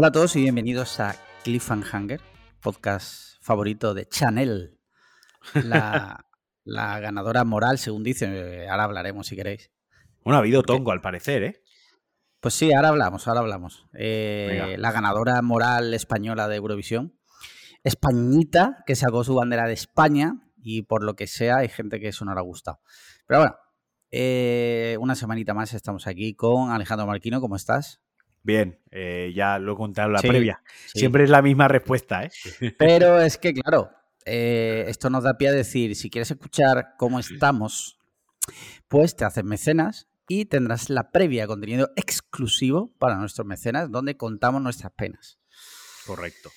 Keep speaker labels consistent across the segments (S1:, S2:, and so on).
S1: Hola a todos y bienvenidos a Cliffhanger, podcast favorito de Chanel, la, la ganadora moral, según dice. Ahora hablaremos si queréis.
S2: Bueno, ha habido tongo al parecer, ¿eh?
S1: Pues sí, ahora hablamos, ahora hablamos. Eh, la ganadora moral española de Eurovisión. Españita, que sacó su bandera de España y por lo que sea hay gente que eso no le ha gustado. Pero bueno, eh, una semanita más estamos aquí con Alejandro Marquino. ¿Cómo estás?
S2: Bien, eh, ya lo he contado en la previa. Siempre es la misma respuesta, ¿eh?
S1: Pero es que, claro, esto nos da pie a decir, si quieres escuchar cómo estamos, pues te haces mecenas y tendrás la previa contenido exclusivo para nuestros mecenas donde contamos nuestras penas.
S2: Correcto.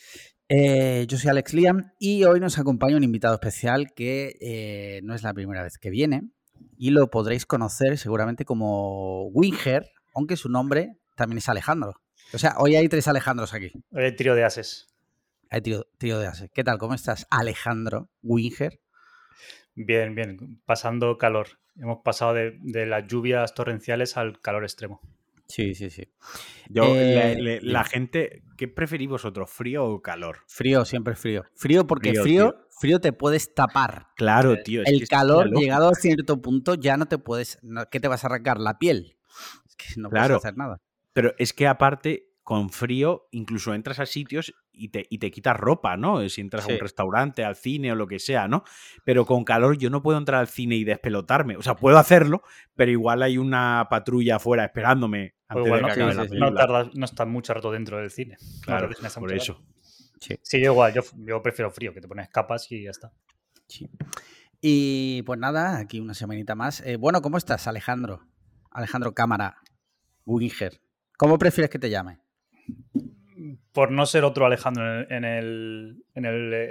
S1: Eh, yo soy Alex Liam y hoy nos acompaña un invitado especial que eh, no es la primera vez que viene y lo podréis conocer seguramente como Winger, aunque su nombre también es Alejandro. O sea, hoy hay tres Alejandros aquí.
S3: Hoy hay trío de ases.
S1: Hay trío, de ases. ¿Qué tal? ¿Cómo estás, Alejandro Winger?
S3: Bien, bien. Pasando calor. Hemos pasado de, las lluvias torrenciales al calor extremo.
S1: Sí, sí, sí.
S2: Yo, eh, la, gente, ¿qué preferís vosotros, frío o calor?
S1: Frío, siempre frío. Frío porque frío, frío, te puedes tapar.
S2: Claro, tío.
S1: el calor, llegado a cierto punto, ya no te puedes. ¿Qué te vas a arrancar? La piel. Es que no puedes hacer nada.
S2: Pero es que aparte, con frío, incluso entras a sitios y te, y te quitas ropa, ¿no? Si entras a un restaurante, al cine o lo que sea, ¿no? Pero con calor yo no puedo entrar al cine y despelotarme. O sea, puedo hacerlo, pero igual hay una patrulla afuera esperándome antes de que
S3: no,
S2: acabe la
S3: no, tardas, no estás mucho rato dentro del cine.
S2: Claro, por eso.
S3: Sí. yo igual, yo, yo, prefiero frío, que te pones capas y ya está.
S1: Sí. Y pues nada, aquí una semanita más. Eh, bueno, ¿cómo estás, Alejandro? Alejandro Cámara, Winger. ¿Cómo prefieres que te llame?
S3: por no ser otro Alejandro en el,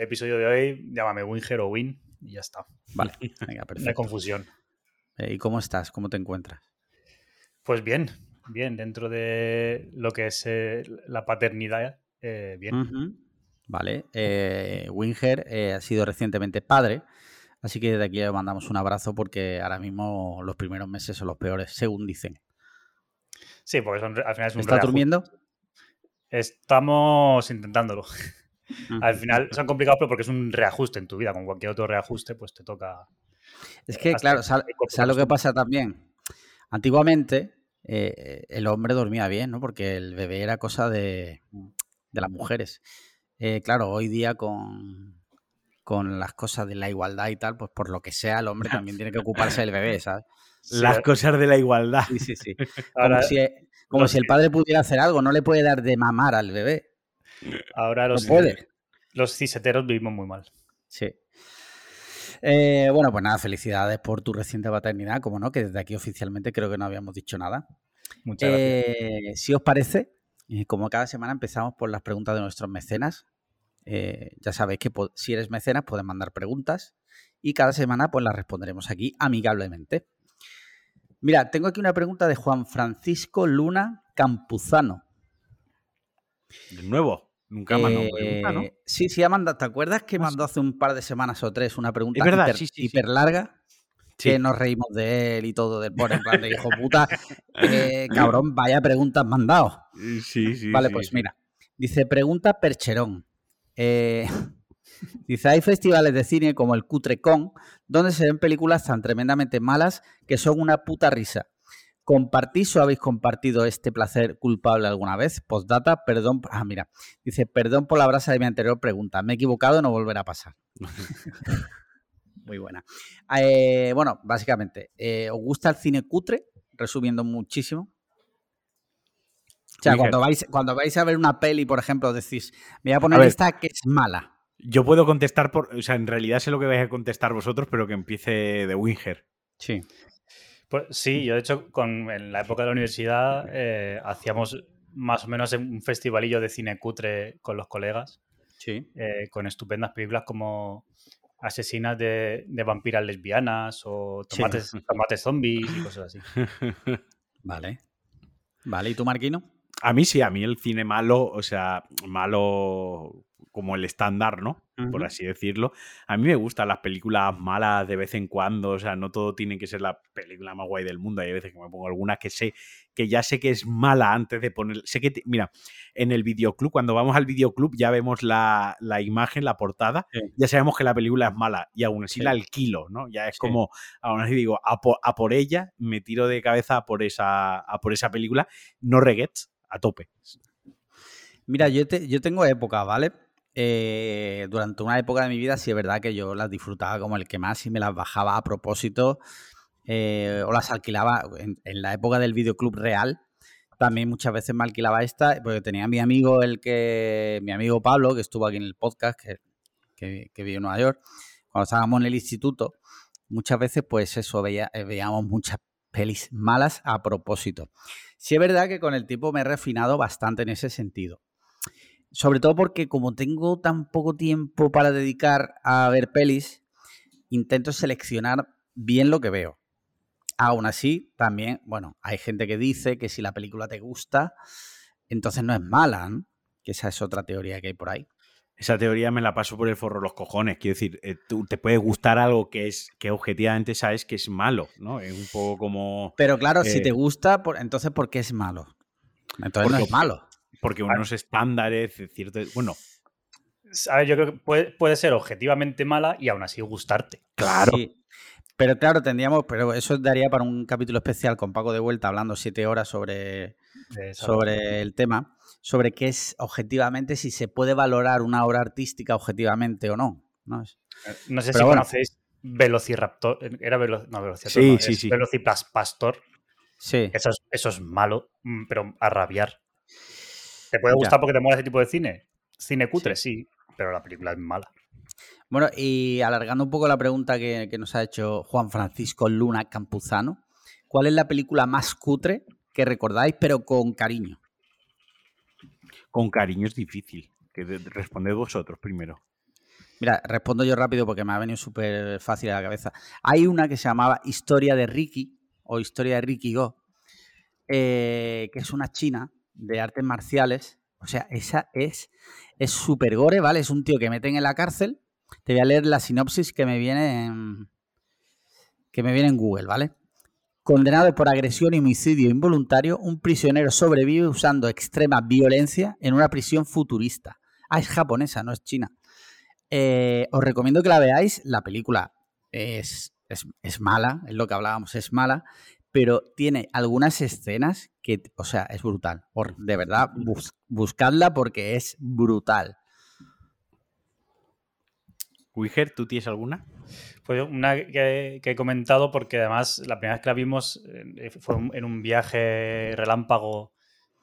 S3: episodio de hoy, llámame Winger o Win y ya está.
S1: Vale, venga, perfecto.
S3: No hay confusión.
S1: Eh, ¿Y cómo estás? ¿Cómo te encuentras?
S3: Pues bien, bien, dentro de lo que es eh, la paternidad, eh, bien.
S1: Vale, Winger ha sido recientemente padre, así que desde aquí le mandamos un abrazo porque ahora mismo los primeros meses son los peores, según dicen.
S3: Sí, porque al final es un
S1: ¿Está durmiendo?
S3: Estamos intentándolo. Al final son complicados, pero porque es un reajuste en tu vida. Con cualquier otro reajuste, pues te toca.
S1: Es que, claro, ¿sabes lo que pasa también? Antiguamente eh, el hombre dormía bien, ¿no? Porque el bebé era cosa de, las mujeres. Eh, claro, hoy día con, con las cosas de la igualdad y tal, pues por lo que sea, el hombre también tiene que ocuparse del bebé, ¿sabes?
S2: Las cosas de la igualdad.
S1: Sí, sí, sí. Ahora, como si el padre pudiera hacer algo, no le puede dar de mamar al bebé.
S3: Ahora los, puede. los ciseteros vivimos muy mal.
S1: Sí. Eh, bueno, pues nada, felicidades por tu reciente paternidad, como no, que desde aquí oficialmente creo que no habíamos dicho nada.
S3: Muchas eh,
S1: Si os parece, como cada semana empezamos por las preguntas de nuestros mecenas. Eh, ya sabéis que si eres mecenas puedes mandar preguntas y cada semana pues las responderemos aquí amigablemente. Mira, tengo aquí una pregunta de Juan Francisco Luna Campuzano.
S2: De nuevo, nunca mandó
S1: pregunta, ¿no? Eh, sí, sí, ha mandado. ¿Te acuerdas que mandó hace un par de semanas o tres una pregunta hiper, hiper larga? que nos reímos de él y todo del por en plan de hijo puta, eh, cabrón, vaya preguntas mandado.
S2: Sí, sí.
S1: Vale, pues mira. Dice, pregunta Percherón. Eh, Dice, hay festivales de cine como el Cutrecon, donde se ven películas tan tremendamente malas que son una puta risa. ¿Compartís o habéis compartido este placer culpable alguna vez? Postdata, perdón. Ah, mira. Dice, perdón por la brasa de mi anterior pregunta. Me he equivocado, no volverá a pasar. Muy buena. Eh, bueno, básicamente, eh, ¿os gusta el cine cutre? Resumiendo muchísimo. O sea, cuando vais, cuando vais a ver una peli, por ejemplo, decís, me voy a poner esta que es mala.
S2: Yo puedo contestar por. O sea, en realidad sé lo que vais a contestar vosotros, pero que empiece de Winger.
S1: Sí.
S3: Pues sí, yo de hecho, con, en la época de la universidad eh, hacíamos más o menos un festivalillo de cine cutre con los colegas.
S1: Sí.
S3: Eh, con estupendas películas como Asesinas de, vampiras lesbianas o tomates, tomates zombies y cosas así.
S1: Vale. Vale, ¿y tú, Marquino?
S2: A mí sí, a mí el cine malo, o sea, malo como el estándar, ¿no? Por así decirlo. A mí me gustan las películas malas de vez en cuando, o sea, no todo tiene que ser la película más guay del mundo. Hay veces que me pongo alguna que sé, que ya sé que es mala antes de poner. Sé que, mira, en el videoclub, cuando vamos al videoclub, ya vemos la, imagen, la portada, ya sabemos que la película es mala y aún así la alquilo, ¿no? Ya es como, aún así digo, a por, ella, me tiro de cabeza por esa, a por esa película, no regrets, a tope.
S1: Mira, yo, yo tengo época, ¿vale? Eh, durante una época de mi vida sí es verdad que yo las disfrutaba como el que más y me las bajaba a propósito eh, o las alquilaba en, la época del videoclub real. También muchas veces me alquilaba esta porque tenía mi amigo, el que mi amigo Pablo, que estuvo aquí en el podcast, que, que, vive en Nueva York, cuando estábamos en el instituto, muchas veces pues eso, veía, eh, veíamos muchas pelis malas a propósito. Sí es verdad que con el tiempo me he refinado bastante en ese sentido sobre todo porque como tengo tan poco tiempo para dedicar a ver pelis, intento seleccionar bien lo que veo. Aún así, también, bueno, hay gente que dice que si la película te gusta, entonces no es mala, ¿no? que esa es otra teoría que hay por ahí.
S2: Esa teoría me la paso por el forro los cojones. Quiero decir, eh, tú te puede gustar algo que es que objetivamente sabes que es malo, ¿no? Es un poco como.
S1: Pero claro, si eh te gusta, entonces ¿por qué es malo? Entonces no es malo.
S2: Porque unos estándares, cierto. Bueno.
S3: A ver, yo creo que puede, ser objetivamente mala y aún así gustarte.
S1: Claro. Pero claro, tendríamos, pero eso daría para un capítulo especial con Paco de vuelta hablando siete horas sobre, sobre el tema, sobre qué es objetivamente, si se puede valorar una obra artística objetivamente o no. No,
S3: eh, no sé si conocéis Velociraptor, era no, Velociraptor, sí, sí, sí. Velocipastor.
S1: Sí.
S3: Eso es, eso es malo, mm, pero a rabiar. ¿Te puede gustar porque te mola ese tipo de cine? Cine cutre, sí. pero la película es mala.
S1: Bueno, y alargando un poco la pregunta que, nos ha hecho Juan Francisco Luna Campuzano, ¿cuál es la película más cutre que recordáis, pero con cariño?
S2: Con cariño es difícil. Que responded vosotros primero.
S1: Mira, respondo yo rápido porque me ha venido súper fácil a la cabeza. Hay una que se llamaba Historia de Ricky o Historia de Ricky Go, eh, que es una china de artes marciales. O sea, esa es es súper gore, ¿vale? Es un tío que meten en la cárcel. Te voy a leer la sinopsis que me viene en, que me viene en Google, ¿vale? Condenado por agresión y homicidio involuntario, un prisionero sobrevive usando extrema violencia en una prisión futurista. Ah, es japonesa, no es china. Eh, os recomiendo que la veáis. La película es, es, es, mala, es lo que hablábamos, es mala, pero tiene algunas escenas que, o sea, es brutal. Por, de verdad, buscadla porque es brutal.
S2: Wiger, ¿tú tienes alguna?
S3: Pues una que, he comentado porque además la primera vez que la vimos eh, fue en un viaje relámpago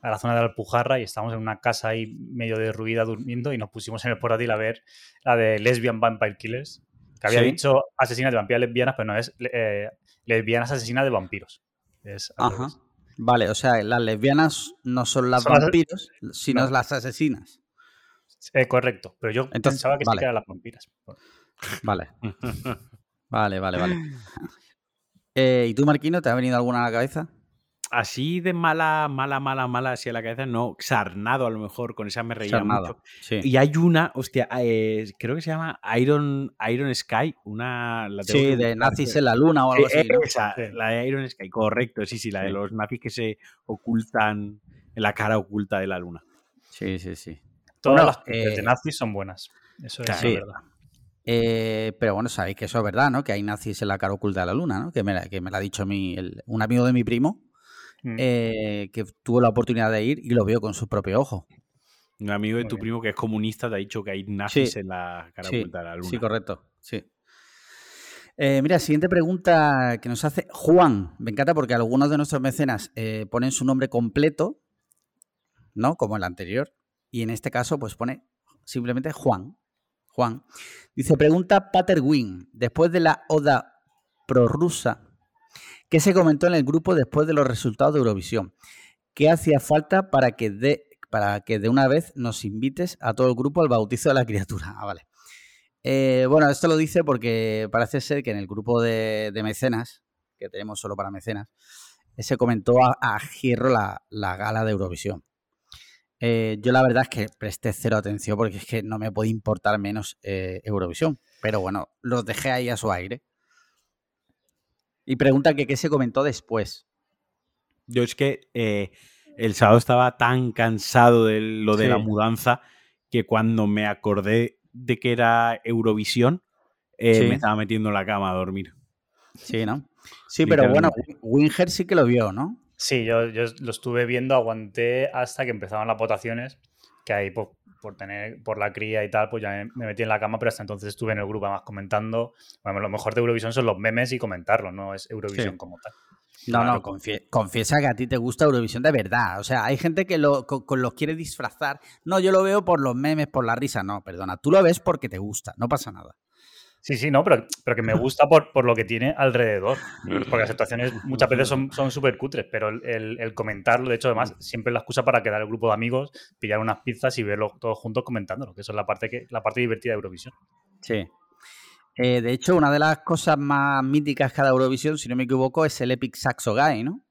S3: a la zona de Alpujarra y estábamos en una casa ahí medio derruida durmiendo y nos pusimos en el portátil a ver la de Lesbian Vampire Killers, que había dicho asesinas de vampiras lesbianas, pero no es eh, lesbianas asesinas de vampiros.
S1: Ajá. Vale, o sea, las lesbianas no son las vampiros, sino las asesinas.
S3: Eh, correcto, pero yo pensaba que sí que eran las vampiras.
S1: Vale. vale, vale, vale. Eh, ¿Y tú, Marquino, te ha venido alguna a la cabeza?
S2: Así de mala, mala, mala, mala, así a la cabeza, no, Sarnado a lo mejor, con esa me reía mucho. Y hay una, hostia, eh, creo que se llama Iron, Iron Sky, una...
S1: sí, de nazis en la luna o algo así.
S2: la de Iron Sky, correcto, sí, sí, la de los nazis que se ocultan en la cara oculta de la luna.
S1: Sí, sí, sí.
S3: Todas las de eh, nazis son buenas, eso es verdad.
S1: Eh, pero bueno, sabéis que eso es verdad, ¿no? Que hay nazis en la cara oculta de la luna, ¿no? Que me, que me lo ha dicho mi, un amigo de mi primo, Mm. Eh, que tuvo la oportunidad de ir y lo vio con su propio ojo.
S2: Un amigo de tu primo que es comunista te ha dicho que hay nazis en la cara de la luna.
S1: Sí, correcto, sí. Eh, mira, siguiente pregunta que nos hace Juan. Me encanta porque algunos de nuestros mecenas eh, ponen su nombre completo, ¿no? Como el anterior. Y en este caso, pues pone simplemente Juan. Juan. Dice, pregunta Pater Wing. Después de la oda prorrusa ¿Qué se comentó en el grupo después de los resultados de Eurovisión? ¿Qué hacía falta para que de, para que de una vez nos invites a todo el grupo al bautizo de la criatura? Ah, vale. Eh, bueno, esto lo dice porque parece ser que en el grupo de, mecenas, que tenemos solo para mecenas, se comentó a, a Gierro la, gala de Eurovisión. Eh, yo la verdad es que presté cero atención porque es que no me puede importar menos eh, Eurovisión. Pero bueno, los dejé ahí a su aire. Y pregunta que qué se comentó después.
S2: Yo es que eh, el sábado estaba tan cansado de lo de la mudanza que cuando me acordé de que era Eurovisión, me estaba metiendo en la cama a dormir.
S1: Sí, ¿no? Sí, pero bueno, Winger sí que lo vio, ¿no?
S3: Sí, yo, lo estuve viendo, aguanté hasta que empezaban las votaciones, que ahí pues, por tener, por la cría y tal, pues ya me, metí en la cama, pero hasta entonces estuve en el grupo más comentando. Bueno, lo mejor de Eurovisión son los memes y comentarlos, no es Eurovisión como tal.
S1: No, no, confiesa que a ti te gusta Eurovisión de verdad. O sea, hay gente que lo, con, los quiere disfrazar. No, yo lo veo por los memes, por la risa. No, perdona, tú lo ves porque te gusta, no pasa nada.
S3: Sí, sí, no, pero, pero que me gusta por, por, lo que tiene alrededor. Porque las situaciones muchas veces son súper cutres, pero el, el, comentarlo, de hecho, además, siempre la excusa para quedar el grupo de amigos, pillar unas pizzas y verlo todos juntos comentándolo, que eso es la parte, que, la parte divertida de Eurovisión.
S1: Sí. Eh, de hecho, una de las cosas más míticas cada Eurovisión, si no me equivoco, es el Epic Saxo Guy, ¿no?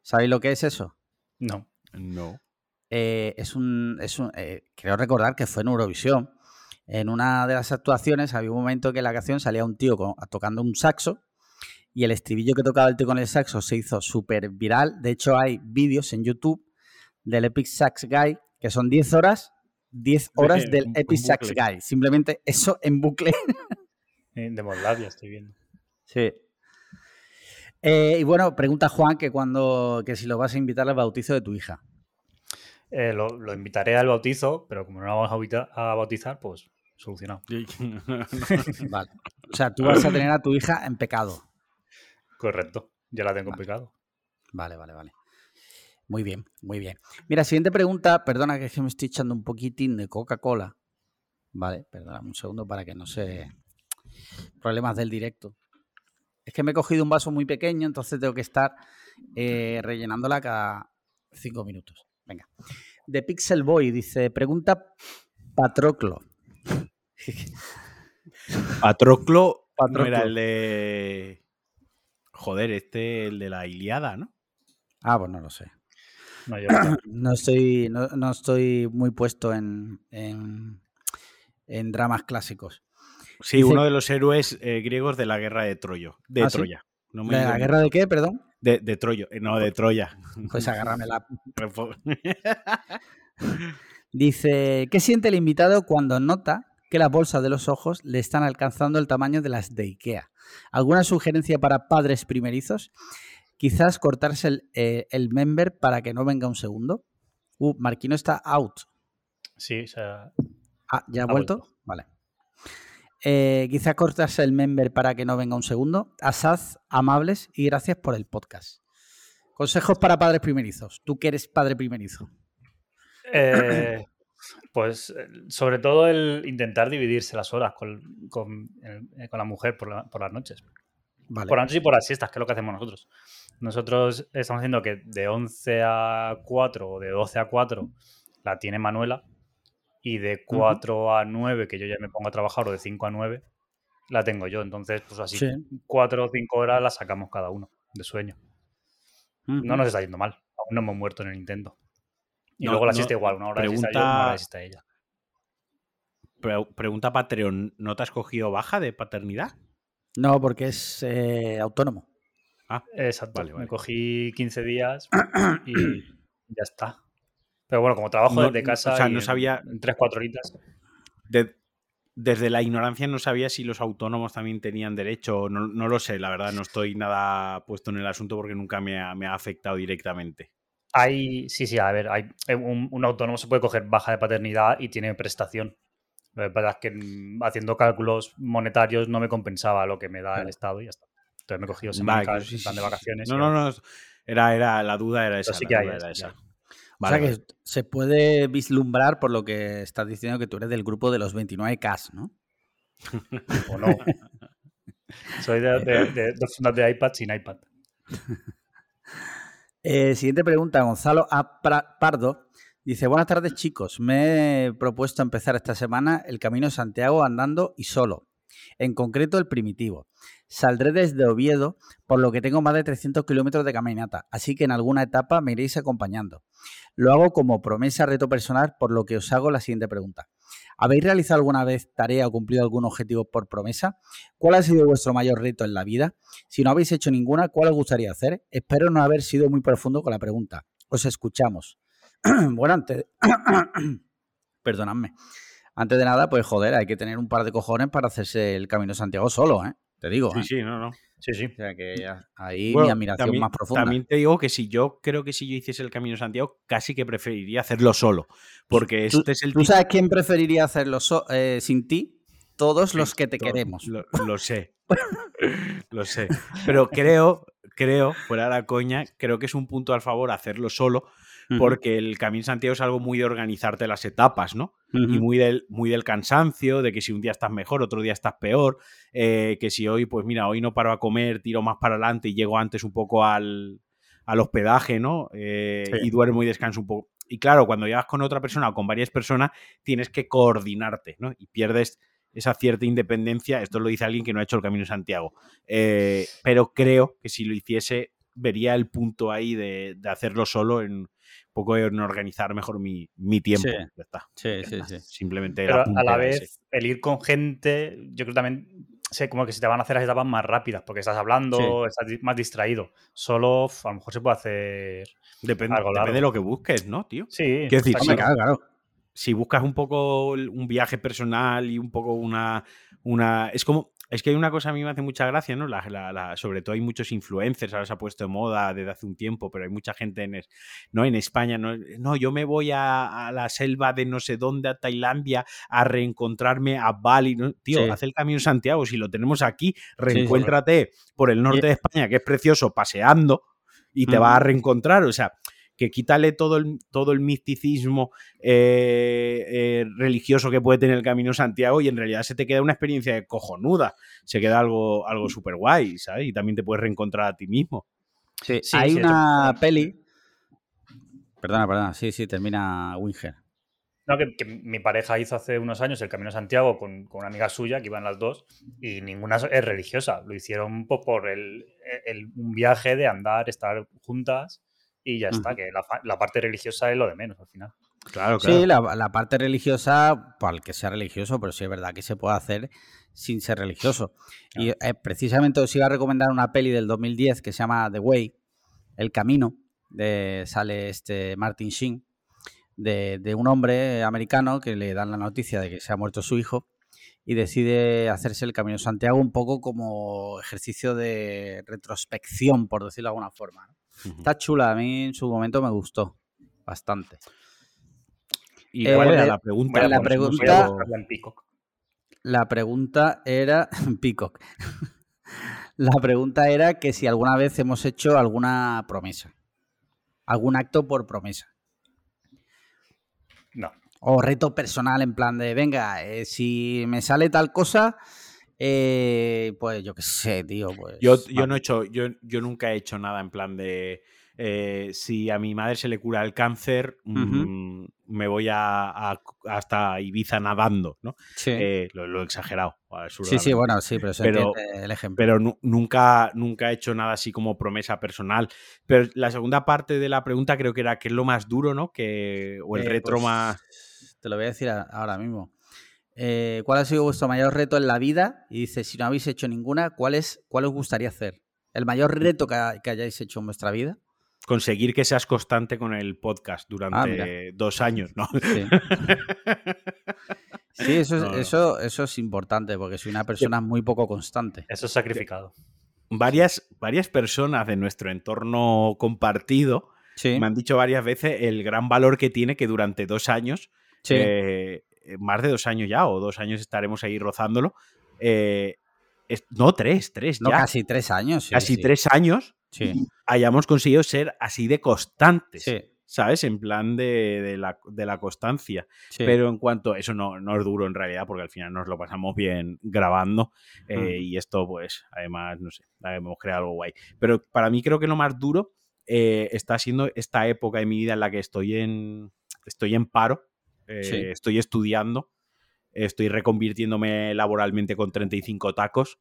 S1: ¿Sabéis lo que es eso?
S3: No.
S2: No.
S1: Eh, es un. Es un eh, creo recordar que fue en Eurovisión en una de las actuaciones había un momento que en la canción salía un tío tocando un saxo y el estribillo que tocaba el tío con el saxo se hizo súper viral. De hecho, hay vídeos en YouTube del Epic Sax Guy que son 10 horas, 10 horas del Epic Sax Guy. Simplemente eso en bucle.
S3: De Moldavia estoy viendo.
S1: Sí. Eh, y bueno, pregunta Juan que cuando que si lo vas a invitar al bautizo de tu hija.
S3: Eh, lo, lo, invitaré al bautizo, pero como no lo vamos a bautizar, pues solucionado.
S1: vale. O sea, tú vas a tener a tu hija en pecado.
S3: Correcto, ya la tengo en pecado.
S1: Vale, vale, vale. Muy bien, muy bien. Mira, siguiente pregunta, perdona que, es que me estoy echando un poquitín de Coca-Cola. Vale, perdona un segundo para que no se... Problemas del directo. Es que me he cogido un vaso muy pequeño, entonces tengo que estar eh, rellenándola cada cinco minutos. Venga. De Pixel Boy dice, pregunta Patroclo.
S2: Patroclo, Patroclo. era el de. Joder, este, el de la Iliada, ¿no?
S1: Ah, pues no lo sé. No, estoy, no, estoy muy puesto en, en, dramas clásicos.
S2: Sí, uno de los héroes eh, griegos de la guerra de Troya. De ¿Ah, Troya.
S1: ¿De la guerra de qué, perdón?
S2: De, de Troya, eh, no, de Troya.
S1: Pues agárramela. Dice, ¿qué siente el invitado cuando nota que las bolsas de los ojos le están alcanzando el tamaño de las de Ikea. ¿Alguna sugerencia para padres primerizos? Quizás cortarse el, eh, member para que no venga un segundo. Uh, Marquino está out.
S3: Sí, o sea...
S1: Ah, ¿ya ha, vuelto? Vale. Eh, quizás cortarse el member para que no venga un segundo. Asad, amables y gracias por el podcast. Consejos para padres primerizos. Tú que eres padre primerizo.
S3: Eh, pues eh, sobre todo el intentar dividirse las horas con, con, eh, la mujer por, las noches. Por las noches y por las siestas, que es lo que hacemos nosotros. Nosotros estamos haciendo que de 11 a 4 o de 12 a 4 la tiene Manuela y de 4 a 9, que yo ya me pongo a trabajar, o de 5 a 9, la tengo yo. Entonces, pues así, 4 o 5 horas las sacamos cada uno de sueño. No nos está yendo mal. Aún no hemos muerto en el intento. Y luego la asiste igual, una hora pregunta, yo, una hora asiste ella.
S2: pregunta Patreon, ¿no te has cogido baja de paternidad?
S1: No, porque es eh, autónomo.
S3: Ah, exacto. Vale, Me cogí 15 días y ya está. Pero bueno, como trabajo desde casa,
S2: o sea, no sabía.
S3: En 3-4 horitas.
S2: desde la ignorancia no sabía si los autónomos también tenían derecho. No, no, lo sé, la verdad, no estoy nada puesto en el asunto porque nunca me ha afectado directamente.
S3: Hay, sí, sí, a ver, hay, eh, un, autónomo se puede coger baja de paternidad y tiene prestación. La verdad es que mm, haciendo cálculos monetarios no me compensaba lo que me da el Estado y ya está. Entonces me he cogido semanas sí, de vacaciones.
S2: No, no, no, era, era, la duda era esa. Sí que hay, esa.
S1: o sea que se puede vislumbrar por lo que estás diciendo que tú eres del grupo de los 29K, ¿no?
S3: o no. Soy de, de, de, de iPad sin iPad.
S1: Eh, siguiente pregunta, Gonzalo A. Pardo. Dice, buenas tardes chicos, me he propuesto empezar esta semana el Camino de Santiago andando y solo. en concreto el primitivo. Saldré desde Oviedo, por lo que tengo más de 300 kilómetros de caminata, así que en alguna etapa me iréis acompañando. Lo hago como promesa, reto personal, por lo que os hago la siguiente pregunta. ¿Habéis realizado alguna vez tarea o cumplido algún objetivo por promesa? ¿Cuál ha sido vuestro mayor reto en la vida? Si no habéis hecho ninguna, ¿cuál os gustaría hacer? Espero no haber sido muy profundo con la pregunta. Os escuchamos. bueno, antes... Perdonadme. Antes de nada, pues joder, hay que tener un par de cojones para hacerse el Camino Santiago solo, ¿eh? Te digo.
S2: Sí,
S1: ¿eh?
S2: sí, no, no.
S3: Sí, sí.
S1: O sea que ya, ahí
S2: Bueno,
S1: mi admiración
S2: también-
S1: más profunda.
S2: También te digo que si yo creo que si yo hiciese el Camino de Santiago, casi que preferiría hacerlo solo. Porque
S1: ¿Tú-
S2: este es el
S1: ¿Tú sabes quién preferiría hacerlo so- eh, sin ti? Todos los que te queremos.
S2: Lo, lo sé. lo sé. Pero creo, creo, fuera la coña, creo que es un punto al favor hacerlo solo, porque el Camino Santiago es algo muy de organizarte las etapas, ¿no? y muy del, muy del cansancio, de que si un día estás mejor, otro día estás peor, eh, que si hoy, pues mira, hoy no paro a comer, tiro más para adelante y llego antes un poco al, al hospedaje, ¿no? Eh,
S3: Sí.
S2: Y duermo y descanso un poco. Y claro, cuando llegas con otra persona o con varias personas, tienes que coordinarte, ¿no? Y pierdes esa cierta independencia. Esto lo dice alguien que no ha hecho el Camino de Santiago. Eh, pero creo que si lo hiciese, vería el punto ahí de, de hacerlo solo en poco en organizar mejor mi, mi tiempo.
S1: Sí.
S2: Ya está.
S1: Sí,
S2: Ya
S1: sí,
S2: está.
S1: sí.
S2: Simplemente
S3: Pero a la vez,
S2: ese.
S3: el ir con gente, yo creo también, sé como que se te van a hacer las etapas más rápidas, porque estás hablando, estás más distraído. Solo, a lo mejor se puede hacer.
S2: Depende,
S3: algo
S2: depende de lo que busques, ¿no, tío?
S3: Sí,
S2: Quiero decir,
S1: Hombre,
S3: claro.
S1: claro.
S2: Si buscas un poco un viaje personal y un poco una. una es como. Es que hay una cosa a mí me hace mucha gracia, ¿no? La- la- la- sobre todo hay muchos influencers, ahora se ha puesto de moda desde hace un tiempo, pero hay mucha gente en, es- ¿no? en España. ¿no? no, yo me voy a, a la selva de no sé dónde, a Tailandia, a reencontrarme a Bali. ¿no? Tío,
S1: Sí.
S2: haz el camino Santiago. Si lo tenemos aquí, reencuéntrate por el norte de España, que es precioso, paseando, y te
S1: Ujú.
S2: vas a reencontrar. O sea, que quítale todo el, todo el misticismo eh, eh, religioso que puede tener el Camino de Santiago y en realidad se te queda una experiencia cojonuda. Se queda algo, algo súper guay, ¿sabes? Y también te puedes reencontrar a ti mismo.
S1: Sí,
S3: Sí,
S1: hay
S3: sí,
S1: una peli. Perdona, perdona. Sí, sí, termina Winger.
S3: No, que, que mi pareja hizo hace unos años el Camino de Santiago con, con una amiga suya, que iban las dos, y ninguna es religiosa. Lo hicieron po- por el, el- un viaje de andar, estar juntas, y ya está, que la, fa- la parte religiosa es lo de menos al final.
S2: Claro,
S1: Sí, la, la parte religiosa, para el que sea religioso, pero sí es verdad que se puede hacer sin ser religioso. Y eh, precisamente os iba a recomendar una peli del 2010 que se llama The Way, El Camino, de, sale este Martin Sheen, de, de un hombre americano que le dan la noticia de que se ha muerto su hijo y decide hacerse el Camino de Santiago un poco como ejercicio de retrospección, por decirlo de alguna forma. ¿no? Está chula, a mí en su momento me gustó bastante.
S2: ¿Y
S1: Eh,
S2: cuál era
S1: eh,
S2: la pregunta?
S1: bueno, la pregunta-. La pregunta era. Peacock. La pregunta era que si alguna vez hemos hecho alguna promesa. Algún acto por promesa.
S3: No.
S1: O reto personal en plan de, venga, eh, si me sale tal cosa, eh, pues yo qué sé, tío. Pues,
S2: Yo, yo no he hecho, yo, yo nunca he hecho nada en plan de eh, si a mi madre se le cura el cáncer, mm, me voy a, a- hasta Ibiza nadando, ¿no?
S1: Sí,
S2: Eh, lo, lo he exagerado.
S1: sí, sí, bueno, sí, pero se
S2: Pero-
S1: el ejemplo.
S2: pero nu- nunca, nunca he hecho nada así como promesa personal. Pero la segunda parte de la pregunta creo que era qué es lo más duro, ¿no? Que, o el
S1: Eh,
S2: retro
S1: pues,
S2: más.
S1: Te lo voy a decir ahora mismo. Eh, ¿Cuál ha sido vuestro mayor reto en la vida? Y dice, si no habéis hecho ninguna, ¿cuál, es, cuál os gustaría hacer? ¿El mayor reto que, ha- que hayáis hecho en vuestra vida?
S2: Conseguir que seas constante con el podcast durante
S1: Ah,
S2: dos años, ¿no?
S1: Sí, Sí, eso, es,
S2: No, no.
S1: Eso, eso es importante, porque soy una persona muy poco constante.
S3: Eso es sacrificado.
S2: varias, varias personas de nuestro entorno compartido
S1: Sí,
S2: me han dicho varias veces el gran valor que tiene que durante dos años,
S1: sí.
S2: eh, más de dos años ya, o dos años estaremos ahí rozándolo. eh, es- no, tres, tres
S1: no,
S2: ya.
S1: casi tres años. sí,
S2: casi
S1: sí.
S2: tres años
S1: Sí,
S2: hayamos conseguido ser así de constantes. ¿Sabes? En plan de, de la, de la constancia. Pero en cuanto. Eso no, no es duro en realidad, porque al final nos lo pasamos bien grabando. eh,
S1: Mm.
S2: Y esto, pues, además, no sé, hemos creado algo guay. Pero para mí creo que lo más duro eh, está siendo esta época de mi vida en la que estoy en. Estoy en paro. Eh,
S1: Sí.
S2: Estoy estudiando. estoy reconvirtiéndome laboralmente con 35 tacos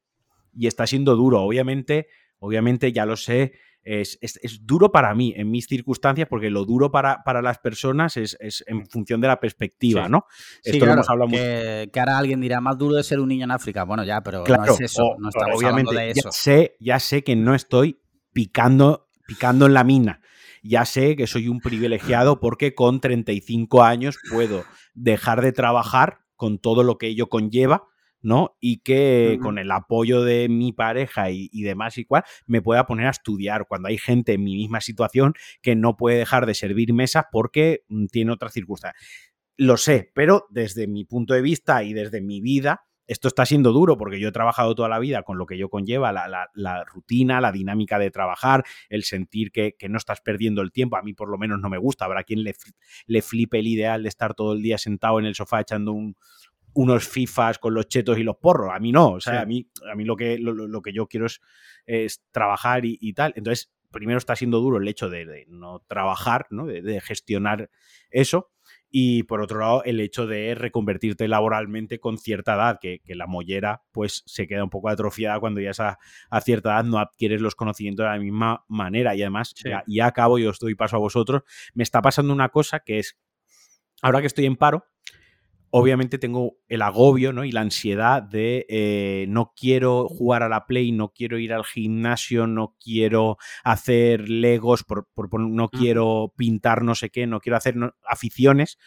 S2: y está siendo duro. Obviamente, obviamente ya lo sé, es, duro para mí, en mis circunstancias, porque lo duro para, para las personas es, en función de la perspectiva, ¿no?
S1: Esto lo hemos hablado que, que, ahora alguien dirá, más duro de ser un niño en África. Bueno, ya, pero no es eso, no estamos obviamente, hablando de eso.
S2: Ya sé, ya sé que no estoy picando, picando en la mina. Ya sé que soy un privilegiado porque con 35 años puedo dejar de trabajar con todo lo que ello conlleva ¿no? Y que con el apoyo de mi pareja y, demás y cual, me pueda poner a estudiar cuando hay gente en mi misma situación que no puede dejar de servir mesas porque mm, tiene otras circunstancias. Lo sé, pero desde mi punto de vista y desde mi vida, esto está siendo duro porque yo he trabajado toda la vida con lo que yo conlleva, la, rutina, la dinámica de trabajar, el sentir que, no estás perdiendo el tiempo. A mí por lo menos no me gusta. Habrá quien le, le flipe el ideal de estar todo el día sentado en el sofá echando un, unos FIFAs con los chetos y los porros. A mí no, o sea, a, mí, a mí lo que, lo, que yo quiero es, trabajar y, tal. Entonces, primero está siendo duro el hecho de, no trabajar, ¿no? De, gestionar eso. Y por otro lado, el hecho de reconvertirte laboralmente con cierta edad, que, la mollera pues se queda un poco atrofiada cuando ya a, a, cierta edad no adquieres los conocimientos de la misma manera. Y además, ya, ya acabo, yo os doy paso a vosotros, me está pasando una cosa que es, ahora que estoy en paro, obviamente tengo el agobio ¿no? y la ansiedad de eh, no quiero jugar a la Play, no quiero ir al gimnasio, no quiero hacer legos, por, no quiero pintar no sé qué, no quiero hacer aficiones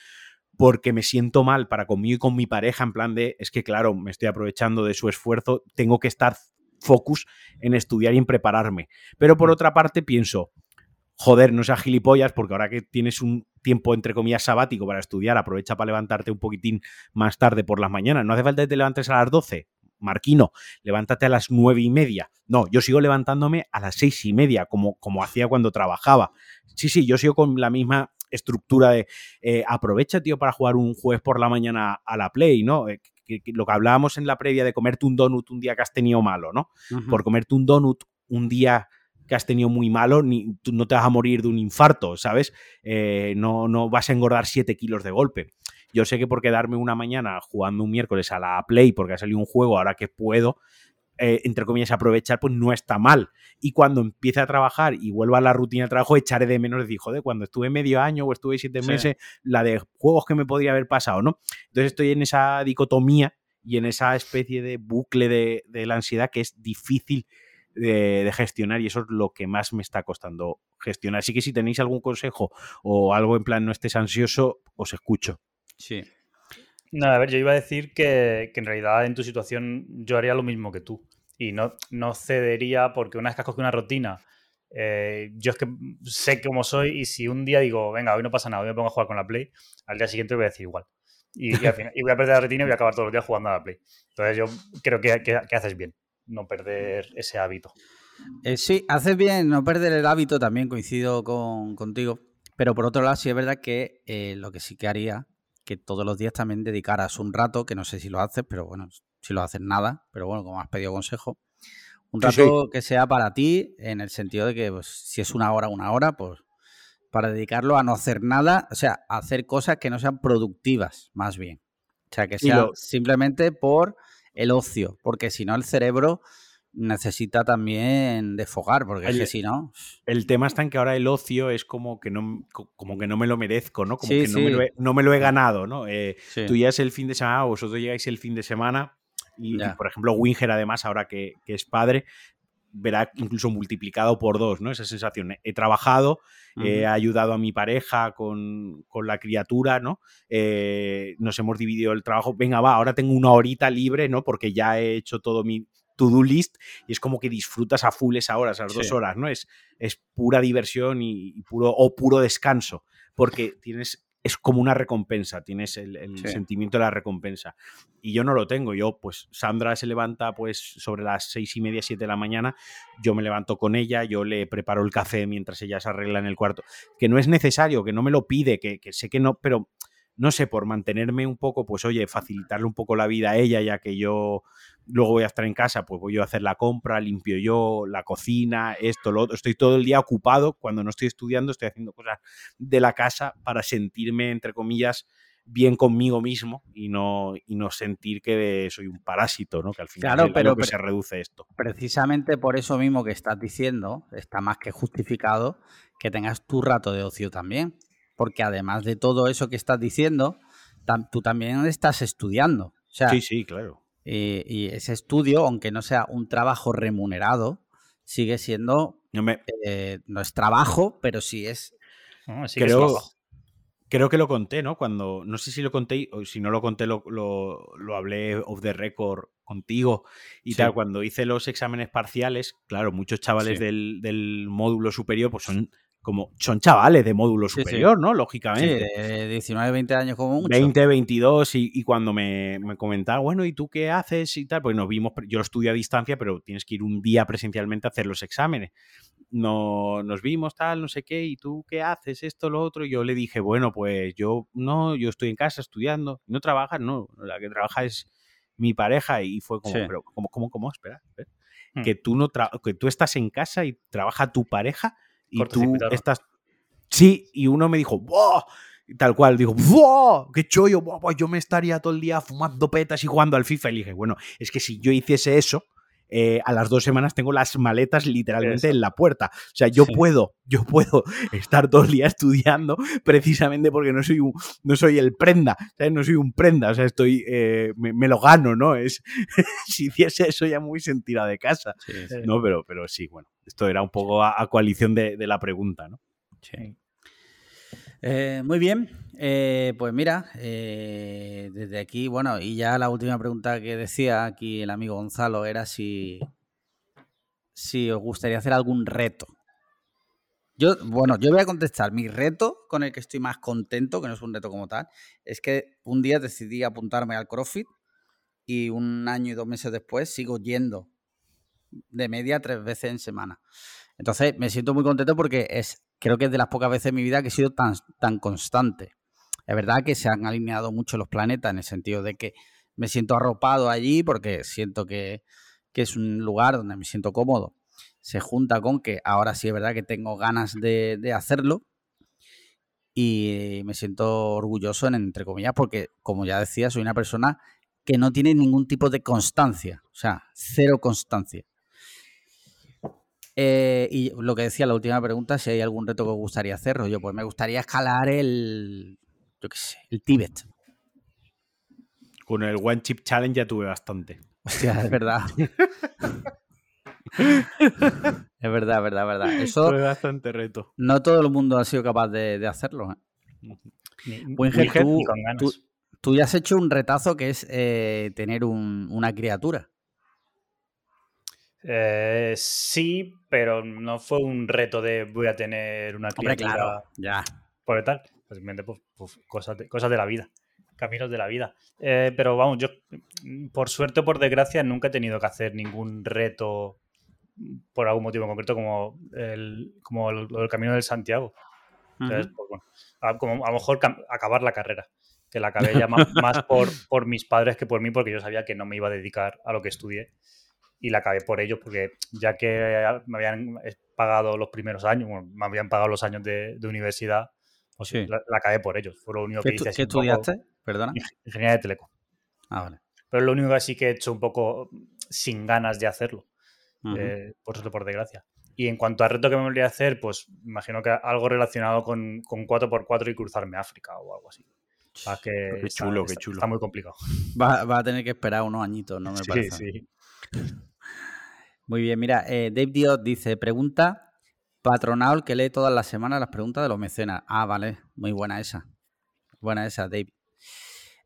S2: porque me siento mal para conmigo y con mi pareja en plan de, es que claro, me estoy aprovechando de su esfuerzo, tengo que estar focus en estudiar y en prepararme. Pero por otra parte pienso, joder, no seas gilipollas, porque ahora que tienes un tiempo, entre comillas, sabático para estudiar, aprovecha para levantarte un poquitín más tarde por las mañanas. No hace falta que te levantes a las 12. Marquino, levántate a las nueve y media. No, yo sigo levantándome a las seis y media, como, como hacía cuando trabajaba. Sí, sí, yo sigo con la misma estructura de eh, aprovecha, tío, para jugar un jueves por la mañana a la Play, ¿no? Eh, lo que hablábamos en la previa de comerte un donut un día que has tenido malo, ¿no? Por comerte un donut un día que has tenido muy malo, ni, tú no te vas a morir de un infarto, ¿sabes? Eh, no, no vas a engordar 7 kilos de golpe. Yo sé que por quedarme una mañana jugando un miércoles a la Play porque ha salido un juego ahora que puedo, eh, entre comillas, aprovechar, pues no está mal. Y cuando empiece a trabajar y vuelva a la rutina de trabajo, echaré de menos de, joder, cuando estuve medio año o estuve siete meses, la de juegos que me podría haber pasado, ¿no? Entonces estoy en esa dicotomía y en esa especie de bucle de, de la ansiedad que es difícil de, gestionar y eso es lo que más me está costando gestionar. Así que si tenéis algún consejo o algo en plan no estés ansioso, os escucho.
S3: Sí. No, a ver, yo iba a decir que, en realidad en tu situación yo haría lo mismo que tú y no, no cedería porque una vez que has cogido una rutina, eh, yo es que sé cómo soy y si un día digo, venga, hoy no pasa nada, hoy me pongo a jugar con la Play, al día siguiente voy a decir igual. Y, voy a perder la rutina y voy a acabar todos los días jugando a la Play. Entonces yo creo que, que haces bien no perder ese hábito.
S1: Eh, sí, haces bien no perder el hábito, también coincido con, contigo. Pero por otro lado, sí es verdad que eh, lo que sí que haría, que todos los días también dedicaras un rato, que no sé si lo haces, pero bueno, si lo haces nada, pero bueno, como has pedido consejo, un rato que sea para ti, en el sentido de que pues, si es una hora, una hora, pues para dedicarlo a no hacer nada, o sea, a hacer cosas que no sean productivas, más bien. O sea, que sea simplemente por el ocio, porque si no el cerebro necesita también desfogar, porque es que si no...
S2: El tema está en que ahora el ocio es como que no, como que no me lo merezco, ¿no? Como que no me, lo he, ganado, ¿no? Eh, Tú ya es el fin de semana, vosotros llegáis el fin de semana y, por ejemplo, Winger además, ahora que, es padre, verá incluso multiplicado por dos, ¿no? Esa sensación. He trabajado, he ayudado a mi pareja con, la criatura, ¿no? Eh, nos hemos dividido el trabajo. Venga, va, ahora tengo una horita libre, ¿no? Porque ya he hecho todo mi to-do list y es como que disfrutas a full esa hora, esas dos horas, ¿no? Es, es pura diversión y, puro, o puro descanso, porque tienes es como una recompensa, tienes el, sentimiento de la recompensa. Y yo no lo tengo. Yo, pues, Sandra se levanta pues sobre las seis y media, siete de la mañana. Yo me levanto con ella, yo le preparo el café mientras ella se arregla en el cuarto. Que no es necesario, que no me lo pide, que, que sé que no, pero no sé, por mantenerme un poco, pues oye, facilitarle un poco la vida a ella, ya que yo luego voy a estar en casa, pues voy yo a hacer la compra, limpio yo, la cocina, esto, lo otro. Estoy todo el día ocupado. Cuando no estoy estudiando, estoy haciendo cosas de la casa para sentirme, entre comillas, bien conmigo mismo y no, y no sentir que soy un parásito, ¿no? Que al final
S1: Claro, pero-
S2: lo que
S1: pero-
S2: se reduce esto.
S1: Precisamente por eso mismo que estás diciendo, está más que justificado que tengas tu rato de ocio también. Porque además de todo eso que estás diciendo, tam- tú también estás estudiando. O sea,
S2: Sí, sí, claro.
S1: y, y ese estudio, aunque no sea un trabajo remunerado, sigue siendo,
S2: Yo me-
S1: eh, no es trabajo, pero sí es...
S3: No, sí que es
S2: creo, creo que lo conté, ¿no? Cuando, no sé si lo conté o si no lo conté, lo, lo, lo hablé off the record contigo y
S1: Sí.
S2: tal. Cuando hice los exámenes parciales, claro, muchos chavales
S1: Sí.
S2: del, del módulo superior, pues son como, son chavales de módulo
S1: Sí, sí.
S2: superior, ¿no?
S1: Sí,
S2: Lógicamente.
S1: de 19, 20 años como mucho.
S2: 20, 22 y, y cuando me, me comentaba, bueno, ¿y tú qué haces? y tal, pues nos vimos, yo estudio a distancia, pero tienes que ir un día presencialmente a hacer los exámenes. No, nos vimos tal, no sé qué, ¿y tú qué haces? Esto, lo otro. Y yo le dije, bueno, pues yo no, yo estoy en casa estudiando. ¿No trabajas? No, la que trabaja es mi pareja. Y fue como,
S1: Sí.
S2: pero ¿cómo, cómo, cómo? Espera, espera.
S3: Hmm.
S2: Que tú no que tú estás en casa y trabaja tu pareja y tú estás. Sí, y uno me dijo, ¡Buah! Y Tal cual, digo, ¡Buah! ¡Qué chollo! Buah, pues yo me estaría todo el día fumando petas y jugando al FIFA. Y dije, bueno, es que si yo hiciese eso, eh, a las dos semanas tengo las maletas literalmente
S3: Eso.
S2: en la puerta. O sea, yo
S1: Sí.
S2: puedo, yo puedo estar todo el día estudiando precisamente porque no soy un, no soy el prenda, ¿sabes? No soy un prenda, o sea, estoy, eh, me, me lo gano, ¿no? Es, si hiciese eso ya muy sentida de casa,
S1: Sí, sí,
S2: ¿no? Pero, pero sí, bueno, esto era un poco a, a coalición de, de la pregunta, ¿no?
S1: sí. Eh, muy bien, Eh, pues mira, eh, desde aquí, bueno, y ya la última pregunta que decía aquí el amigo Gonzalo era si, si os gustaría hacer algún reto. Yo, bueno, yo voy a contestar. Mi reto con el que estoy más contento, que no es un reto como tal, es que un día decidí apuntarme al CrossFit y un año y dos meses después sigo yendo de media tres veces en semana. Entonces me siento muy contento porque es, creo que es de las pocas veces en mi vida que he sido tan, tan constante. Es verdad que se han alineado mucho los planetas en el sentido de que me siento arropado allí porque siento que, que es un lugar donde me siento cómodo. Se junta con que ahora sí es verdad que tengo ganas de, de hacerlo y me siento orgulloso, en, entre comillas, porque como ya decía, soy una persona que no tiene ningún tipo de constancia, o sea, cero constancia. Eh, y lo que decía la última pregunta, si hay algún reto que os gustaría hacer, yo pues me gustaría escalar el, yo qué sé, el Tíbet.
S2: Con el One Chip Challenge ya tuve bastante.
S1: Hostia, es verdad. es verdad, es verdad, es verdad. Eso
S2: Tuve bastante reto.
S1: no todo el mundo ha sido capaz de, de hacerlo. ¿eh?
S3: Ni,
S1: Winger, tú- tú- Tú ya has hecho un retazo que es eh, tener un- una criatura.
S3: Eh, sí, pero no fue un reto de voy a tener una
S1: Hombre,
S3: criatura
S1: claro, ya.
S3: por tal. Simplemente, pues, pues, cosas, de, cosas de la vida, caminos de la vida. Eh, pero vamos, yo, mm, por suerte o por desgracia, nunca he tenido que hacer ningún reto por algún motivo en concreto, como el, como el, del camino del Santiago. Entonces,
S1: Ujú.
S3: pues, bueno, a, como a lo mejor acabar la carrera. Que la acabé ya ma- más, por, por mis padres que por mí, porque yo sabía que no me iba a dedicar a lo que estudié. Y la acabé por ellos, porque ya que me habían pagado los primeros años, bueno, me habían pagado los años de, de universidad, pues
S1: Sí.
S3: la, la acabé por ellos. Fue lo único
S1: ¿Qué,
S3: que
S1: estu-
S3: hice. así
S1: qué
S3: poco-
S1: estudiaste? Perdona.
S3: Ing- Ingeniería de teleco.
S1: Ah, vale.
S3: Pero es lo único que sí que he hecho un poco sin ganas de hacerlo
S1: Ujú.
S3: eh, por suerte, por desgracia. Y en cuanto a reto que me volvería a hacer, pues imagino que algo relacionado con, con 4x4 y cruzarme a África o algo así. O sea, que
S2: Qué
S3: está-
S2: chulo, qué
S3: está-
S2: chulo.
S3: Está muy complicado.
S1: Va, va a tener que esperar unos añitos, no me
S3: sí,
S1: parece.
S3: sí.
S1: Muy bien, mira, eh, Dave Diot dice, pregunta patronal que lee todas las semanas las preguntas de los mecenas. Ah, vale, muy buena esa. Buena esa, Dave.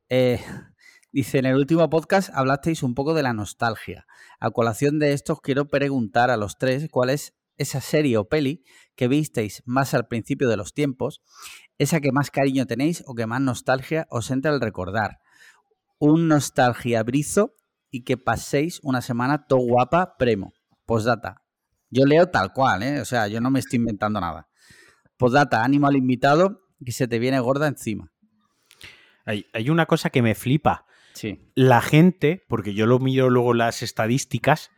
S1: Eh, dice, en el último podcast hablasteis un poco de la nostalgia. A colación de esto os quiero preguntar a los tres cuál es esa serie o peli que visteis más al principio de los tiempos, esa que más cariño tenéis o que más nostalgia os entra al recordar. Un nostalgia brizo y que paséis una semana todo guapa premo. Postdata. Yo leo tal cual, ¿eh? O sea, yo no me estoy inventando nada. Postdata, ánimo al invitado que se te viene gorda encima.
S2: Hay, hay una cosa que me flipa.
S1: Sí.
S2: La gente, porque yo lo miro luego las estadísticas,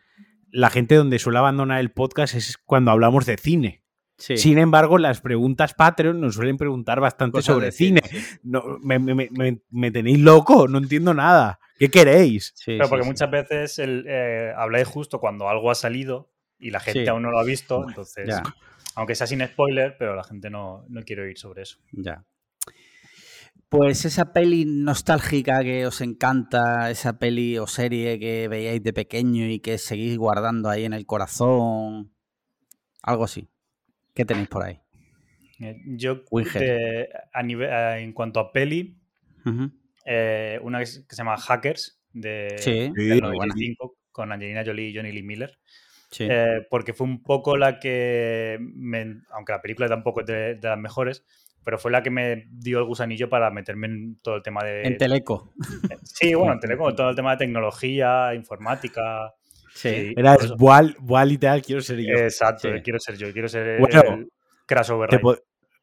S2: la gente donde suele abandonar el podcast es cuando hablamos de cine. Sin embargo, las preguntas Patreon nos suelen preguntar bastante sobre cine. No, me, tenéis loco? No entiendo nada. ¿Qué queréis?
S3: pero porque muchas veces eh, habláis justo cuando algo ha salido y la gente aún no lo ha visto, entonces, aunque sea sin spoiler, pero la gente no, no quiere oír sobre eso.
S1: Ya. Pues esa peli nostálgica que os encanta, esa peli o serie que veíais de pequeño y que seguís guardando ahí en el corazón, algo así. ¿Qué tenéis por ahí?
S3: Eh, yo, a nivel, en cuanto a peli, eh, una que se llama Hackers, de,
S1: sí,
S3: con Angelina Jolie y Johnny Lee Miller. Eh, porque fue un poco la que, aunque la película tampoco es de, las mejores, pero fue la que me dio el gusanillo para meterme en todo el tema de...
S1: En Teleco.
S3: Sí, bueno, en Teleco, todo el tema de tecnología, informática.
S2: Sí. Era Boal, y tal, quiero ser yo.
S3: Exacto, quiero ser yo, quiero ser el crossover.
S2: Te,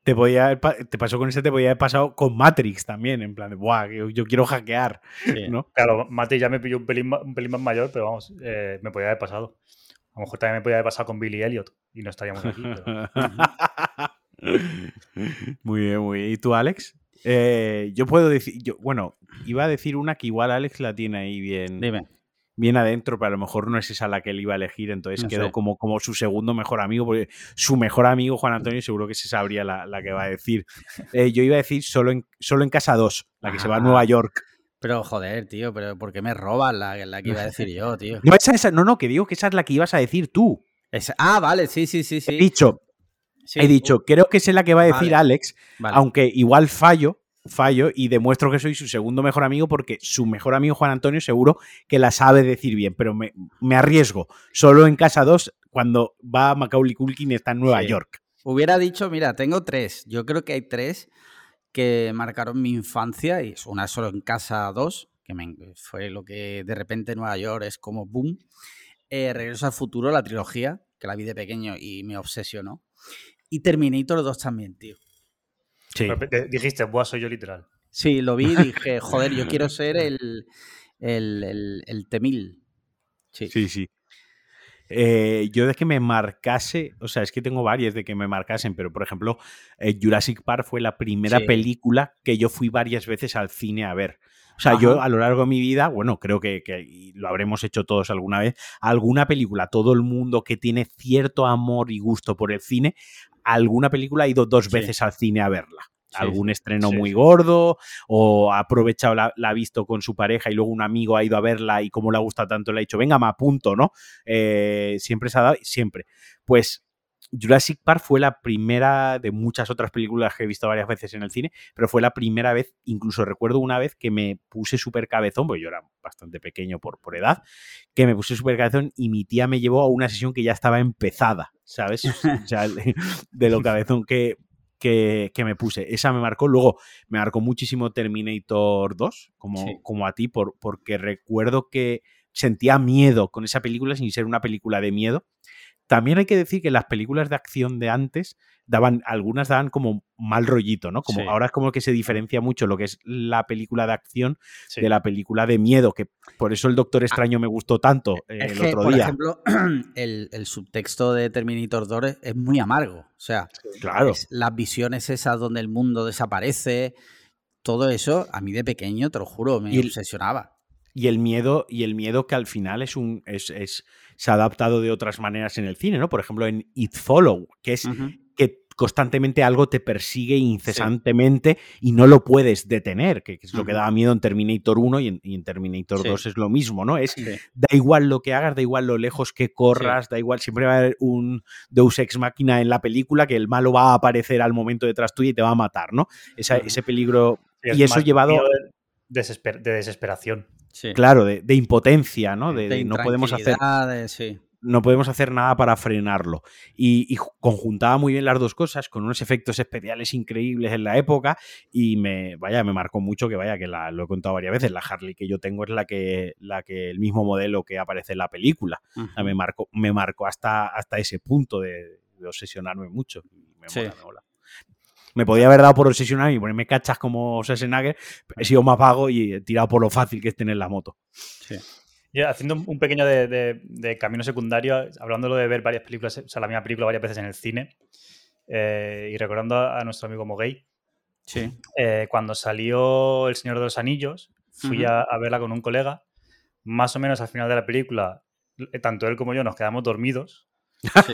S2: te, podía, te pasó con ese, te podía haber pasado con Matrix también, en plan de, Buah, yo, quiero hackear. ¿no?
S3: Claro, Matrix ya me pilló un pelín, un pelín más mayor, pero vamos, eh, me podía haber pasado. A lo mejor también me podía haber pasado con Billy Elliot y no estaríamos aquí.
S2: muy bien, muy bien. ¿Y tú, Alex? Eh, yo puedo decir, yo, bueno, iba a decir una que igual Alex la tiene ahí bien, bien adentro, pero a lo mejor no es esa la que él iba a elegir, entonces quedó como, como su segundo mejor amigo, porque su mejor amigo, Juan Antonio, seguro que se sabría la, que va a decir. Eh, yo iba a decir solo en, solo en casa 2, la que se va a Nueva ah. York.
S1: Pero joder, tío, pero ¿por qué me robas la, la que iba a decir yo, tío?
S2: No, esa, no, no, que digo que esa es la que ibas a decir tú.
S1: ah, vale, sí, sí, sí, sí.
S2: He dicho, he dicho, creo que es la que va a decir Alex, aunque igual fallo, fallo y demuestro que soy su segundo mejor amigo porque su mejor amigo Juan Antonio seguro que la sabe decir bien, pero me, arriesgo. Solo en casa 2 cuando va Macaulay Culkin está en Nueva York.
S1: Hubiera dicho, mira, tengo tres. Yo creo que hay tres que marcaron mi infancia y una solo en casa 2, que fue lo que de repente Nueva York es como boom. Eh, Regreso al futuro, la trilogía, que la vi de pequeño y me obsesionó. Y Terminator 2 también, tío.
S3: Sí. Dijiste, buah, soy yo literal.
S1: Sí, lo vi y dije, joder, yo quiero ser el, el, el, Temil.
S2: Sí, sí. sí. Eh, yo de que me marcase, o sea, es que tengo varias de que me marcasen, pero por ejemplo, eh, Jurassic Park fue la primera película que yo fui varias veces al cine a ver. O sea, yo a lo largo de mi vida, bueno, creo que, que, lo habremos hecho todos alguna vez, alguna película, todo el mundo que tiene cierto amor y gusto por el cine, alguna película ha ido dos veces al cine a verla. algún estreno muy gordo o ha aprovechado, la, ha visto con su pareja y luego un amigo ha ido a verla y como le ha gustado tanto le ha dicho, venga, me apunto, ¿no? Eh, siempre se ha dado, siempre. Pues Jurassic Park fue la primera de muchas otras películas que he visto varias veces en el cine, pero fue la primera vez, incluso recuerdo una vez que me puse súper cabezón, porque yo era bastante pequeño por, por edad, que me puse súper cabezón y mi tía me llevó a una sesión que ya estaba empezada, ¿sabes? O sea, de lo cabezón que, que, me puse. Esa me marcó. Luego me marcó muchísimo Terminator 2, como, como a ti, por, porque recuerdo que sentía miedo con esa película sin ser una película de miedo. También hay que decir que las películas de acción de antes daban, algunas daban como mal rollito, ¿no? Como ahora es como que se diferencia mucho lo que es la película de acción de la película de miedo, que por eso el Doctor Extraño me gustó tanto eh, el otro día.
S1: Por ejemplo, el, subtexto de Terminator 2 es muy amargo. O sea,
S2: claro.
S1: las visiones esas donde el mundo desaparece, todo eso, a mí de pequeño, te lo juro, me obsesionaba.
S2: Y el miedo, y el miedo que al final es un. Es, es, se ha adaptado de otras maneras en el cine, ¿no? Por ejemplo, en It Follow, que es que constantemente algo te persigue incesantemente y no lo puedes detener, que, es lo que daba miedo en Terminator 1 y en, Terminator 2 es lo mismo, ¿no? Es da igual lo que hagas, da igual lo lejos que corras, da igual, siempre va a haber un Deus Ex Máquina en la película que el malo va a aparecer al momento detrás tuyo y te va a matar, ¿no? ese peligro. y eso llevado.
S3: De, de desesperación.
S2: Claro, de, impotencia, ¿no? De, no podemos hacer. No podemos hacer nada para frenarlo. Y, conjuntaba muy bien las dos cosas, con unos efectos especiales increíbles en la época. Y me, vaya, me marcó mucho que vaya, que lo he contado varias veces. La Harley que yo tengo es la que, la que el mismo modelo que aparece en la película. me marcó, me marcó hasta, hasta ese punto de, obsesionarme mucho. Me mola, me podía haber dado por obsesionar y ponerme cachas como Schwarzenegger, he sido más vago y he tirado por lo fácil que es tener la moto.
S3: Sí. haciendo un pequeño de, camino secundario, hablándolo de ver varias películas, o sea, la misma película varias veces en el cine, eh, y recordando a, nuestro amigo Moguey,
S1: Sí.
S3: eh, cuando salió El Señor de los Anillos, fui a, a verla con un colega. Más o menos al final de la película, eh, tanto él como yo nos quedamos dormidos
S1: sí.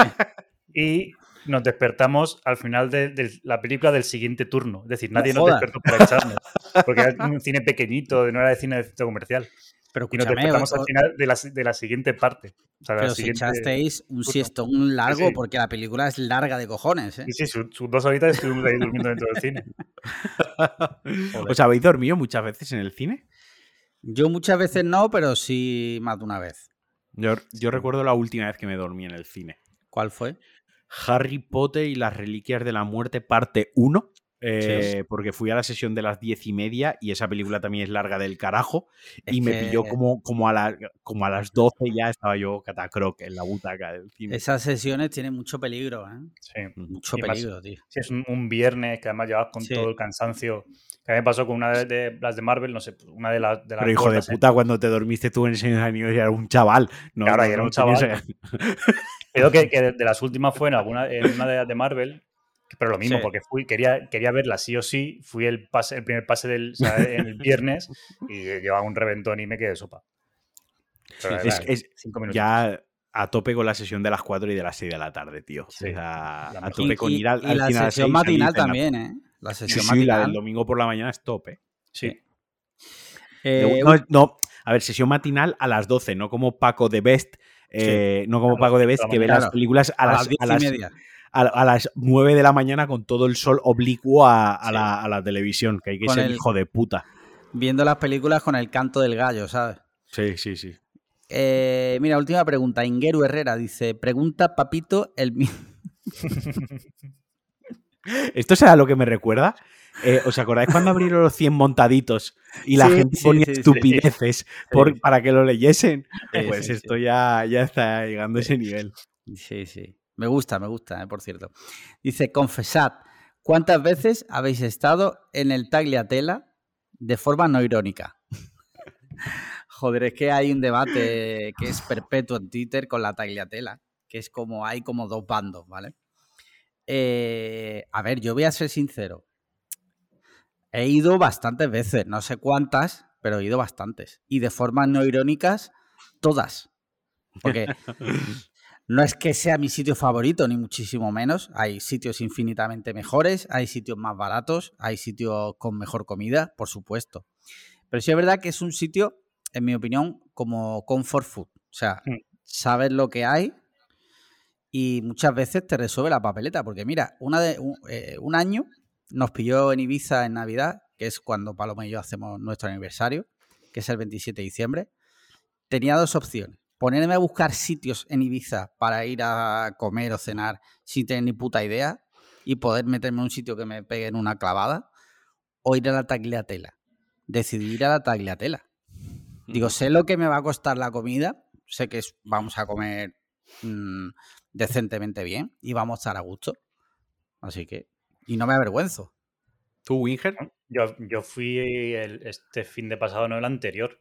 S3: y nos despertamos al final de, de la película del siguiente turno. Es decir, nadie nos despertó para echarnos. Porque era un cine pequeñito, no era de cine de centro comercial.
S1: Pero
S3: Y nos despertamos
S1: o-
S3: al final de la, de la siguiente parte. O sea, la
S1: pero si
S3: siguiente-
S1: echasteis un siestón largo,
S3: sí.
S1: porque la película es larga de cojones, ¿eh?
S3: Sí, sí, su- sus dos horitas estuvimos ahí durmiendo dentro del cine.
S2: ¿Os habéis dormido muchas veces en el cine?
S1: Yo muchas veces no, pero sí más de una vez.
S2: Yo, yo recuerdo la última vez que me dormí en el cine.
S1: ¿Cuál fue?
S2: Harry Potter y las Reliquias de la Muerte, parte 1. Eh, Porque fui a la sesión de las diez y media y esa película también es larga del carajo.
S1: Es
S2: y me
S1: que
S2: pilló como, como, a la- como a las 12 ya estaba yo catacroc en la butaca del cine.
S1: Esas sesiones tienen mucho peligro, ¿eh?
S3: Sí.
S1: Mucho
S3: Y más-
S1: peligro, tío.
S3: Sí, es un, un viernes que además llevas con
S1: Sí.
S3: todo el cansancio. Que a mí me pasó con una de, de- las de Marvel, no sé, una de, las de las
S2: Pero hijo de
S3: gordas, ¿eh?
S2: puta, cuando te dormiste tú en ese año ya era un chaval. No,
S3: Claro,
S2: no,
S3: era un chaval. Creo que, que de, de las últimas fue en, alguna, en una de las de Marvel, pero lo mismo,
S1: Sí.
S3: porque fui, quería, quería verla sí o sí. Fui el, pase, el primer pase del, o sea, en el viernes y llevaba un reventón y me quedé sopa. Pero
S2: es- es-
S3: cinco minutos.
S2: ya a tope con la sesión de las 4 y de las 6 de la tarde, tío.
S3: Sí,
S2: O sea,
S3: la
S2: a tope
S1: Y,
S2: con ir al,
S1: y
S2: al
S1: la
S2: las
S1: sesión
S2: 6,
S1: matinal también, ¿eh? La
S2: Sí,
S1: sesión
S2: sí, la
S1: matinal.
S2: del domingo por la mañana es top, ¿eh?
S3: Sí.
S1: Eh,
S2: no, no, a ver, sesión matinal a las 12, no como Paco de Best, eh, no como
S3: las
S2: Paco de
S3: 12
S2: Best que ve las películas a,
S1: a
S2: las,
S1: las diez
S2: a
S1: y
S2: las-
S1: media.
S2: a, a las 9 de la mañana con todo el sol oblicuo a, a
S1: Sí.
S2: la, a la televisión, que hay que
S1: Con
S2: ser
S1: el-
S2: hijo de puta.
S1: Viendo las películas con el canto del gallo, ¿sabes?
S2: Sí, sí, sí.
S1: Eh, mira, última pregunta. Ingueru Herrera dice: Pregunta Papito el
S2: ¿Esto será lo que me recuerda? Eh, ¿Os acordáis cuando abrieron los 100 montaditos y la
S1: Sí,
S2: gente ponía
S1: sí, sí.
S2: estupideces por- para que lo leyesen? Pues esto Ya, ya está llegando a ese nivel.
S1: Sí, sí. Me gusta, me gusta, eh, por cierto. Dice: Confesad, ¿cuántas veces habéis estado en el Tagliatela de forma no irónica? Joder, es que hay un debate que es perpetuo en Twitter con la Tagliatela, que es como hay como dos bandos, ¿vale? Eh, a ver, yo voy a ser sincero. He ido bastantes veces, no sé cuántas, pero he ido bastantes. Y de formas no irónicas, todas. Porque no es que sea mi sitio favorito, ni muchísimo menos. Hay sitios infinitamente mejores, hay sitios más baratos, hay sitios con mejor comida, por supuesto. Pero sí es verdad que es un sitio, en mi opinión, como comfort food. O sea,
S3: Mm.
S1: sabes lo que hay y muchas veces te resuelve la papeleta. Porque mira, una de, un, eh, un año nos pilló en Ibiza en Navidad, que es cuando Paloma y yo hacemos nuestro aniversario, que es el 27 de diciembre. Tenía dos opciones. Ponerme a buscar sitios en Ibiza para ir a comer o cenar sin tener ni puta idea y poder meterme en un sitio que me pegue en una clavada o ir a la tagliatela. Decidí ir a la tagliatela. Digo, sé lo que me va a costar la comida, sé que es- vamos a comer mm, decentemente bien y vamos a estar a gusto. Así que, y no me avergüenzo.
S2: ¿Tú, Winger?
S3: Yo, yo fui el- este fin de pasado, no el anterior.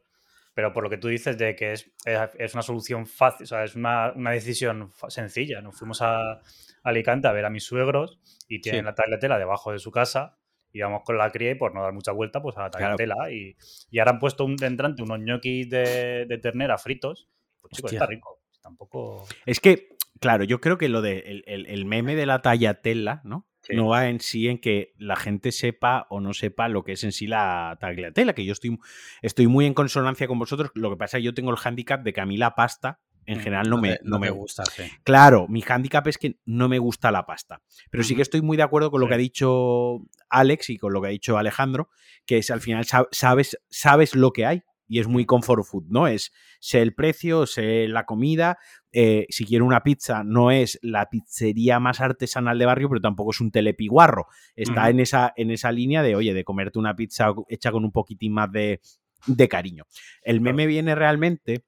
S3: Pero por lo que tú dices de que es, es- es una solución fácil, o sea, es una, una decisión sencilla. Nos fuimos a Alicante a ver a mis suegros y tienen
S1: Sí.
S3: la tagliatela debajo de su casa. Íbamos con la cría y por no dar mucha vuelta, pues a la
S2: Claro.
S3: tagliatela. Y, y ahora han puesto un, de entrante unos ñoquis de, de ternera fritos. Pues
S1: Hostia.
S3: está rico. Tampoco.
S2: Es que, claro, yo creo que lo de el, el- meme de la tagliatella, ¿no?
S3: Sí.
S2: No va en sí en que la gente sepa o no sepa lo que es en sí la tagliatella, que yo estoy, estoy muy en consonancia con vosotros. Lo que pasa es que yo tengo el hándicap de que a mí la pasta en
S3: Mm,
S2: general no, me, no me
S1: gusta. sí.
S2: Claro, mi hándicap es que no me gusta la pasta. Pero sí que estoy muy de acuerdo con lo
S3: Sí.
S2: que ha dicho Alex y con lo que ha dicho Alejandro, que es al final sab- sabes, sabes lo que hay y es muy comfort food, ¿no? Es sé el precio, sé la comida. eh, si quiero una pizza, no es la pizzería más artesanal de barrio, pero tampoco es un telepiguarro. Está en, esa, en esa línea de, oye, de comerte una pizza hecha con un poquitín más de, de cariño. El meme viene realmente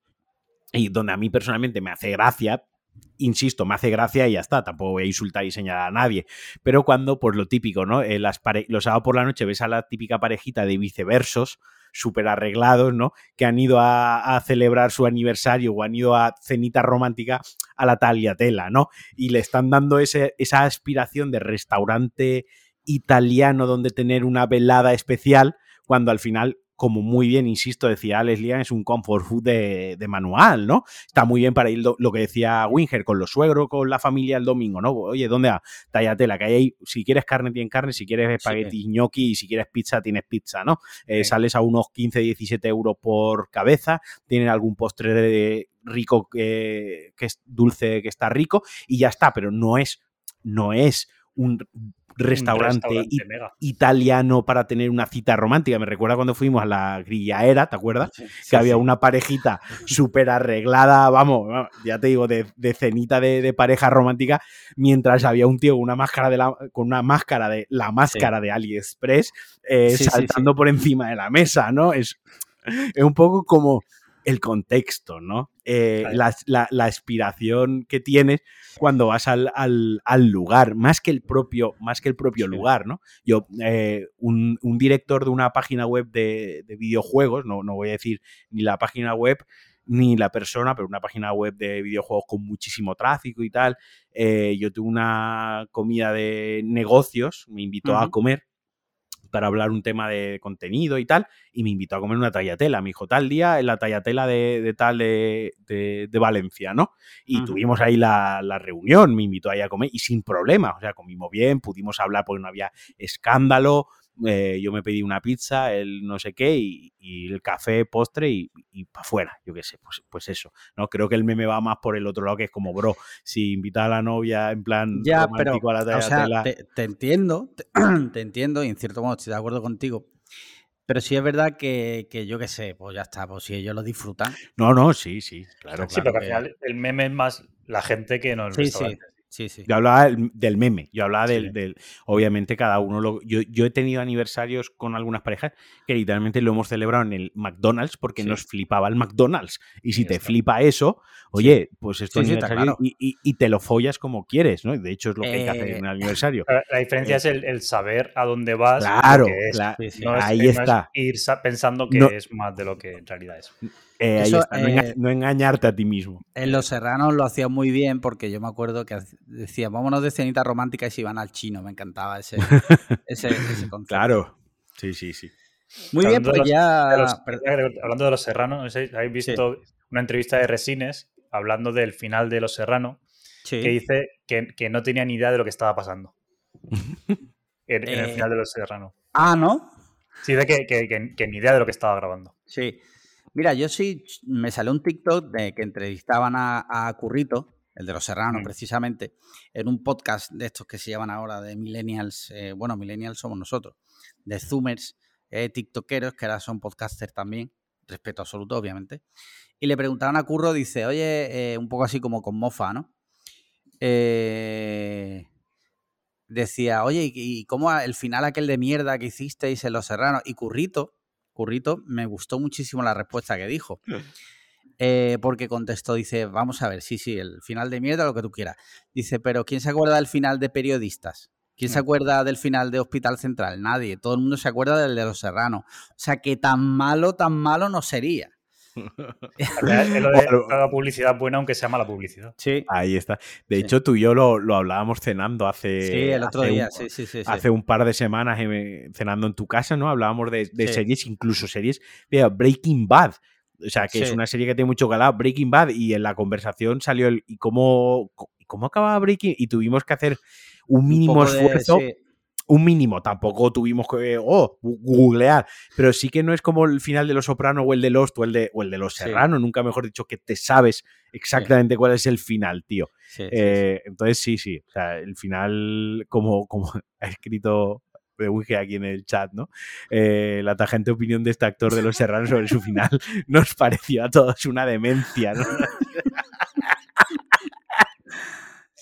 S2: y donde a mí personalmente me hace gracia, insisto, me hace gracia y ya está, tampoco voy a insultar y señalar a nadie, pero cuando, pues lo típico, ¿no? Eh, las los sábados por la noche ves a la típica parejita de viceversos, súper arreglados, ¿no? Que han ido a, celebrar su aniversario o han ido a cenita romántica a la tagliatela, ¿no? Y le están dando ese, esa aspiración de restaurante italiano donde tener una velada especial, cuando al final como muy bien, insisto, decía Alex Lian, es un comfort food de, manual, ¿no? Está muy bien para ir lo, que decía Winger, con los suegros, con la familia el domingo, ¿no? Oye, ¿dónde va? Tallatela, que hay ahí, si quieres carne, tienes carne, si quieres espagueti gnocchi y si quieres pizza, tienes pizza, ¿no? Eh, sales a unos 15, 17 euros por cabeza, tienen algún postre de rico que es dulce, que está rico y ya está, pero no es, no es un restaurante, italiano para tener una cita romántica. Me recuerda cuando fuimos a la grillaera, ¿te acuerdas? que había una parejita súper arreglada, vamos, ya te digo, de, cenita de, pareja romántica, mientras había un tío con una máscara de la, con una máscara de la máscara de AliExpress eh, saltando por encima de la mesa, ¿no? Es, es un poco como el contexto, ¿no? Eh, la, aspiración que tienes cuando vas al, lugar, más que el propio, más que el propio lugar, ¿no? Yo, eh, un, director de una página web de, videojuegos, no, no, voy a decir ni la página web ni la persona, pero una página web de videojuegos con muchísimo tráfico y tal. Eh, yo tuve una comida de negocios, me invitó a comer para hablar un tema de contenido y tal, y me invitó a comer una tallatela. Me dijo, tal día en la tallatela de, de tal de, de, Valencia, ¿no? Y tuvimos ahí la, la, reunión, me invitó ahí a comer y sin problema, o sea, comimos bien, pudimos hablar porque no había escándalo, eh, yo me pedí una pizza, el no sé qué, y, el café, postre y, y para afuera, yo qué sé, pues, pues eso, ¿no? Creo que el meme va más por el otro lado, que es como, bro, si invita a la novia en plan
S1: ya, pero, a la o sea, te, entiendo, te, entiendo, y en cierto modo estoy de acuerdo contigo, pero sí es verdad que, que yo qué sé, pues ya está, pues si ellos lo disfrutan.
S2: No, no, sí, sí, claro.
S3: Sí, pero al final el meme es más la gente que no el sí,
S2: yo hablaba del, meme, yo hablaba del, obviamente cada uno lo, yo, yo, he tenido aniversarios con algunas parejas que literalmente lo hemos celebrado en el McDonald's porque nos flipaba el McDonald's y si te flipa eso, oye, pues esto es aniversario y, te lo follas como quieres, ¿no? De hecho es lo que hay que hacer en el eh, aniversario.
S3: La diferencia es el, saber a dónde vas.
S2: Claro, ahí está.
S3: ir pensando que es más de lo que en realidad es.
S2: Eh, ahí está, eh, no, engañarte a ti mismo.
S1: En Los Serranos lo hacía muy bien porque yo me acuerdo que decía, vámonos de cenita romántica y se iban al chino. Me encantaba ese, ese, concepto.
S2: Claro, sí, sí, sí.
S1: Muy bien, pues ya...
S3: hablando de Los Serranos, ¿habéis visto una entrevista de Resines hablando del final de Los Serranos? Que dice que, no tenía ni idea de lo que estaba pasando. en, el eh, final de Los Serranos.
S1: Ah, ¿no?
S3: Sí, de que, que, ni idea de lo que estaba grabando.
S1: Sí. Mira, yo sí me salió un TikTok de que entrevistaban a, Currito, el de los Serranos, mm. precisamente, en un podcast de estos que se llaman ahora de Millennials, eh, bueno, Millennials somos nosotros, de Zoomers, eh, TikTokeros, que ahora son podcasters también, respeto absoluto, obviamente. Y le preguntaban a Curro, dice, oye, eh, un poco así como con mofa, ¿no? decía, oye, ¿y cómo el final aquel de mierda que hicisteis en Los Serranos? Y Currito, Currito, me gustó muchísimo la respuesta que dijo. Mm. Eh, porque contestó, dice, vamos a ver, sí, sí, el final de mierda, lo que tú quieras. Dice, pero ¿quién se acuerda del final de periodistas? ¿Quién se mm. acuerda del final de Hospital Central? Nadie. Todo el mundo se acuerda del de Los Serranos. O sea, que tan malo, tan malo no sería.
S3: La publicidad buena, aunque sea mala publicidad.
S2: Sí. Ahí está. De hecho, tú y yo lo, hablábamos cenando hace.
S1: Sí, el otro día,
S2: un, sí, sí, Hace un par de semanas eh, cenando en tu casa, ¿no? Hablábamos de, series, incluso series. Mira, Breaking Bad. O sea, que es una serie que tiene mucho galado, Breaking Bad, y en la conversación salió el. ¿Y cómo, cómo acaba Breaking? Y tuvimos que hacer un mínimo esfuerzo un mínimo. Tampoco tuvimos que oh, googlear, pero sí que no es como el final de Los Soprano o el de Lost o el de, o el de Los Serrano, nunca mejor dicho que te sabes exactamente cuál es el final, tío. Eh, entonces sí, sí, o sea, el final, como, como ha escrito Wiki aquí en el chat, ¿no? Eh, la tajante opinión de este actor de Los Serranos sobre su final nos pareció a todos una demencia, ¿no?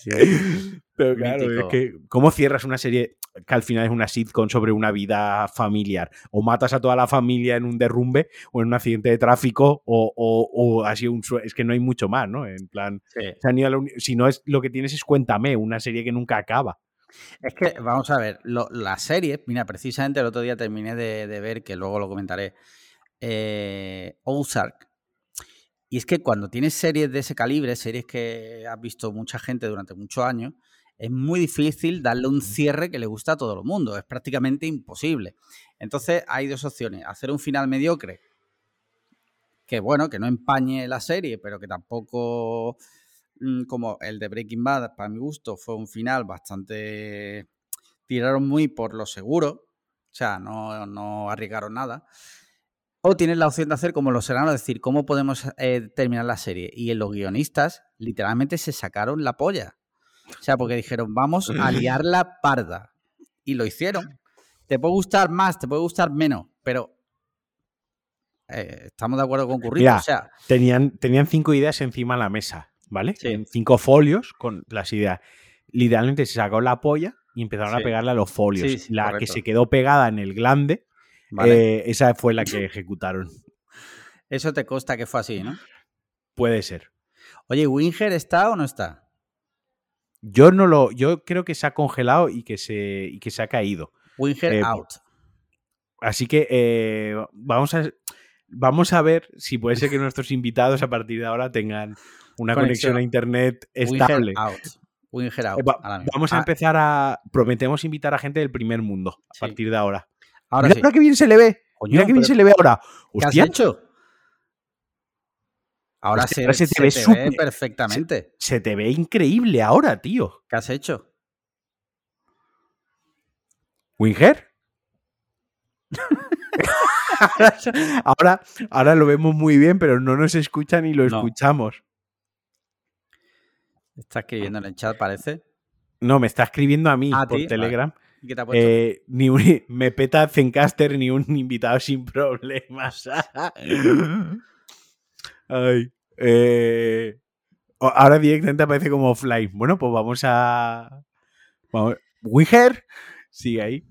S2: Pero claro, es que, ¿cómo cierras una serie que al final es una sitcom sobre una vida familiar? O matas a toda la familia en un derrumbe o en un accidente de tráfico o, o, así un... Es que no hay mucho más, ¿no? En plan, si no es lo que tienes es Cuéntame, una serie que nunca acaba.
S1: Es que, vamos a ver, la serie, mira, precisamente el otro día terminé de, ver, que luego lo comentaré, eh, Ozark. Y es que cuando tienes series de ese calibre, series que has visto mucha gente durante muchos años, es muy difícil darle un cierre que le gusta a todo el mundo. Es prácticamente imposible. Entonces hay dos opciones. Hacer un final mediocre, que bueno, que no empañe la serie, pero que tampoco, mm, como el de Breaking Bad, para mi gusto, fue un final bastante... Tiraron muy por lo seguro, o sea, no, no arriesgaron nada. O tienes la opción de hacer como los serranos, decir, ¿cómo podemos eh, terminar la serie? Y los guionistas literalmente se sacaron la polla. O sea, porque dijeron, vamos a liar la parda. Y lo hicieron. Te puede gustar más, te puede gustar menos, pero eh, estamos de acuerdo con Currito. o sea,
S2: tenían, tenían cinco ideas encima de la mesa, ¿vale? Cinco folios con las ideas. Literalmente se sacó la polla y empezaron a pegarle a los folios. la que se quedó pegada en el glande eh, esa fue la que ejecutaron.
S1: Eso te consta que fue así, ¿no?
S2: Puede ser.
S1: Oye, ¿Winger está o no está?
S2: Yo no lo. Yo creo que se ha congelado y que se, y que se ha caído.
S1: Winger
S2: Eh,
S1: out.
S2: Así que eh, vamos a. Vamos a ver si puede ser que nuestros invitados a partir de ahora tengan una conexión,
S1: Conexión.
S2: a internet
S1: Winger
S2: estable.
S1: out. Winger out.
S2: Eh, va- vamos a
S1: Ah,
S2: empezar a. Prometemos invitar a gente del primer mundo a
S1: Sí.
S2: partir de ahora.
S1: Ahora
S2: Mira,
S1: sí.
S2: mira qué bien se le ve.
S1: Coño,
S2: Mira qué bien se le ve ahora.
S1: ¿Qué has hecho? Ahora se,
S2: se te
S1: se
S2: ve
S1: te ve perfectamente.
S2: se te ve increíble ahora, tío.
S1: ¿Qué has hecho?
S2: ¿Winger? ahora, ahora lo vemos muy bien, pero no nos escuchan y lo
S1: No.
S2: escuchamos.
S1: Está escribiendo en el chat, parece.
S2: No, me está escribiendo a mí
S1: ¿A
S2: por
S1: ti?
S2: Telegram.
S1: ¿Y qué te ha puesto?
S2: Eh, ni un- me peta Zencaster ni un invitado sin problemas. Ay, eh, ahora directamente aparece como offline. Bueno, pues vamos a. Vamos, sigue ahí.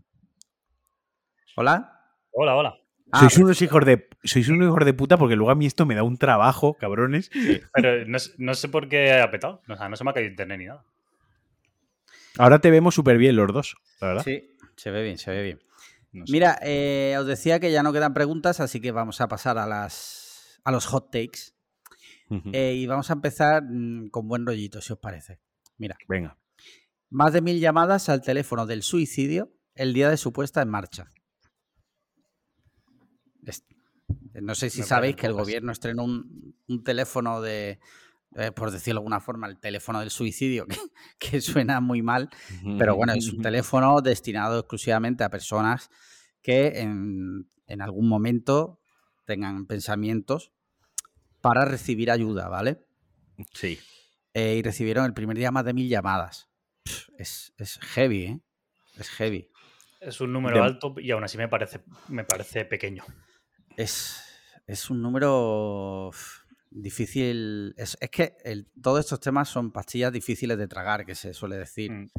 S1: ¿Hola?
S3: Hola, hola.
S1: Ah,
S2: sois unos hijos de. Sois unos hijos de puta porque luego a mí esto me da un trabajo, cabrones.
S3: Pero no, sé- no sé por qué ha petado. O sea, no se me ha caído internet ni nada.
S2: Ahora te vemos súper bien los dos, la verdad.
S1: Sí, se ve bien, se ve bien.
S3: No sé.
S1: Mira, eh, os decía que ya no quedan preguntas, así que vamos a pasar a las a los hot takes. Eh, y vamos a empezar mm, con buen rollito, si os parece. Mira,
S2: Venga.
S1: más de mil llamadas al teléfono del suicidio el día de su puesta en marcha. No sé si
S3: Me
S1: sabéis que el gobierno estrenó un, un teléfono de, eh, por decirlo de alguna forma, el teléfono del suicidio, que, que suena muy mal, pero bueno, es un teléfono destinado exclusivamente a personas que en, en algún momento tengan pensamientos para recibir ayuda, ¿vale?
S2: Sí.
S1: Eh, y recibieron el primer día más de mil llamadas. Pff, Es, es heavy, ¿eh? Es heavy.
S3: Es un número
S2: De-
S3: alto y aún así me parece, me parece pequeño.
S1: Es, es un número difícil. Es, es que el- todos estos temas son pastillas difíciles de tragar, que se suele decir.
S3: Mm.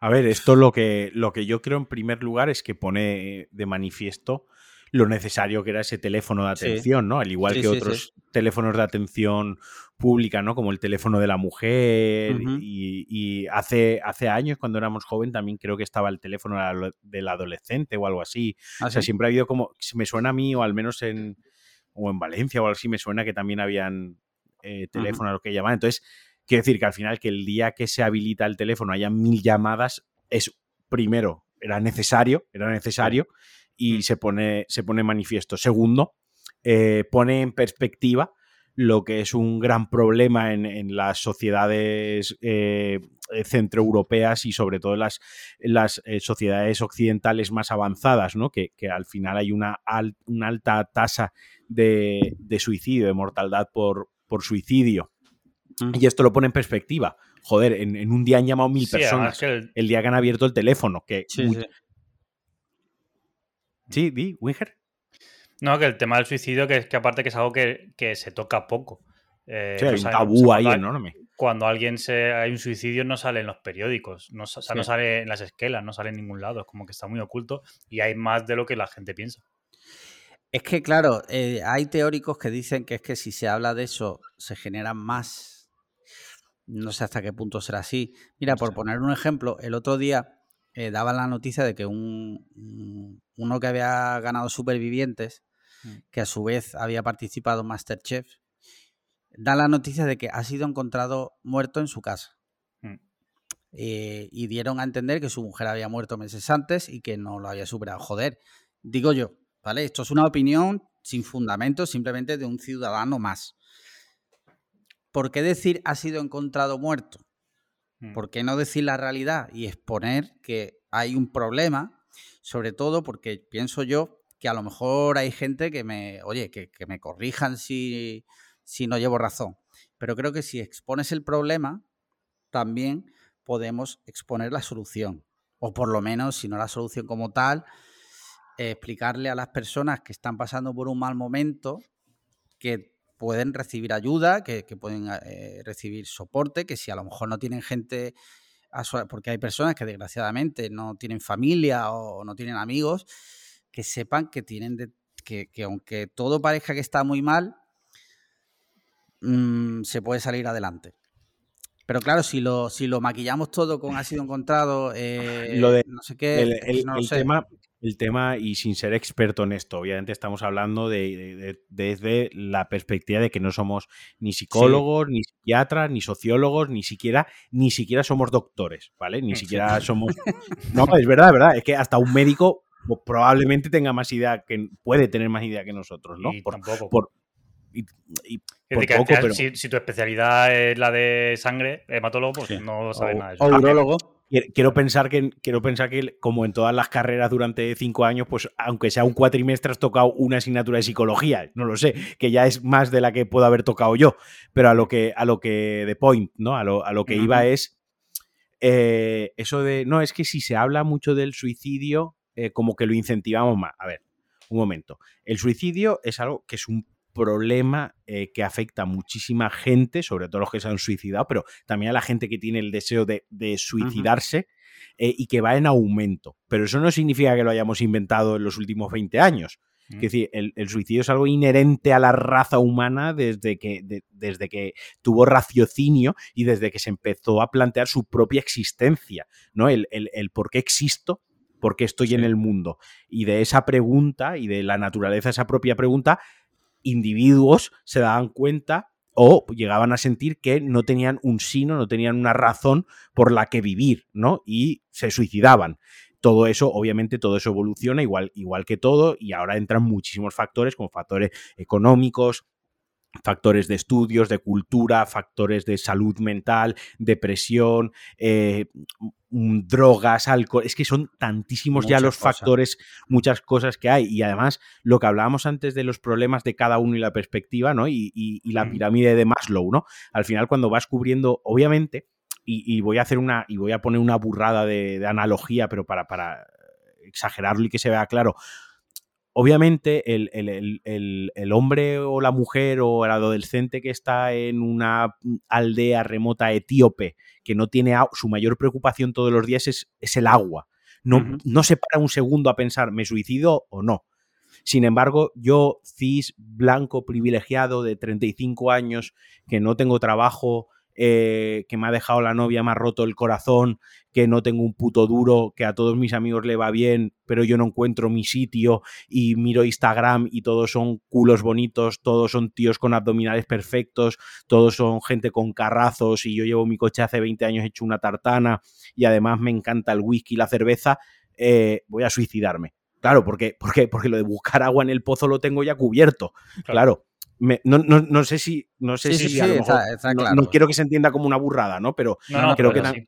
S2: A ver, esto lo que, lo que yo creo en primer lugar es que pone de manifiesto lo necesario que era ese teléfono de
S1: Sí.
S2: atención, ¿no? Al igual
S1: Sí,
S2: que
S1: sí,
S2: otros teléfonos de atención pública, ¿no? Como el teléfono de la mujer. Y, y hace, hace años, cuando éramos joven, también creo que estaba el teléfono del ado- del adolescente o algo así.
S1: ¿Ah,
S2: O sea,
S1: sí?
S2: siempre ha habido como. Me suena a mí, o al menos en. O en Valencia o algo así, me suena que también habían eh, teléfono a lo que llaman. Entonces, quiero decir que al final, que el día que se habilita el teléfono haya mil llamadas, es primero, era necesario, era necesario, y
S3: Mm.
S2: se pone, se pone manifiesto. Segundo, eh, pone en perspectiva lo que es un gran problema en, en las sociedades eh, centroeuropeas y sobre todo en las, en las eh, sociedades occidentales más avanzadas, ¿no? que, que al final hay una, al- una alta tasa de, de suicidio, de mortalidad por, por suicidio.
S1: Mm.
S2: Y esto lo pone en perspectiva. Joder, en, en un día han llamado mil
S3: Sí,
S2: personas.
S3: el-
S2: El día que han abierto el teléfono. Que
S1: Sí, sí.
S2: sí, di, Winger.
S3: No, que el tema del suicidio, que es que aparte que es algo que, que se toca poco. Eh,
S2: Sí, hay un
S3: sabe-
S2: tabú
S3: o sea,
S2: ahí
S3: cuando,
S2: enorme.
S3: cuando alguien se hay un suicidio no sale en los periódicos, no, o sea, no sale en las esquelas, no sale en ningún lado, es como que está muy oculto y hay más de lo que la gente piensa.
S1: Es que, claro, eh, hay teóricos que dicen que es que si se habla de eso se generan más. No sé hasta qué punto será así. Mira, por poner un ejemplo, el otro día eh, daban la noticia de que un, un- uno que había ganado supervivientes. Que a su vez había participado en Masterchef, da la noticia de que ha sido encontrado muerto en su casa. Mm. Eh, y dieron a entender que su mujer había muerto meses antes y que no lo había superado. Joder, digo yo, ¿vale? Esto es una opinión sin fundamento, simplemente de un ciudadano más. ¿Por qué decir ha sido encontrado muerto? Mm. ¿Por qué no decir la realidad y exponer que hay un problema? Sobre todo porque pienso yo que a lo mejor hay gente que me, oye, que, me corrijan si, si no llevo razón. Pero creo que si expones el problema, también podemos exponer la solución. O por lo menos, si no la solución como tal, explicarle a las personas que están pasando por un mal momento que pueden recibir ayuda, que, pueden eh, recibir soporte, que si a lo mejor no tienen gente, porque hay personas que desgraciadamente no tienen familia o no tienen amigos, que sepan que tienen que, aunque todo parezca que está muy mal, mm, se puede salir adelante. Pero claro, si lo, si lo maquillamos todo con ha sido encontrado, eh,
S2: lo de, no sé qué, el, Tema, el tema, y sin ser experto en esto, obviamente estamos hablando de, desde la perspectiva de que no somos ni psicólogos, ni psiquiatras, ni sociólogos, ni siquiera, ni siquiera somos doctores, ¿vale? Ni siquiera somos. No, es verdad, es verdad. Es que hasta un médico probablemente tenga más idea que puede tener más idea que nosotros, ¿no?
S3: por, tampoco. si, tu especialidad es la de sangre, hematólogo, pues no sabes nada de eso.
S1: O urologo.
S2: Quiero pensar que quiero pensar que como en todas las carreras durante cinco años, pues aunque sea un cuatrimestre has tocado una asignatura de psicología, no lo sé, que ya es más de la que puedo haber tocado yo, pero a lo que a lo que de point, ¿no? A lo, a lo que iba es eh, eso de no es que si se habla mucho del suicidio, eh, como que lo incentivamos más. A ver, un momento. El suicidio es algo que es un problema eh, que afecta a muchísima gente, sobre todo los que se han suicidado, pero también a la gente que tiene el deseo de, suicidarse eh, y que va en aumento. Pero eso no significa que lo hayamos inventado en los últimos 20 años. Es decir, el, suicidio es algo inherente a la raza humana desde que, desde que tuvo raciocinio y desde que se empezó a plantear su propia existencia, ¿no? El, el por qué existo, por qué estoy en el mundo. Y de esa pregunta y de la naturaleza esa propia pregunta individuos se daban cuenta o llegaban a sentir que no tenían un sino, no tenían una razón por la que vivir, ¿no? Y se suicidaban. Todo eso, obviamente, todo eso evoluciona igual, igual que todo, y ahora entran muchísimos factores, como factores económicos, factores de estudios, de cultura, factores de salud mental, depresión, eh, mm, drogas, alcohol. Es que son tantísimos ya los factores, muchas cosas que hay. Y además, lo que hablábamos antes de los problemas de cada uno y la perspectiva, ¿no? Y, la mm. pirámide de Maslow, ¿no? Al final, cuando vas cubriendo, obviamente, y, voy a hacer una, y voy a poner una burrada de, analogía, pero para, para exagerarlo y que se vea claro obviamente el, hombre o la mujer o el adolescente que está en una aldea remota etíope que no tiene su mayor preocupación todos los días es, el agua. No, no se para un segundo a pensar, ¿me suicido o no? Sin embargo, yo, cis, blanco, privilegiado de 35 años, que no tengo trabajo, eh, que me ha dejado la novia, me ha roto el corazón, que no tengo un puto duro, que a todos mis amigos le va bien, pero yo no encuentro mi sitio y miro Instagram y todos son culos bonitos, todos son tíos con abdominales perfectos, todos son gente con carrazos y yo llevo mi coche hace 20 años hecho una tartana y además me encanta el whisky y la cerveza, eh, voy a suicidarme. Claro, porque, porque, porque lo de buscar agua en el pozo lo tengo ya cubierto. claro no, sé si, no sé si no, quiero que se entienda como una burrada, ¿no? Pero creo que,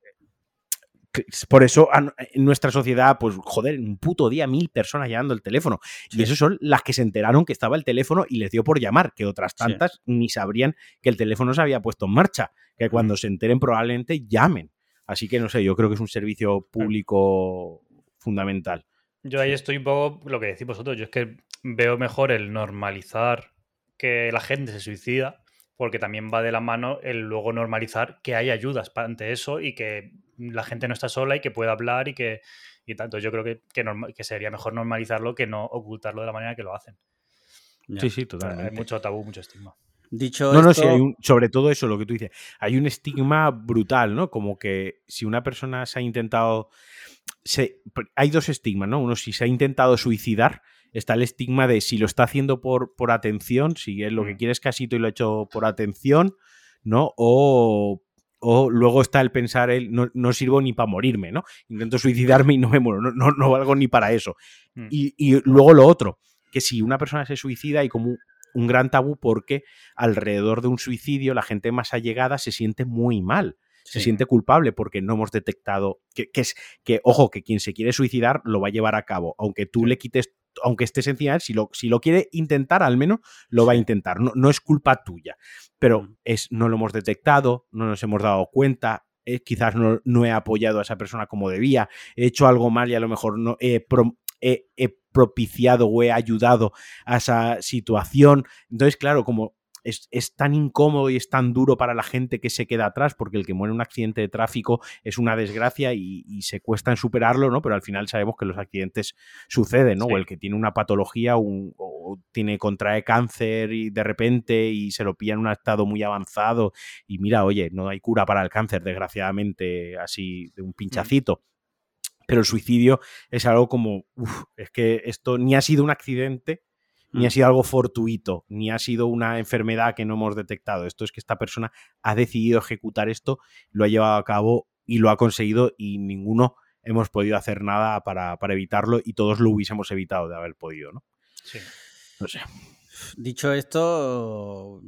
S2: por eso en nuestra sociedad, pues joder, en un puto día mil personas llamando el teléfono. Y esas son las que se enteraron que estaba el teléfono y les dio por llamar, que otras tantas ni sabrían que el teléfono se había puesto en marcha, que cuando se enteren probablemente llamen. Así que no sé, yo creo que es un servicio público fundamental.
S3: Yo ahí estoy un poco lo que decís vosotros, yo es que veo mejor el normalizar que la gente se suicida, porque también va de la mano el luego normalizar que hay ayudas ante eso y que la gente no está sola y que puede hablar y que y tanto. Yo creo que, que, sería mejor normalizarlo que no ocultarlo de la manera que lo hacen.
S2: Sí, sí, totalmente.
S3: Hay mucho tabú, mucho estigma.
S1: Dicho
S2: no, no, sí, hay un, sobre todo eso, lo que tú dices, hay un estigma brutal, ¿no? Como que si una persona se ha intentado, se, hay dos estigmas, ¿no? Uno, si se ha intentado suicidar, está el estigma de si lo está haciendo por, por atención, si es lo que
S3: Mm.
S2: quiere es casito y lo ha hecho por atención, ¿no? O, o luego está el pensar, el, no, no sirvo ni para morirme, ¿no? Intento suicidarme y no me muero, no, no, no valgo ni para eso.
S3: Mm.
S2: Y, y luego lo otro, que si una persona se suicida hay como un, gran tabú porque alrededor de un suicidio la gente más allegada se siente muy mal se siente culpable porque no hemos detectado que, que es que ojo que quien se quiere suicidar lo va a llevar a cabo aunque tú le quites aunque estés encima de él, si lo, si lo quiere intentar al menos lo va a intentar no, no es culpa tuya. Pero
S1: Mm.
S2: es no lo hemos detectado no nos hemos dado cuenta eh, quizás no, no he apoyado a esa persona como debía he hecho algo mal y a lo mejor no he, pro- he- he propiciado o he ayudado a esa situación. Entonces claro como es, es tan incómodo y es tan duro para la gente que se queda atrás, porque el que muere en un accidente de tráfico es una desgracia y, y se cuesta en superarlo, ¿no? Pero al final sabemos que los accidentes suceden, ¿no?
S3: Sí.
S2: O el que tiene una patología un- o tiene, contrae cáncer y de repente y se lo pilla en un estado muy avanzado y mira, oye, no hay cura para el cáncer, desgraciadamente, así de un pinchacito. Pero el suicidio es algo como, uf, es que esto ni ha sido un accidente, ni ha
S1: Mm.
S2: sido algo fortuito, ni ha sido una enfermedad que no hemos detectado. Esto es que esta persona ha decidido ejecutar esto, lo ha llevado a cabo y lo ha conseguido y ninguno hemos podido hacer nada para, para evitarlo y todos lo hubiésemos evitado de haber podido, ¿no?
S3: Sí.
S2: No sé.
S1: Dicho esto,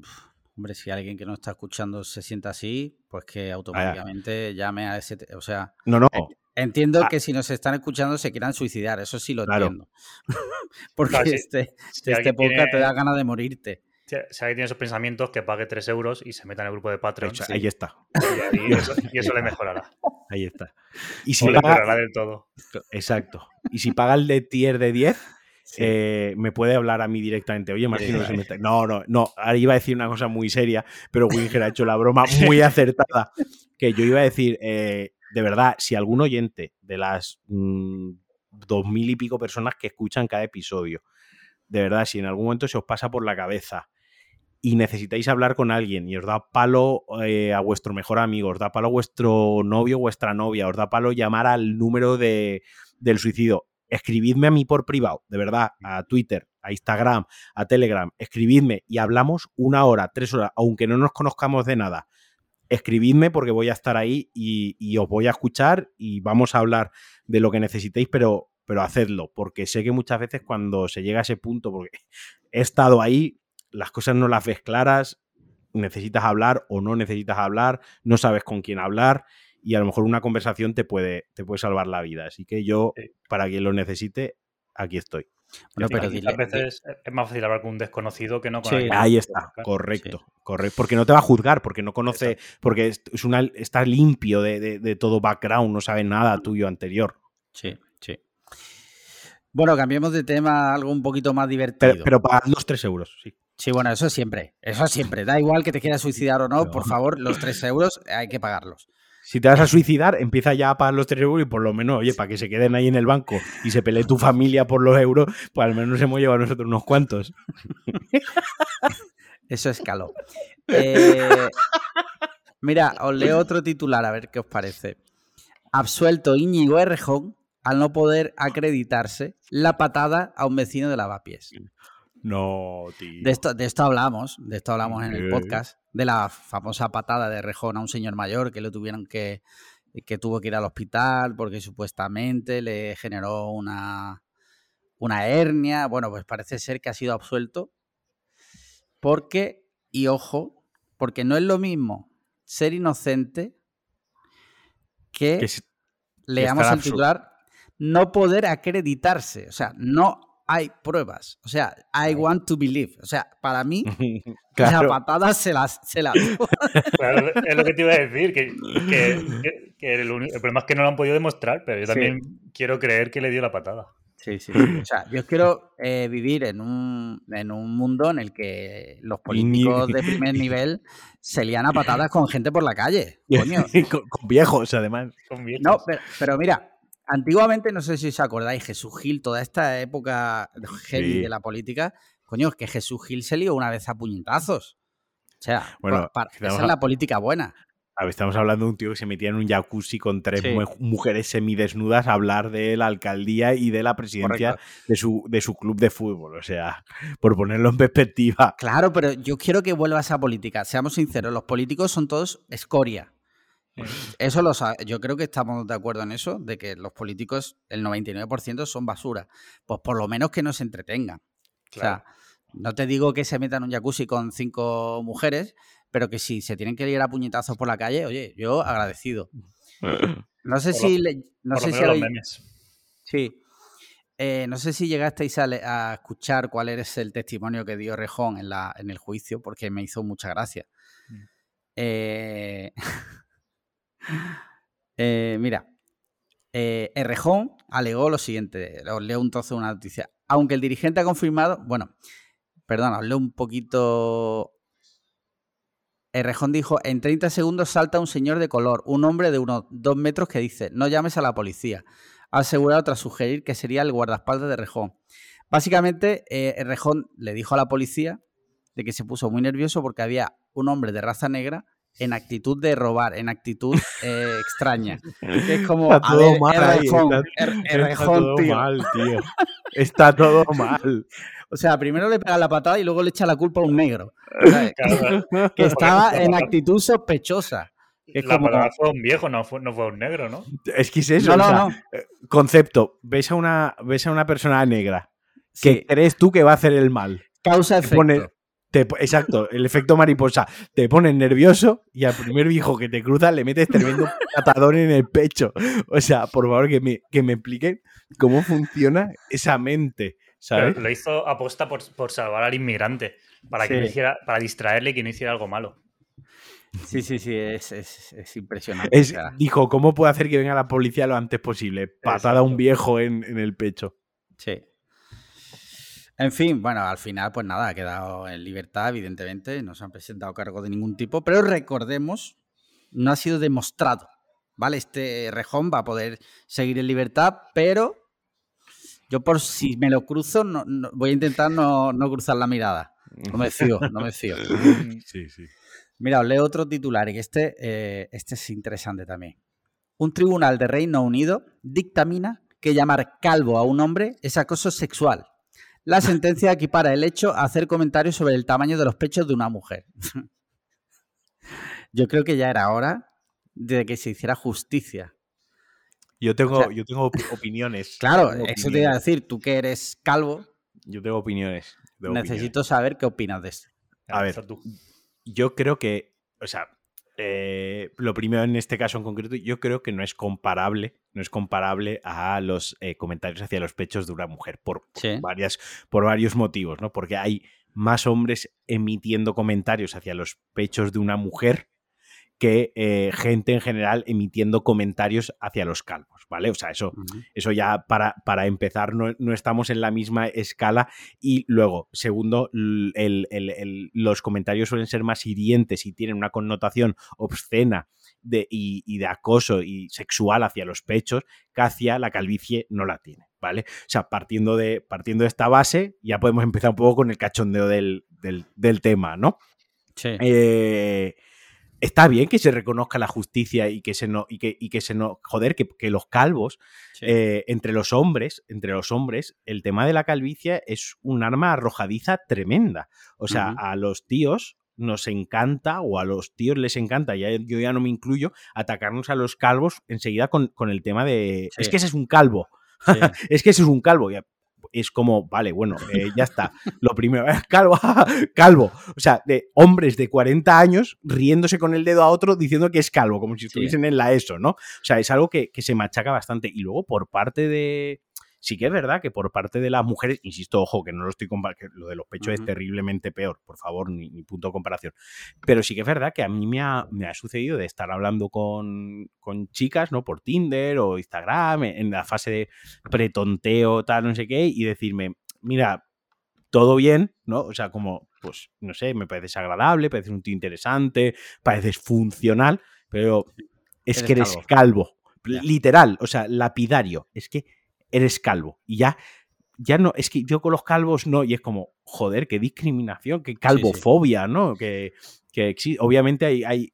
S1: hombre, si alguien que no está escuchando se sienta así, pues que automáticamente llame a ese... O sea,
S2: No, no.
S1: Entiendo
S2: Ah.
S1: que si nos están escuchando se quieran suicidar, eso sí lo
S2: Claro.
S1: entiendo. Porque
S3: Claro, sí.
S1: este,
S3: Si
S1: este podcast te da ganas de morirte.
S3: Si si alguien tiene esos pensamientos, que pague 3 euros y se meta en el grupo de Patreon. Sí,
S2: Ahí está.
S3: y, y eso, y eso le mejorará.
S2: Ahí está. Y si
S3: o le mejorará del todo.
S2: exacto. Y si paga el de tier de 10,
S1: Sí.
S2: eh, me puede hablar a mí directamente. Oye, Martín, no, se
S1: Directamente.
S2: mete- no, no, no. Ahora iba a decir una cosa muy seria, pero Winger ha hecho la broma muy acertada. Que yo iba a decir, eh, de verdad, si algún oyente de las mm, dos mil y pico personas que escuchan cada episodio, de verdad, si en algún momento se os pasa por la cabeza y necesitáis hablar con alguien y os da palo eh, a vuestro mejor amigo, os da palo a vuestro novio o vuestra novia, os da palo llamar al número de, del suicidio, escribidme a mí por privado, de verdad, a Twitter, a Instagram, a Telegram, escribidme y hablamos una hora, tres horas, aunque no nos conozcamos de nada. Escribidme porque voy a estar ahí y, y os voy a escuchar y vamos a hablar de lo que necesitéis, pero, pero hacedlo, porque sé que muchas veces cuando se llega a ese punto, porque he estado ahí, las cosas no las ves claras, necesitas hablar o no necesitas hablar, no sabes con quién hablar y a lo mejor una conversación te puede, te puede salvar la vida. Así que yo, para quien lo necesite, aquí estoy.
S1: Bueno, pero dile-
S3: veces es más fácil hablar con un desconocido que no con
S1: Sí.
S3: alguien.
S2: Ahí está, correcto, correcto. Porque no te va a juzgar, porque no conoce, porque es es una, está limpio de, de- de todo background, no sabe nada tuyo anterior.
S1: Sí, sí. Bueno, cambiemos de tema a algo un poquito más divertido.
S2: Pero, pero pagad los 3 euros, sí.
S1: Sí, bueno, eso siempre. Eso siempre. Da igual que te quieras suicidar o no,
S2: No.
S1: por favor, los 3 euros hay que pagarlos.
S2: Si te vas a suicidar, empieza ya a pagar los 3 euros y por lo menos, oye, para que se queden ahí en el banco y se pelee tu familia por los euros, pues al menos nos hemos llevado nosotros unos cuantos.
S1: Eso escaló. Eh, mira, os leo otro titular, a ver qué os parece. Absuelto Íñigo Errejón al no poder acreditarse la patada a un vecino de lavapiés.
S2: No, tío.
S1: De esto, de esto hablamos, de esto hablamos en el podcast, de la famosa patada de Rejón a un señor mayor que lo tuvieron que, que tuvo que ir al hospital porque supuestamente le generó una, una hernia. Bueno, pues parece ser que ha sido absuelto porque, y ojo, porque no es lo mismo ser inocente que, leamos el titular, no poder acreditarse. O sea, no hay pruebas. O sea, I want to believe. O sea, para mí, la
S2: claro,
S1: patada se la, se la dio.
S3: Claro, es lo que te iba a decir, que, que- que- el, problema es que no lo han podido demostrar, pero yo
S1: Sí.
S3: también quiero creer que le dio la patada.
S1: Sí, sí, sí. O sea, yo quiero eh, vivir en un, en un mundo en el que los políticos de primer nivel se lían a patadas con gente por la calle. Coño.
S2: con, con viejos, además.
S3: Son viejos.
S1: No, pero, pero mira, antiguamente, no sé si os acordáis, Jesús Gil, toda esta época heavy
S2: Sí.
S1: de la política, coño, es que Jesús Gil se lió una vez a puñetazos. O sea,
S2: Bueno,
S1: esa es la política buena.
S2: A ver, estamos hablando de un tío que se metía en un jacuzzi con tres mujeres semidesnudas a hablar de la alcaldía y de la presidencia de su, de su club de fútbol. O sea, por ponerlo en perspectiva.
S1: Claro, pero yo quiero que vuelva esa política. Seamos sinceros, los políticos son todos escoria. Eso lo yo creo que estamos de acuerdo en eso, de que los políticos, el 99% son basura. Pues por lo menos que nos entretengan. O sea, no te digo que se metan un jacuzzi con cinco mujeres, pero que si se tienen que ir a puñetazos por la calle, oye, yo agradecido. No sé si. no sé si Sí. Eh, no sé si llegasteis a, escuchar cuál es el testimonio que dio Rejón en, la, en el juicio, porque me hizo mucha gracia. Mm. Eh, eh, mira, Rejón alegó lo siguiente, os leo un trozo de una noticia. Aunque el dirigente ha confirmado, bueno, perdón, os leo un poquito Rejón dijo, en 30 segundos salta un señor de color, un hombre de unos dos metros que dice, no llames a la policía. Asegurado tras sugerir que sería el guardaespaldas de Rejón. Básicamente, eh, le dijo a la policía de que se puso muy nervioso porque había un hombre de raza negra en actitud de robar, en actitud eh, extraña. Es como,
S2: está todo mal está, todo mal, tío. Está todo mal.
S1: O sea, primero le pega la patada y luego le echa la culpa a un negro. que estaba en actitud sospechosa.
S3: la palabra fue un viejo, no fue, no fue un negro, ¿no?
S2: Es que es eso. No, no, eh, Concepto, ves a una, ves a una persona negra que crees tú que va a hacer el mal. Exacto, el efecto mariposa. Te pones nervioso y al primer viejo que te cruza le metes tremendo patadón en el pecho. O sea, por favor, que me, que me expliquen cómo funciona esa mente.
S3: lo hizo aposta por, por salvar al inmigrante para, que hiciera, para distraerle y que no hiciera algo malo.
S1: Sí, sí, sí, es, impresionante.
S2: dijo, ¿cómo puede hacer que venga la policía lo antes posible? Patada a un viejo en, el pecho.
S1: Sí. En fin, bueno, al final, pues nada, ha quedado en libertad, evidentemente, no se han presentado cargos de ningún tipo, pero recordemos, no ha sido demostrado, ¿vale? Este rejón va a poder seguir en libertad, pero yo por si me lo cruzo, voy a intentar no, no cruzar la mirada. No me fío, no me fío.
S2: Sí, sí.
S1: Mira, os leo otro titular y este, eh, este es interesante también. Un tribunal de Reino Unido dictamina que llamar calvo a un hombre es acoso sexual. La sentencia equipara el hecho a hacer comentarios sobre el tamaño de los pechos de una mujer. Yo creo que ya era hora de que se hiciera justicia.
S2: Yo tengo, yo tengo opiniones.
S1: Claro, eso te iba a decir, tú que eres calvo.
S2: Yo tengo opiniones.
S1: Necesito saber qué opinas de esto.
S2: A ver, yo creo que, o sea, eh, lo primero en este caso en concreto, yo creo que no es comparable, no es comparable a los eh, comentarios hacia los pechos de una mujer por, varias, por varios motivos, ¿no? Porque hay más hombres emitiendo comentarios hacia los pechos de una mujer que eh, gente en general emitiendo comentarios hacia los calvos, ¿vale? O sea, eso, eso ya para, para empezar no, estamos en la misma escala y luego, segundo, los comentarios suelen ser más hirientes y tienen una connotación obscena de, y, de acoso y sexual hacia los pechos que hacia la calvicie no la tiene, ¿vale? O sea, partiendo de, partiendo de esta base, ya podemos empezar un poco con el cachondeo del, del tema, ¿no?
S1: Sí.
S2: Eh, está bien que se reconozca la justicia y que se no, y que, y que se no, joder, que, los calvos, eh, entre los hombres, entre los hombres, el tema de la calvicie es un arma arrojadiza tremenda. O sea, a los tíos nos encanta, o a los tíos les encanta, ya, yo ya no me incluyo, atacarnos a los calvos enseguida con, con el tema de, es que ese es un calvo. es que ese es un calvo es como, vale, bueno, eh, ya está. Lo primero, calvo, calvo. O sea, de hombres de 40 años riéndose con el dedo a otro diciendo que es calvo, como si estuviesen en la ESO, ¿no? O sea, es algo que, que se machaca bastante. Y luego, por parte de, Sí que es verdad que por parte de las mujeres, insisto, ojo, que no lo estoy comparando, lo de los pechos es terriblemente peor, por favor, ni, punto de comparación. Pero sí que es verdad que a mí me ha, me ha sucedido de estar hablando con, con, chicas, ¿no? Por Tinder o Instagram, en la fase de pretonteo, tal, no sé qué, y decirme, mira, todo bien, ¿no? O sea, como, pues, no sé, me pareces agradable, parece un tío interesante, pareces funcional, pero es que eres calvo. Literal, o sea, lapidario. Es que eres calvo. Y ya, ya no, es que yo con los calvos no, y es como, joder, qué discriminación, qué calvofobia, ¿no? Que, que Obviamente hay, hay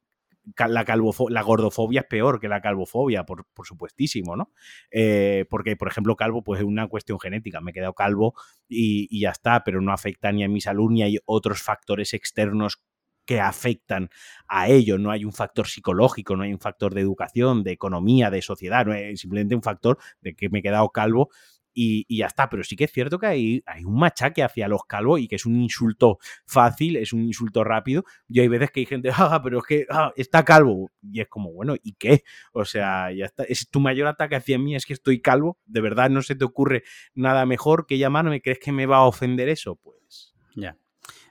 S2: la, la gordofobia es peor que la calvofobia, por, por supuestísimo, ¿no? Eh, porque, por ejemplo, calvo, pues es una cuestión genética. Me he quedado calvo y, y ya está, pero no afecta ni a mi salud ni hay otros factores externos que afectan a ello. No hay un factor psicológico, no hay un factor de educación, de economía, de sociedad, no hay simplemente un factor de que me he quedado calvo y, ya está. Pero sí que es cierto que hay, hay, un machaque hacia los calvos y que es un insulto fácil, es un insulto rápido. Y hay veces que hay gente, ah, pero es que ah, está calvo. Y es como, bueno, ¿y qué? O sea, ya está. Es tu mayor ataque hacia mí, es que estoy calvo. ¿De verdad no se te ocurre nada mejor que llamarme? ¿Crees que me va a ofender eso? Pues.
S1: Ya.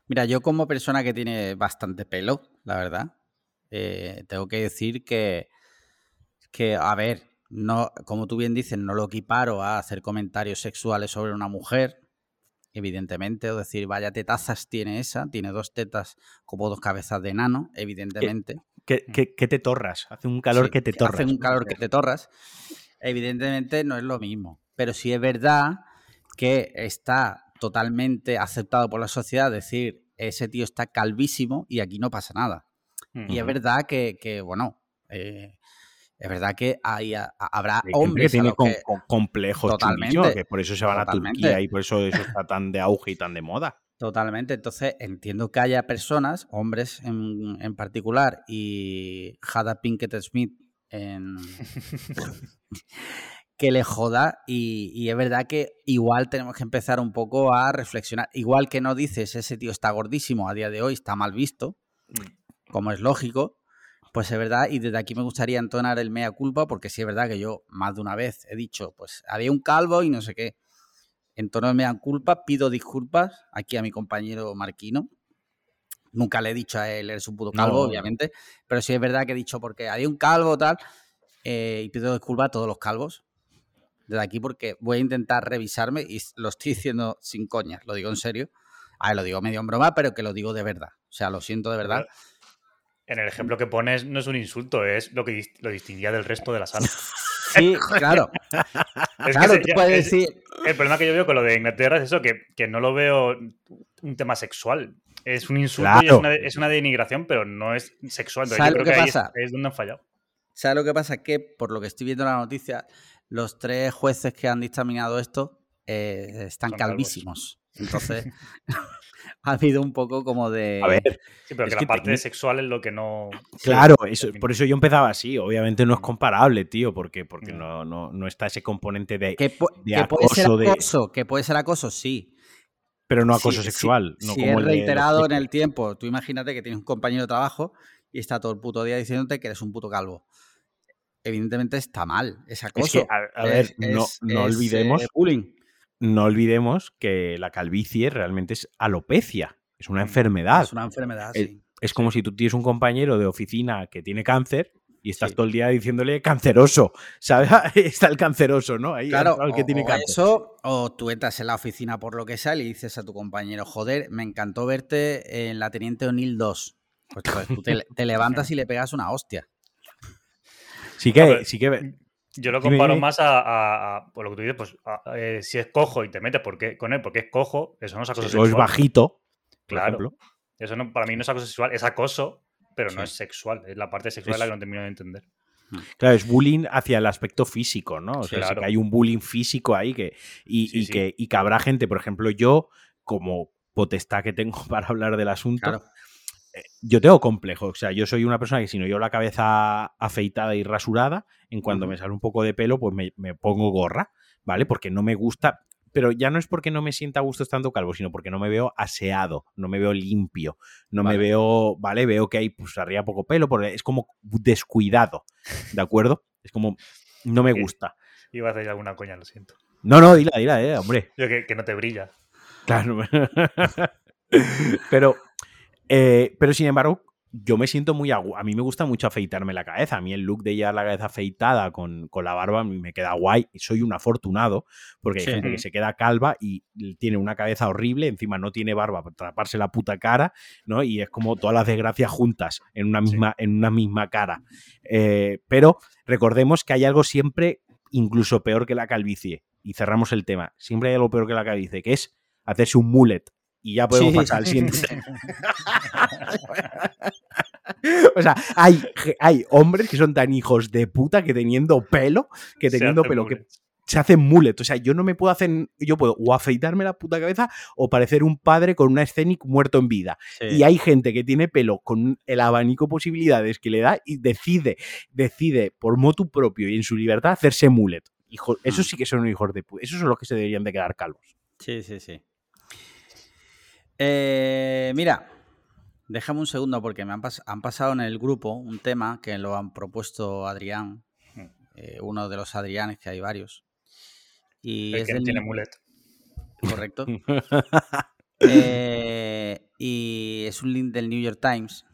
S1: Mira, yo como persona que tiene bastante pelo, la verdad, eh, tengo que decir que, que, a ver, no, como tú bien dices, no lo equiparo a hacer comentarios sexuales sobre una mujer, evidentemente, o decir, vaya tetazas tiene esa, tiene dos tetas como dos cabezas de enano, evidentemente.
S2: ¿Qué, te torras? Hace un calor que te torras.
S1: Hace un calor que te torras. Evidentemente no es lo mismo, pero sí es verdad que está totalmente aceptado por la sociedad decir, ese tío está calvísimo y aquí no pasa nada. Y es verdad que, bueno, eh, es verdad que hay, habrá hombres
S2: que tienen complejos totalmente, que por eso se van a Turquía y por eso eso está tan de auge y tan de moda.
S1: Totalmente. Entonces, entiendo que haya personas, hombres en, particular, y Hada Pinkett Smith en, que le joda y, es verdad que igual tenemos que empezar un poco a reflexionar. Igual que no dices ese tío está gordísimo a día de hoy, está mal visto, como es lógico, pues es verdad y desde aquí me gustaría entonar el mea culpa porque sí es verdad que yo más de una vez he dicho, pues había un calvo y no sé qué. En tono de mea culpa pido disculpas aquí a mi compañero Marquino. Nunca le he dicho a él, eres un puto calvo, obviamente, pero sí es verdad que he dicho porque había un calvo tal eh, y pido disculpas a todos los calvos desde aquí porque voy a intentar revisarme y lo estoy diciendo sin coñas, lo digo en serio. A ver, lo digo medio en broma, pero que lo digo de verdad. O sea, lo siento de verdad.
S3: En el ejemplo que pones no es un insulto, es lo que lo distinguía del resto de la sala.
S1: Sí, claro. claro, tú puedes decir...
S3: El problema que yo veo con lo de Inglaterra es eso, que, que no lo veo un tema sexual. Es un insulto y es una, denigración, pero no es sexual.
S1: ¿Sabes lo que, pasa?
S3: Es, donde han fallado.
S1: ¿Sabes lo que pasa? Que por lo que estoy viendo en la noticia, los tres jueces que han dictaminado esto eh, están calvísimos. Entonces, ha habido un poco como de.
S2: A ver.
S3: Sí, pero que la parte sexual es lo que no.
S2: Claro, por eso yo empezaba así. Obviamente no es comparable, tío, porque, porque no, no, está ese componente de.
S1: Que, puede ser acoso, que puede ser acoso, sí.
S2: Pero no acoso sexual.
S1: no si es reiterado en el tiempo, tú imagínate que tienes un compañero de trabajo y está todo el puto día diciéndote que eres un puto calvo evidentemente está mal. esa cosa.
S2: a, ver, no, olvidemos.
S1: Eh,
S2: no olvidemos que la calvicie realmente es alopecia. Es una mm, enfermedad.
S1: Es una enfermedad,
S2: es, sí. Es como si tú tienes un compañero de oficina que tiene cáncer y estás todo el día diciéndole canceroso, ¿sabes? Está el canceroso, ¿no?
S1: Ahí claro, el que tiene cáncer. Eso, o tú entras en la oficina por lo que sea y dices a tu compañero, joder, me encantó verte en la Teniente O'Neill 2. Pues, pues tú te, levantas y le pegas una hostia.
S2: Sí que, sí que.
S3: Yo lo comparo más a, por lo que tú dices, pues eh, si es cojo y te metes porque, con él porque es cojo, eso no es acoso sexual.
S2: O es bajito,
S3: claro. Eso no, para mí no es acoso sexual, es acoso, pero no es sexual. Es la parte sexual la que no termino de entender.
S2: Hmm. Claro, es bullying hacia el aspecto físico, ¿no? O sea, que hay un bullying físico ahí que, y, Que, y que habrá gente, por ejemplo, yo, como potestad que tengo para hablar del asunto, yo tengo complejo. O sea, yo soy una persona que si no yo la cabeza afeitada y rasurada, en cuanto me sale un poco de pelo, pues me, pongo gorra, ¿vale? Porque no me gusta. Pero ya no es porque no me sienta a gusto estando calvo, sino porque no me veo aseado, no me veo limpio, no me veo, ¿vale? Veo que hay pues arriba poco pelo, porque es como descuidado, ¿de acuerdo? Es como, no me gusta.
S3: Iba a hacer alguna coña, lo siento.
S2: No, no, dila, dila, eh, hombre.
S3: Yo que, que no te brilla.
S2: Claro. pero eh, pero sin embargo, yo me siento muy... A, a mí me gusta mucho afeitarme la cabeza. A mí el look de llevar la cabeza afeitada con, la barba a mí me queda guay. Soy un afortunado porque hay gente que se queda calva y tiene una cabeza horrible, encima no tiene barba para taparse la puta cara, ¿no? Y es como todas las desgracias juntas en una misma, en una misma cara. Eh, pero recordemos que hay algo siempre incluso peor que la calvicie. Y cerramos el tema. Siempre hay algo peor que la calvicie, que es hacerse un mullet y ya podemos pasar al siguiente. O sea, hay, hay hombres que son tan hijos de puta que teniendo pelo, que teniendo pelo, que se hacen mullet. O sea, yo no me puedo hacer, yo puedo o afeitarme la puta cabeza o parecer un padre con una escénica muerto en vida. Y hay gente que tiene pelo con el abanico de posibilidades que le da y decide, decide por motu propio y en su libertad hacerse mullet. Hijo, eso mm. sí que son hijos de puta. Esos son los que se deberían de quedar calvos.
S1: Sí, sí, sí. Eh, mira, déjame un segundo porque me han, han, pasado en el grupo un tema que lo han propuesto Adrián, eh, uno de los Adrianes, que hay varios. Y
S3: es que tiene mulet.
S1: Correcto. Eh, y es un link del New York Times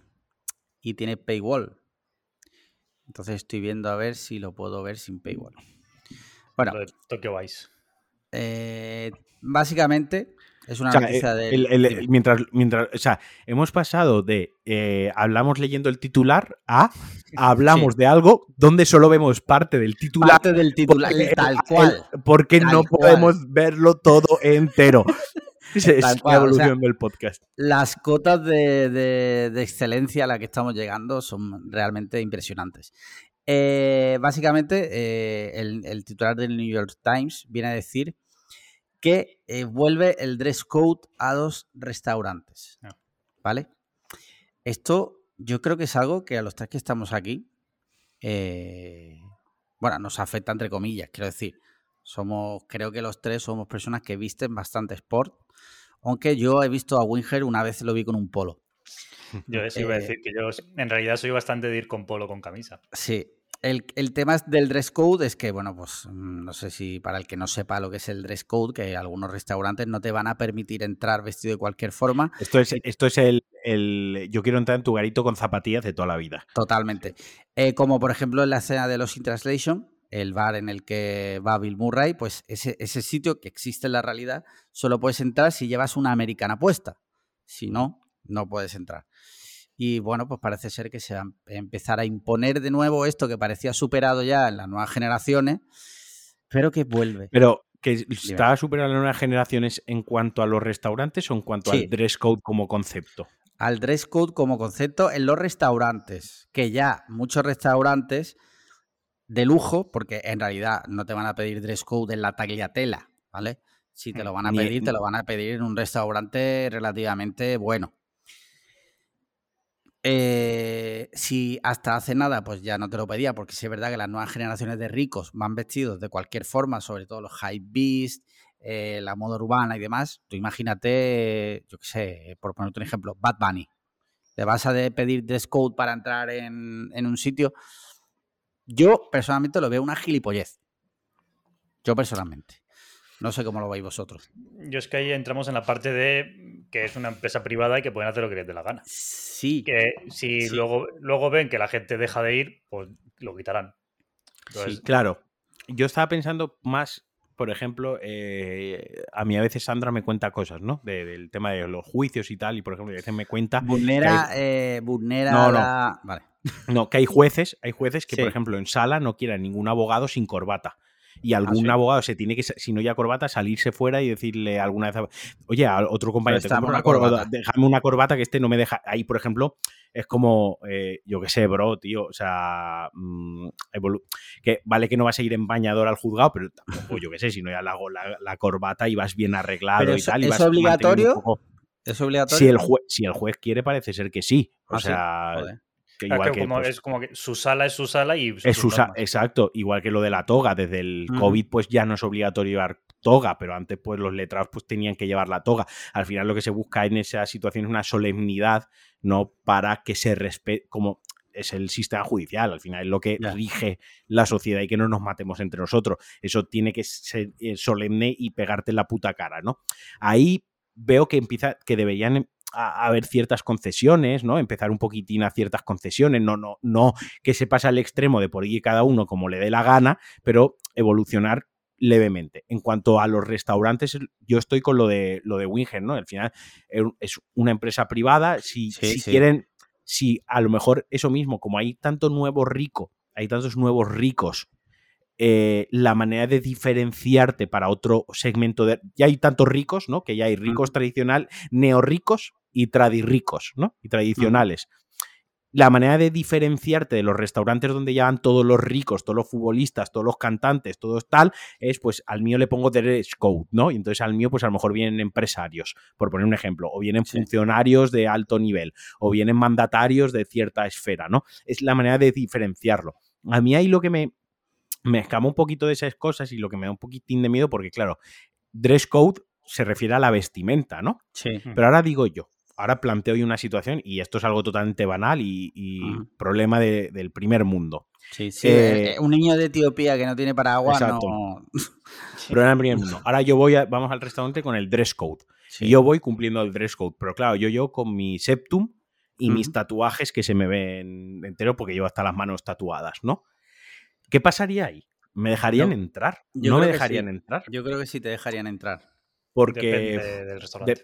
S1: y tiene paywall. Entonces estoy viendo a ver si lo puedo ver sin paywall. Bueno.
S3: Tokyo Vice.
S1: Eh, básicamente, es una noticia
S2: eh, de. mientras, mientras, o sea, hemos pasado de eh, hablamos leyendo el titular a hablamos de algo donde solo vemos parte del titular.
S1: Parte del titular, tal cual.
S2: porque no podemos verlo todo entero. es la evolución del podcast.
S1: Las cotas de, excelencia a la que estamos llegando son realmente impresionantes. Eh, básicamente, el titular del New York Times viene a decir que eh, vuelve el dress code a los restaurantes. Ah. ¿Vale? Esto yo creo que es algo que a los tres que estamos aquí, eh, bueno, nos afecta entre comillas, quiero decir. Somos, creo que los tres somos personas que visten bastante sport, aunque yo he visto a Winger una vez lo vi con un polo.
S3: Yo eso iba a eh, decir que yo en realidad soy bastante de ir con polo con camisa.
S1: Sí, el, el, tema del dress code es que, bueno, pues mm, no sé si para el que no sepa lo que es el dress code, que algunos restaurantes no te van a permitir entrar vestido de cualquier forma.
S2: Esto es, esto es el, el yo quiero entrar en tu garito con zapatillas de toda la vida.
S1: Totalmente. Eh, como por ejemplo en la escena de los In Translation, el bar en el que va Bill Murray, pues ese, ese sitio que existe en la realidad, solo puedes entrar si llevas una americana puesta. Si no, no puedes entrar. Y bueno, pues parece ser que se va a empezar a imponer de nuevo esto que parecía superado ya en las nuevas generaciones, pero que vuelve.
S2: Pero que está superado en las nuevas generaciones en cuanto a los restaurantes o en cuanto al dress code como concepto.
S1: Al dress code como concepto en los restaurantes, que ya muchos restaurantes de lujo, porque en realidad no te van a pedir dress code en la tagliatela, ¿vale? Si te lo van a pedir, te lo van a pedir en un restaurante relativamente bueno. Eh, si hasta hace nada, pues ya no te lo pedía, porque sí es verdad que las nuevas generaciones de ricos van vestidos de cualquier forma, sobre todo los high beast, eh, la moda urbana y demás. Tú imagínate, yo qué sé, por ponerte un ejemplo, Bad Bunny. Te vas a pedir dress code para entrar en, en un sitio. Yo personalmente lo veo una gilipollez. Yo personalmente. No sé cómo lo veis vosotros.
S3: Yo es que ahí entramos en la parte de que es una empresa privada y que pueden hacer lo que les dé la gana.
S1: Sí.
S3: Que si Luego, luego ven que la gente deja de ir, pues lo quitarán.
S2: sí, claro. Yo estaba pensando más, por ejemplo, eh, a mí a veces Sandra me cuenta cosas, ¿no? del tema de los juicios y tal, y por ejemplo, a veces me cuenta...
S1: Vulnera, eh, no, no. Vale.
S2: No, que hay jueces, hay jueces que, por ejemplo, en sala no quieran ningún abogado sin corbata y ah, algún abogado se tiene que, si no ya corbata, salirse fuera y decirle alguna vez, oye, a otro compañero, una corbata. déjame una corbata que este no me deja. Ahí, por ejemplo, es como, eh, yo qué sé, bro, tío, o sea, mm, que vale que no vas a ir en bañador al juzgado, pero tampoco, yo qué sé, si no ya la, la, corbata y vas bien arreglado y tal.
S1: ¿Es obligatorio? ¿Es obligatorio?
S2: Si el, juez, si el juez quiere, parece ser que sí. O ah, sea,
S3: pues es como que su sala es su sala y
S2: es su exacto igual que lo de la toga desde el covid pues ya no es obligatorio llevar toga pero antes pues los letrados pues tenían que llevar la toga al final lo que se busca en esa situación es una solemnidad no para que se respete como es el sistema judicial, al final es lo que rige la sociedad y que no nos matemos entre nosotros. Eso tiene que ser eh, solemne y pegarte en la puta cara, ¿no? Ahí veo que empieza, que deberían a, haber ciertas concesiones, ¿no? Empezar un poquitín a ciertas concesiones, no, no, no que se pase al extremo de por ir cada uno como le dé la gana, pero evolucionar levemente. En cuanto a los restaurantes, yo estoy con lo de lo de Winger, ¿no? Al final es una empresa privada, si, si quieren, si a lo mejor eso mismo, como hay tanto nuevo rico, hay tantos nuevos ricos eh, la manera de diferenciarte para otro segmento de... Ya hay tantos ricos, ¿no? Que ya hay ricos tradicional, neorricos y tradirricos, ¿no? Y tradicionales. la manera de diferenciarte de los restaurantes donde llevan todos los ricos, todos los futbolistas, todos los cantantes, todo tal, es pues al mío le pongo dress code, ¿no? Y entonces al mío pues a lo mejor vienen empresarios, por poner un ejemplo, o vienen funcionarios de alto nivel, o vienen mandatarios de cierta esfera, ¿no? Es la manera de diferenciarlo. A mí ahí lo que me, me escama un poquito de esas cosas y lo que me da un poquitín de miedo, porque claro, dress code se refiere a la vestimenta, ¿no?
S1: Sí.
S2: Pero ahora digo yo, ahora planteo yo una situación y esto es algo totalmente banal y, problema del primer mundo.
S1: Sí, sí. Eh, un niño de Etiopía que no tiene paraguas no.
S2: Problema del primer mundo. Ahora yo voy, vamos al restaurante con el dress code. Y yo voy cumpliendo el dress code. Pero claro, yo yo con mi septum y mis tatuajes que se me ven entero porque llevo hasta las manos tatuadas, ¿no? ¿Qué pasaría ahí? ¿Me dejarían entrar? ¿No me dejarían entrar?
S1: Yo creo que sí te dejarían entrar.
S2: Porque
S3: del restaurante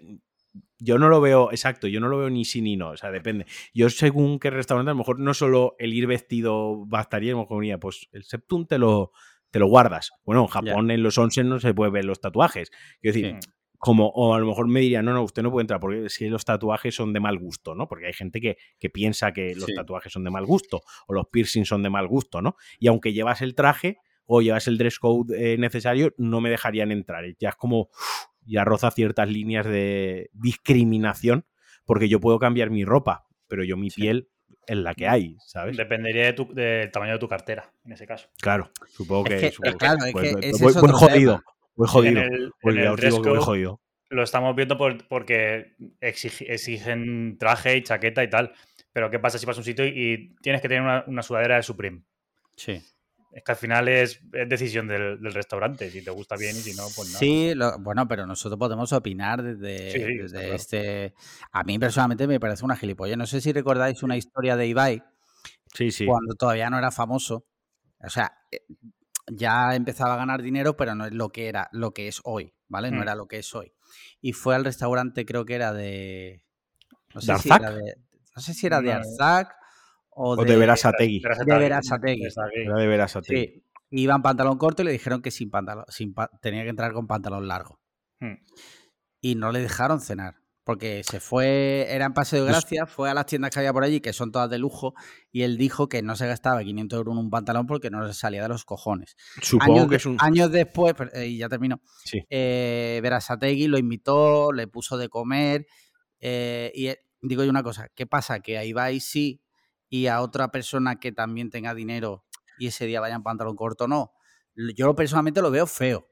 S2: yo no lo veo, exacto, yo no lo veo ni sí ni no, o sea, depende. Yo según qué restaurante, a lo mejor no solo el ir vestido bastaría, a lo mejor pues el septum te lo, te lo guardas. Bueno, en Japón en los onsen no se puede ver los tatuajes. Quiero decir, como, o a lo mejor me diría, no, no, usted no puede entrar porque si los tatuajes son de mal gusto, ¿no? Porque hay gente que, piensa que los tatuajes son de mal gusto o los piercings son de mal gusto, ¿no? Y aunque llevas el traje o llevas el dress code eh, necesario, no me dejarían entrar. Ya es como, ya roza ciertas líneas de discriminación, porque yo puedo cambiar mi ropa, pero yo mi piel es la que hay, ¿sabes?
S3: Dependería del tamaño de tu cartera, en ese caso.
S2: Claro, supongo que... Pues, jodido, muy jodido. En jodido.
S3: Lo estamos viendo porque exigen traje y chaqueta y tal. Pero ¿qué pasa si vas a un sitio y tienes que tener una, una sudadera de Supreme?
S1: Sí.
S3: Es que al final es, decisión del, restaurante, si te gusta bien y si no, pues
S1: nada. Sí, bueno, pero nosotros podemos opinar desde, este... A mí personalmente me parece una gilipollas. No sé si recordáis una historia de Ibai.
S2: Sí, sí.
S1: Cuando todavía no era famoso. O sea, eh, ya empezaba a ganar dinero, pero no es lo que era, lo que es hoy, ¿vale? No mm. era lo que es hoy. Y fue al restaurante, creo que era de... No sé, si era de, no sé si era de Arzac o,
S2: de, Verasategui.
S1: De Verasategui.
S2: Era de Verasategui.
S1: Sí. Iba en pantalón corto y le dijeron que sin pantalón, sin tenía que entrar con pantalón largo. Hmm. Y no le dejaron cenar. Porque se fue, era en Paseo de Gracia, fue a las tiendas que había por allí, que son todas de lujo, y él dijo que no se gastaba 500 euros en un pantalón porque no se salía de los cojones.
S2: Supongo años, que es un...
S1: Años después, eh, y ya terminó, sí. eh, Verasategui lo invitó, le puso de comer, eh, y eh, digo yo una cosa, ¿qué pasa? Que ahí va y sí y a otra persona que también tenga dinero y ese día vaya en pantalón corto, no. Yo personalmente lo veo feo.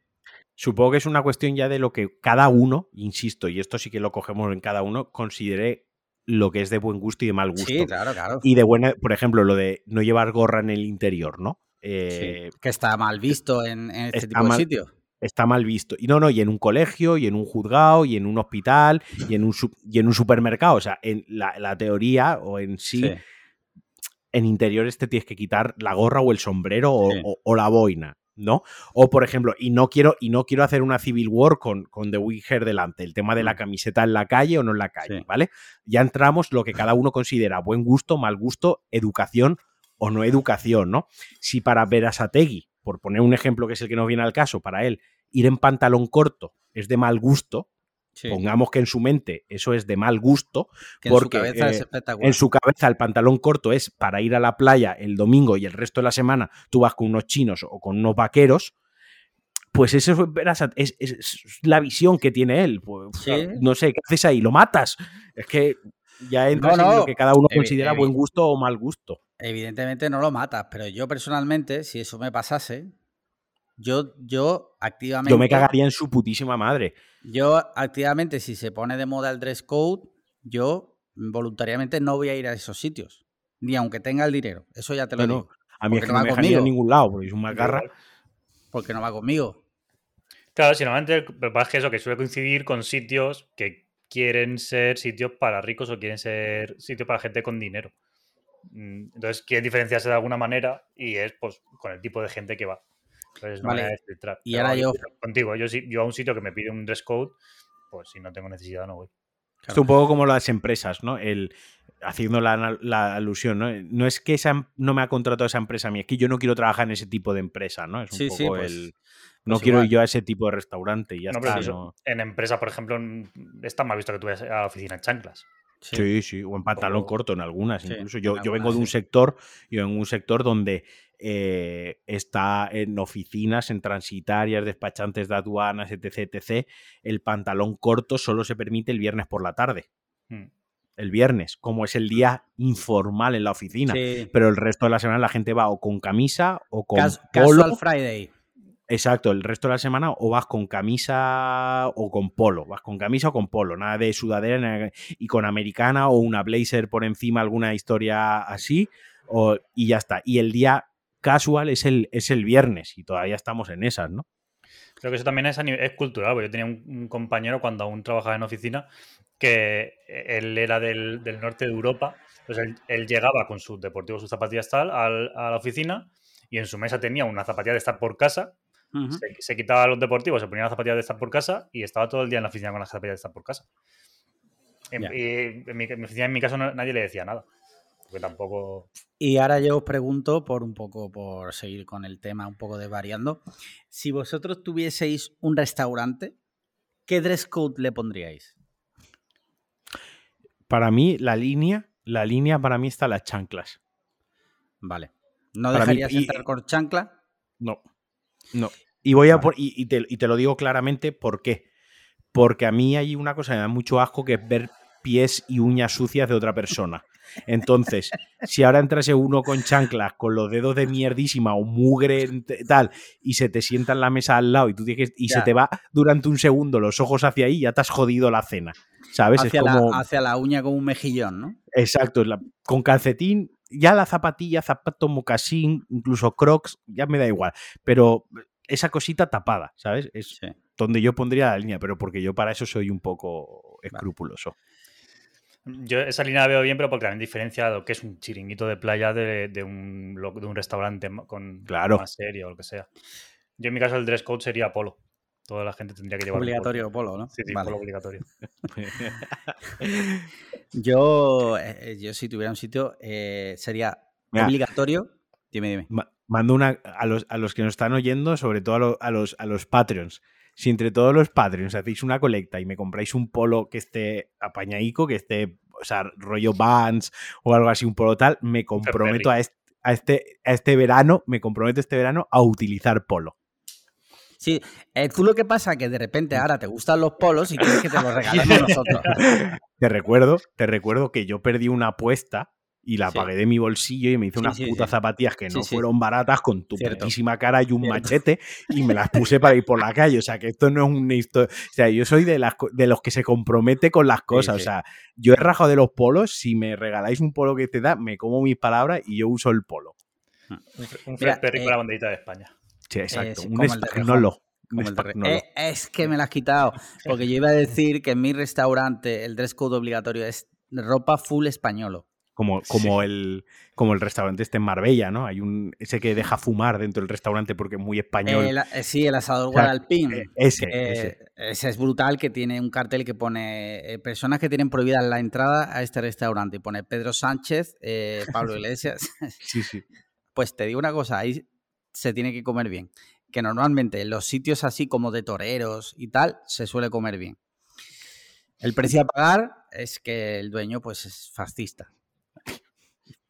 S2: Supongo que es una cuestión ya de lo que cada uno, insisto, y esto sí que lo cogemos en cada uno, considere lo que es de buen gusto y de mal gusto.
S1: Sí, claro, claro.
S2: Y de buena, por ejemplo, lo de no llevar gorra en el interior, ¿no?
S1: Eh, que está mal visto en, este tipo de sitios.
S2: Está mal visto. Y no, no, y en un colegio, y en un juzgado, y en un hospital, y en un, y en un supermercado. O sea, en la, teoría o en sí en interiores te tienes que quitar la gorra o el sombrero o, la boina. ¿no? O, por ejemplo, y no quiero, y no quiero hacer una civil war con, con The Wigger delante, el tema de la mm. camiseta en la calle o no en la calle, ¿vale? Ya entramos lo que cada uno considera buen gusto, mal gusto, educación o no educación, ¿no? Si para Verasategui, por poner un ejemplo que es el que nos viene al caso, para él, ir en pantalón corto es de mal gusto, Pongamos que en su mente eso es de mal gusto, porque eh, en su, cabeza el pantalón corto es para ir a la playa el domingo y el resto de la semana tú vas con unos chinos o con unos vaqueros. Pues eso es, es, la visión que tiene él. Pues, no sé, ¿qué haces ahí? ¿Lo matas? Es que ya entras en lo que cada uno considera buen gusto o mal gusto.
S1: Evidentemente no lo matas, pero yo personalmente, si eso me pasase, yo, yo activamente.
S2: Yo me cagaría en su putísima madre.
S1: Yo activamente, si se pone de moda el dress code, yo voluntariamente no voy a ir a esos sitios. Ni aunque tenga el dinero. Eso ya te lo digo.
S2: A mí es que no, me dejaría en ningún lado, porque es un macarra.
S1: Porque no va conmigo.
S3: Claro, si normalmente que es que eso, que suele coincidir con sitios que quieren ser sitios para ricos o quieren ser sitios para gente con dinero. Mm, entonces quieren diferenciarse de alguna manera y es pues con el tipo de gente que va.
S1: Vale. Y ahora yo.
S3: Contigo, yo, yo a un sitio que me pide un dress code, pues si no tengo necesidad no voy.
S2: Es un poco como las empresas, ¿no? El, haciendo la, alusión, ¿no? No es que esa, no me ha contratado esa empresa a mí, es que yo no quiero trabajar en ese tipo de empresa, ¿no? Es un poco pues, el. No pues quiero ir yo a ese tipo de restaurante y ya está.
S3: En empresa, por ejemplo, está mal visto que tú vayas a la oficina en chanclas.
S2: Sí, sí, o en pantalón corto en algunas.
S1: Sí,
S2: incluso yo,
S1: en
S2: yo vengo de un
S1: sí.
S2: sector, yo en un sector donde eh, está en oficinas, en transitarias, despachantes de aduanas, etc, etc. El pantalón corto solo se permite el viernes por la tarde.
S3: Mm.
S2: El viernes, como es el día informal en la oficina.
S1: Sí.
S2: Pero el resto de la semana la gente va o con camisa o con
S1: Cas-
S2: polo.
S1: Casual Friday.
S2: Exacto, el resto de la semana o vas con camisa o con polo, vas con camisa o con polo, nada de sudadera nada- y con americana o una blazer por encima, alguna historia así, o- y ya está. Y el día casual es el, es el viernes y todavía estamos en esas, ¿no?
S3: Creo que eso también es, cultural, porque yo tenía un, un compañero cuando aún trabajaba en oficina que él era del, del norte de Europa, pues él, él llegaba con sus deportivos, sus zapatillas tal, al- a la oficina y en su mesa tenía una zapatilla de estar por casa, se, se quitaba los deportivos, se ponía las zapatillas de estar por casa y estaba todo el día en la oficina con las zapatillas de estar por casa. En,
S1: Ya.
S3: y en mi, en mi oficina, en mi caso, no- nadie le decía nada. Porque tampoco.
S1: Y ahora yo os pregunto, por un poco, por seguir con el tema, un poco de variando. Si vosotros tuvieseis un restaurante, ¿qué dress code le pondríais?
S2: Para mí, la línea, la línea para mí está las chanclas.
S1: Vale. ¿No
S2: Para mí-
S1: dejarías
S2: y-
S1: entrar con chancla?
S2: No, no. Y voy a por, y, y te, y te lo digo claramente por qué. Porque a mí hay una cosa que me da mucho asco que es ver pies y uñas sucias de otra persona. Entonces, si ahora entrase uno con chanclas, con los dedos de mierdísima o mugre tal, y se te sienta en la mesa al lado y tú tienes que- y
S1: Ya.
S2: se te va durante un segundo los ojos hacia ahí, ya te has jodido la cena. ¿Sabes?
S1: Hacia,
S2: es como.
S1: la, hacia la uña como un mejillón, ¿no?
S2: Exacto, la- con calcetín, ya la zapatilla, zapato, mocasín, incluso crocs, ya me da igual. Pero esa cosita tapada, ¿sabes? Es
S1: Sí.
S2: donde yo pondría la línea, pero porque yo para eso soy un poco escrupuloso.
S3: Yo esa línea la veo bien, pero porque también diferencia lo que es un chiringuito de playa de, de un, de un restaurante con
S2: Claro.
S3: más serio o lo que sea. Yo en mi caso el dress code sería polo. Toda la gente tendría que llevar polo.
S1: Obligatorio polo, ¿no?
S3: Sí, sí,
S1: Vale.
S3: polo obligatorio.
S1: Yo, eh, yo si tuviera un sitio, eh, sería
S2: Mira.
S1: obligatorio. Dime, dime.
S2: Ma- Mando una a los, a los que nos están oyendo, sobre todo a, lo- a los, a los Patreons. Si entre todos los Patreons hacéis una colecta y me compráis un polo que esté apañaico, que esté, o sea, rollo Vans o algo así, un polo tal, me comprometo a este, a este, a este verano, me comprometo este verano a utilizar polo.
S1: Sí, eh, tú lo que pasa es que de repente ahora te gustan los polos y quieres que te los regalemos nosotros.
S2: Te recuerdo, te recuerdo que yo perdí una apuesta y la
S1: Sí.
S2: pagué de mi bolsillo y me hice
S1: Sí,
S2: unas
S1: sí,
S2: putas
S1: sí.
S2: zapatillas que
S1: Sí,
S2: no
S1: sí.
S2: fueron baratas con tu
S1: Cierto.
S2: putísima cara y un
S1: Cierto.
S2: machete y me las puse para ir por la calle. O sea, que esto no es una historia. O sea, yo soy de, las, de los que se compromete con las cosas.
S1: sí.
S2: O sea, yo he rajado de los polos. Si me regaláis un polo que te da, me como mis palabras y yo uso el polo.
S3: Un, fre- un
S1: Mira,
S3: Perry
S1: eh,
S3: con la banderita de España.
S2: Sí, exacto.
S1: sí,
S2: un
S1: como el de
S2: Spagnolo. Un
S1: Como el de re-
S2: Spagnolo.
S1: Eh, es que me la has quitado. Porque yo iba a decir que en mi restaurante el dress code obligatorio es ropa full españolo.
S2: Como, como, el, como el restaurante este en Marbella, ¿no? Hay un ese que deja fumar dentro del restaurante porque es muy español.
S1: El- eh, sí, el asador
S2: sea,
S1: Guadalpín.
S2: eh, ese,
S1: que
S2: ese.
S1: ese es brutal, que tiene un cartel que pone eh, personas que tienen prohibida la entrada a este restaurante. Y pone Pedro Sánchez, eh, Pablo Iglesias.
S2: Sí, sí.
S1: Pues te digo una cosa, ahí se tiene que comer bien. Que normalmente en los sitios así como de toreros y tal, se suele comer bien. El precio a pagar es que el dueño pues es fascista.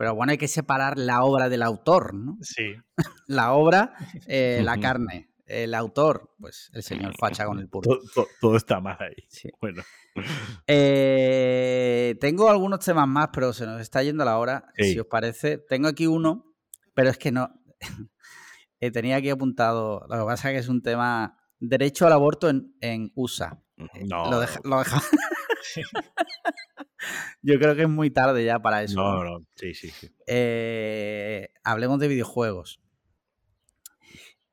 S1: Pero bueno, hay que separar la obra del autor, ¿no?
S3: Sí.
S1: La obra, eh, la carne. El autor, pues el señor facha con el puro.
S2: Todo, todo- todo está mal ahí.
S1: Sí.
S2: Bueno.
S1: Eh, tengo algunos temas más, pero se nos está yendo la hora,
S2: Sí.
S1: si os parece. Tengo aquí uno, pero es que no. Eh, tenía aquí apuntado. Lo que pasa es que es un tema. Derecho al aborto en, en USA.
S2: No,
S1: Lo deja- lo deja- Yo creo que es muy tarde ya para eso.
S2: no, no, sí, sí, sí.
S1: Eh, hablemos de videojuegos.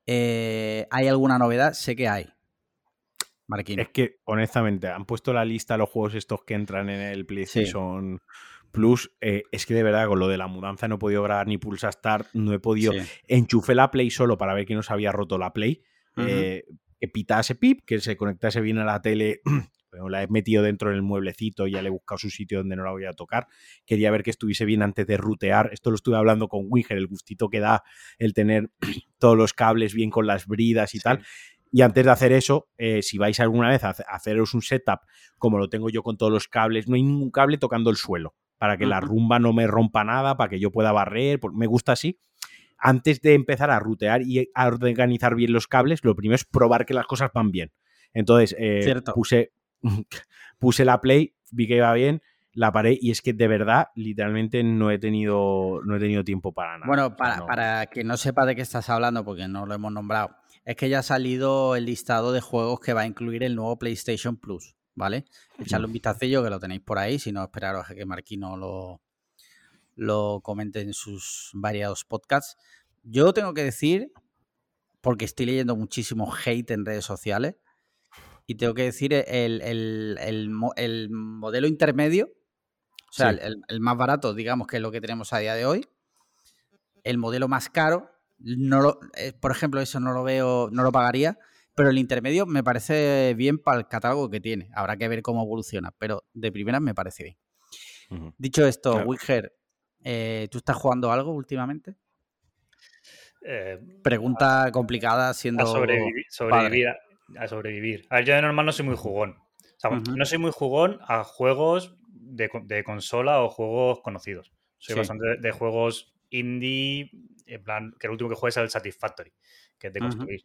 S1: Eh, ¿Hay alguna novedad? Sé que hay. Marquino.
S2: Es que, honestamente, han puesto la lista de los juegos estos que entran en el PlayStation Plus. eh, es que de verdad, con lo de la mudanza no he podido grabar ni Pulsa Start, no he podido.
S1: Sí.
S2: Enchufé la Play solo para ver que no se había roto la Play.
S1: Ujú.
S2: eh, que pitase pip, que se conectase bien a la tele. La he metido dentro del mueblecito y ya le he buscado su sitio donde no la voy a tocar. Quería ver que estuviese bien antes de rutear. Esto lo estuve hablando con Winger, el gustito que da el tener todos los cables bien con las bridas y tal. Y antes de hacer eso, eh, si vais alguna vez a haceros un setup como lo tengo yo con todos los cables, no hay ningún cable tocando el suelo para que la rumba no me rompa nada, para que yo pueda barrer. Me gusta así. Antes de empezar a rutear y a organizar bien los cables, lo primero es probar que las cosas van bien. Entonces, eh, puse, puse la play, vi que iba bien, la paré y es que de verdad, literalmente no he tenido, no he tenido tiempo para nada.
S1: Bueno, para, para que no sepa de qué estás hablando, porque no lo hemos nombrado, es que ya ha salido el listado de juegos que va a incluir el nuevo PlayStation Plus. ¿vale? Echadle un vistacillo que lo tenéis por ahí, si no esperaros a que Marquino lo, lo comente en sus variados podcasts. Yo tengo que decir, porque estoy leyendo muchísimo hate en redes sociales, y tengo que decir el, modelo intermedio, o sea, el, más barato, digamos, que es lo que tenemos a día de hoy, el modelo más caro, no eh, por ejemplo, eso no lo veo, no lo pagaría, pero el intermedio me parece bien para el catálogo que tiene. Habrá que ver cómo evoluciona, pero de primeras me parece bien. Dicho esto, Wilger, eh, ¿tú estás jugando algo últimamente? Eh, Pregunta complicada siendo.
S3: A sobrevivir. A, sobrevivir. A ver, yo de normal no soy muy jugón. No soy muy jugón a juegos de, consola o juegos conocidos. Soy bastante de, juegos indie, en plan, que el último que jugué es el Satisfactory, que es de construir.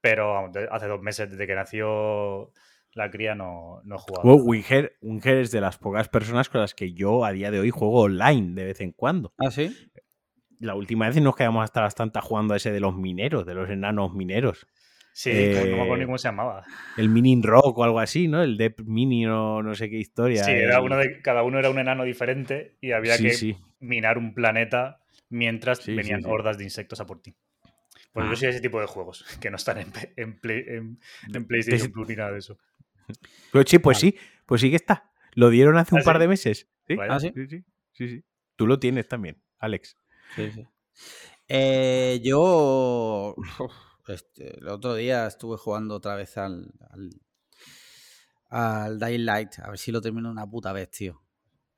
S3: Pero hace dos meses, desde que nació la cría, no, no he jugado.
S2: Winger, es de las pocas personas con las que yo a día de hoy juego online de vez en cuando.
S1: ¿Ah, sí?
S2: La última vez nos quedamos hasta bastante jugando a ese de los mineros, de los enanos mineros.
S3: Sí, no me acuerdo ni cómo se llamaba.
S2: El Minin Rock o algo así, ¿no? El Dep Mini o no sé qué historia.
S3: Sí, era uno de, cada uno era un enano diferente y había que minar un planeta mientras venían hordas de insectos a por ti. Pues yo ah. soy ese tipo de juegos que no están en, en, PlayStation Plus ni nada de eso.
S2: Pero sí, pues sí, pues sí que está. Lo dieron hace un ¿Ah, par de meses.
S1: ¿Ah, ¿Sí?
S2: ¿Sí? sí, sí, Tú lo tienes también, Alex.
S1: Sí, sí. Eh, yo este, el otro día estuve jugando otra vez al, al, al Dying Light. A ver si lo termino una puta vez, tío.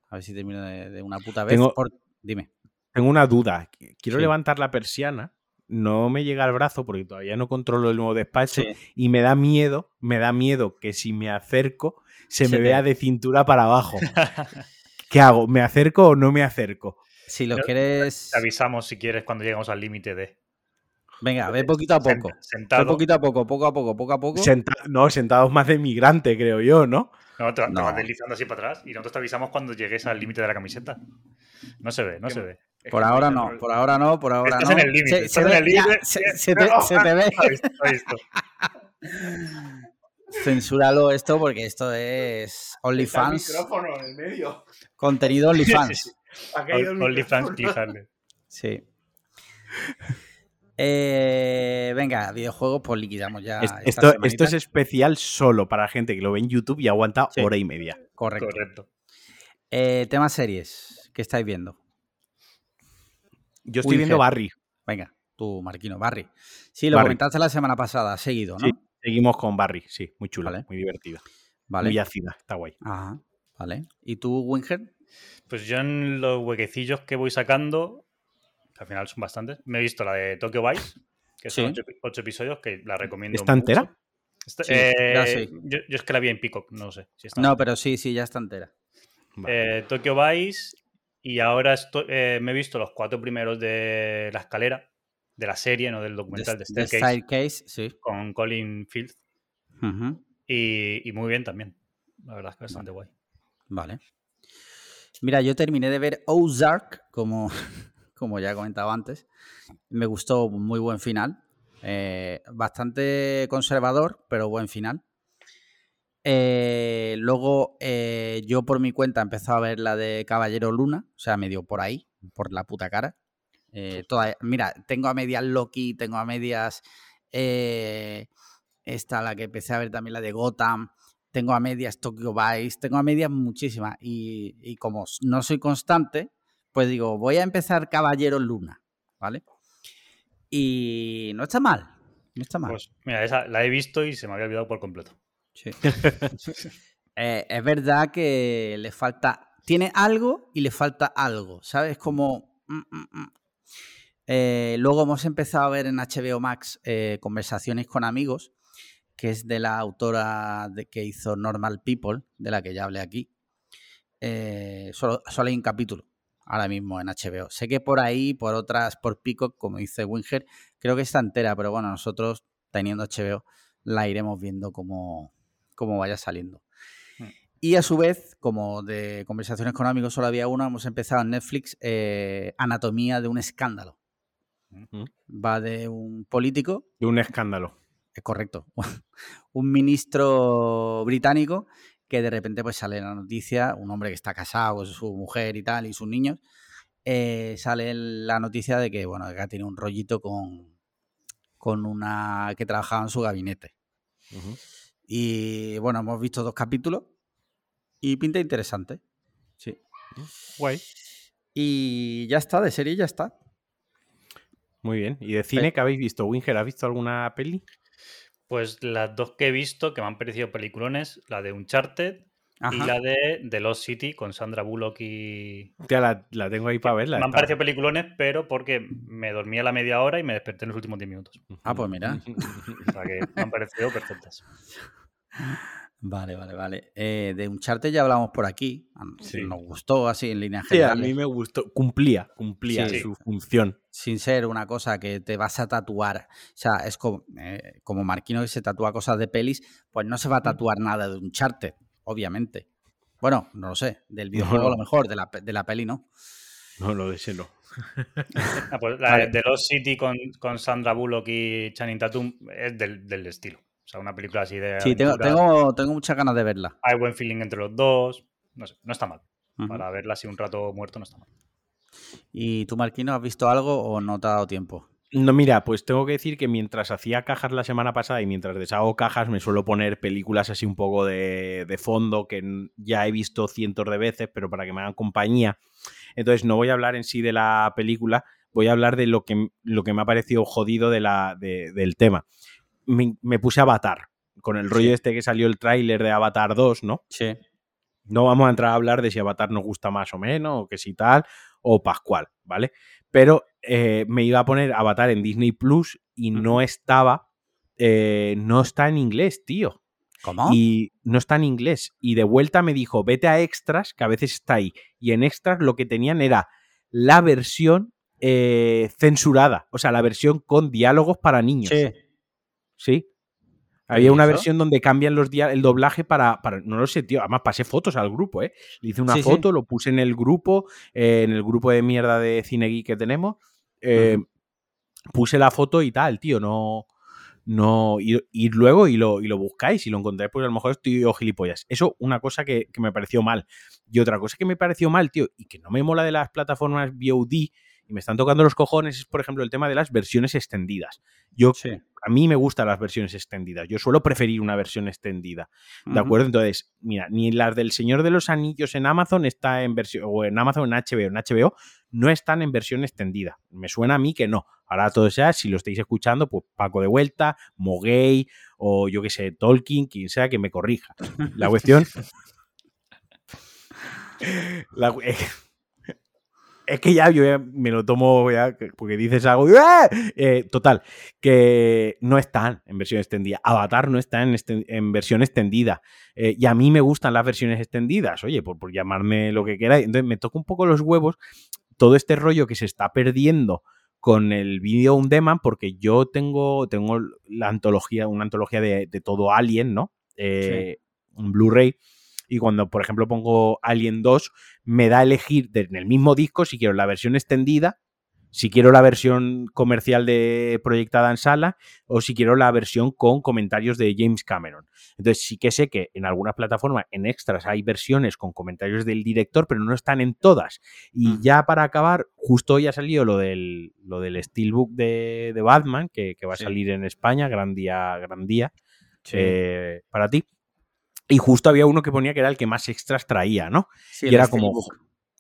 S1: A ver si termino de, una puta vez. Dime.
S2: Tengo una duda. Quiero levantar la persiana no me llega al brazo porque todavía no controlo el nuevo despacho y me da miedo, me da miedo que si me acerco se, me vea de cintura para abajo. ¿Qué hago? ¿Me acerco o no me acerco?
S1: Si lo quieres...
S3: Te avisamos si quieres cuando lleguemos al límite de...
S1: Venga, ve poquito a poco. Sentado. Ve poquito a poco, poco a poco, poco a poco.
S2: no, sentados más de migrante, creo yo, ¿no?
S3: No, te, vas deslizando así para atrás y nosotros te avisamos cuando llegues al límite de la camiseta. No se ve, no se ve.
S1: Por ahora no, por ahora no, por ahora
S3: no. en el límite, se, en el límite.
S1: Se, te, ve. Censúralo esto porque esto es OnlyFans.
S2: micrófono en el medio.
S1: Contenido OnlyFans.
S3: OnlyFans
S1: Sí. Eh, venga, videojuegos, pues liquidamos ya.
S2: Esto, esto, es especial solo para gente que lo ve en YouTube y aguanta hora y media.
S1: Correcto. Correcto. Eh, tema series, ¿qué estáis viendo?
S2: Yo estoy viendo Barry.
S1: Venga, tú, Marquino, Barry. Sí, lo comentaste la semana pasada, seguido, ¿no? Sí,
S2: seguimos con Barry, sí, muy chula, muy divertida. Vale. Muy ácida, está guay.
S1: Ajá, vale. ¿Y tú, Winger?
S3: Pues yo en los huequecillos que voy sacando, al final son bastantes, me he visto la de Tokyo Vice, que son ocho, episodios, que la recomiendo.
S2: ¿Está entera?
S3: sí, eh, yo, es que la vi en Peacock, no sé.
S1: Si está no, pero sí, sí, ya está entera.
S3: Eh, Tokyo Vice y ahora eh, me he visto los cuatro primeros de La Escalera, de la serie, no del documental de
S1: Staircase. sí.
S3: Con Colin Field. y, muy bien también. La verdad es que bastante guay.
S1: Vale. Mira, yo terminé de ver Ozark, como, como ya he comentado antes. Me gustó, muy buen final. Eh, bastante conservador, pero buen final. Eh, luego eh, yo por mi cuenta he empezado a ver la de Caballero Luna, o sea, medio por ahí, por la puta cara. Toda, mira, tengo a medias Loki, tengo a medias esta, la que empecé a ver también la de Gotham, tengo a medias Tokyo Vice, tengo a medias muchísimas. Y, y como no soy constante, pues digo, voy a empezar Caballero Luna, ¿vale? Y no está mal, no está mal. Pues
S3: mira, esa la he visto y se me había olvidado por completo. Sí.
S1: Eh, es verdad que le falta. Tiene algo y le falta algo, ¿sabes? Como. Mm, mm, mm. Eh, luego hemos empezado a ver en HBO Max eh, conversaciones con amigos que es de la autora de, que hizo Normal People, de la que ya hablé aquí. Eh, solo, solo hay un capítulo ahora mismo en HBO. Sé que por ahí, por otras, por Peacock, como dice Winger, creo que está entera, pero bueno, nosotros teniendo HBO la iremos viendo como, como vaya saliendo. Mm. Y a su vez, como de conversaciones con amigos solo había una, hemos empezado en Netflix eh, Anatomía de un escándalo. Va de un político.
S2: De un escándalo.
S1: Es correcto. un ministro británico que de repente pues sale la noticia, un hombre que está casado con su mujer y tal, y sus niños, eh, sale la noticia de que, bueno, que tiene un rollito con, con una que trabajaba en su gabinete. Y bueno, hemos visto dos capítulos y pinta interesante. Sí.
S2: Guay.
S1: Y ya está, de serie ya está.
S2: Muy bien. ¿Y de cine qué habéis visto? Winger, ¿has visto alguna peli?
S3: Pues las dos que he visto que me han parecido peliculones, la de Uncharted y la de The Lost City con Sandra Bullock y.
S2: la, la tengo ahí para verla.
S3: Me han parecido peliculones, pero porque me dormí a la media hora y me desperté en los últimos 10 minutos.
S1: Ah, pues mira.
S3: o sea que me han parecido perfectas.
S1: Vale, vale, vale. Eh, de Uncharted ya hablamos por aquí. Nos gustó así en línea general.
S2: Sí, a mí me gustó. Cumplía, cumplía su función.
S1: Sin ser una cosa que te vas a tatuar. O sea, es como, eh, como Marquino que se tatúa cosas de pelis, pues no se va a tatuar nada de Uncharted obviamente. Bueno, no lo sé, del videojuego a lo mejor, de la, de la peli no.
S2: No, lo de ese no.
S3: Ah, pues la de Lost City con, con, Sandra Bullock y Channing Tatum es del, del, estilo. Sea, una película así de.
S1: Sí, tengo, tengo, tengo, muchas ganas de verla.
S3: Hay buen feeling entre los dos. No sé, no está mal. Para verla así un rato muerto no está mal.
S1: ¿Y tú, Marquino, has visto algo o no te ha dado tiempo?
S2: No, mira, pues tengo que decir que mientras hacía cajas la semana pasada y mientras deshago cajas me suelo poner películas así un poco de, fondo que ya he visto cientos de veces, pero para que me hagan compañía. Entonces no voy a hablar en sí de la película, voy a hablar de lo que, lo que me ha parecido jodido de la, del tema. Me, puse Avatar, con el rollo este que salió el tráiler de Avatar 2, ¿no?
S1: Sí.
S2: No vamos a entrar a hablar de si Avatar nos gusta más o menos, o que si tal, o Pascual, ¿vale? Pero eh, me iba a poner Avatar en Disney Plus y no estaba, eh, no está en inglés, tío.
S1: ¿Cómo?
S2: Y no está en inglés. Y de vuelta me dijo, vete a extras, que a veces está ahí. Y en extras lo que tenían era la versión eh, censurada, o sea, la versión con diálogos para niños.
S1: Sí.
S2: Sí. Había una versión donde cambian los el doblaje para, para, No lo sé, tío. Además, pasé fotos al grupo, ¿eh? Le hice una foto, lo puse en el grupo, en el grupo de mierda de Cine que tenemos. Eh, puse la foto y tal, tío, no... No, y, luego y lo, y lo buscáis y lo encontráis, pues a lo mejor estoy yo gilipollas. Eso, una cosa que, que, me pareció mal. Y otra cosa que me pareció mal, tío, y que no me mola de las plataformas VOD y me están tocando los cojones, es por ejemplo el tema de las versiones extendidas. Yo a mí me gustan las versiones extendidas. Yo suelo preferir una versión extendida. ¿De acuerdo? Entonces, mira, ni las del Señor de los Anillos en Amazon está en versión, o en Amazon en HBO, en HBO no están en versión extendida. Me suena a mí que no. Ahora todo sea, si lo estáis escuchando, pues Paco de Vuelta, Moguey, o yo que sé, Tolkien, quien sea que me corrija. La cuestión. la, es que ya yo me lo tomo porque dices algo. ¡ah! Eh, total, que no están en versión extendida. Avatar no está en, en versión extendida. Eh, y a mí me gustan las versiones extendidas, oye, por, por llamarme lo que queráis. Entonces me toca un poco los huevos todo este rollo que se está perdiendo con el vídeo on demand, porque yo tengo, tengo la antología, una antología de, todo Alien, ¿no? Eh, un Blu-ray y cuando, por ejemplo, pongo Alien 2, me da a elegir en el mismo disco si quiero la versión extendida, si quiero la versión comercial de proyectada en sala o si quiero la versión con comentarios de James Cameron. Entonces sí que sé que en algunas plataformas, en extras, hay versiones con comentarios del director, pero no están en todas. Y mm. ya para acabar, justo hoy ha salido lo del, lo del Steelbook de, Batman, que, va a salir en España, gran día, gran día eh, para ti. Y justo había uno que ponía que era el que más extras traía, ¿no? y era como.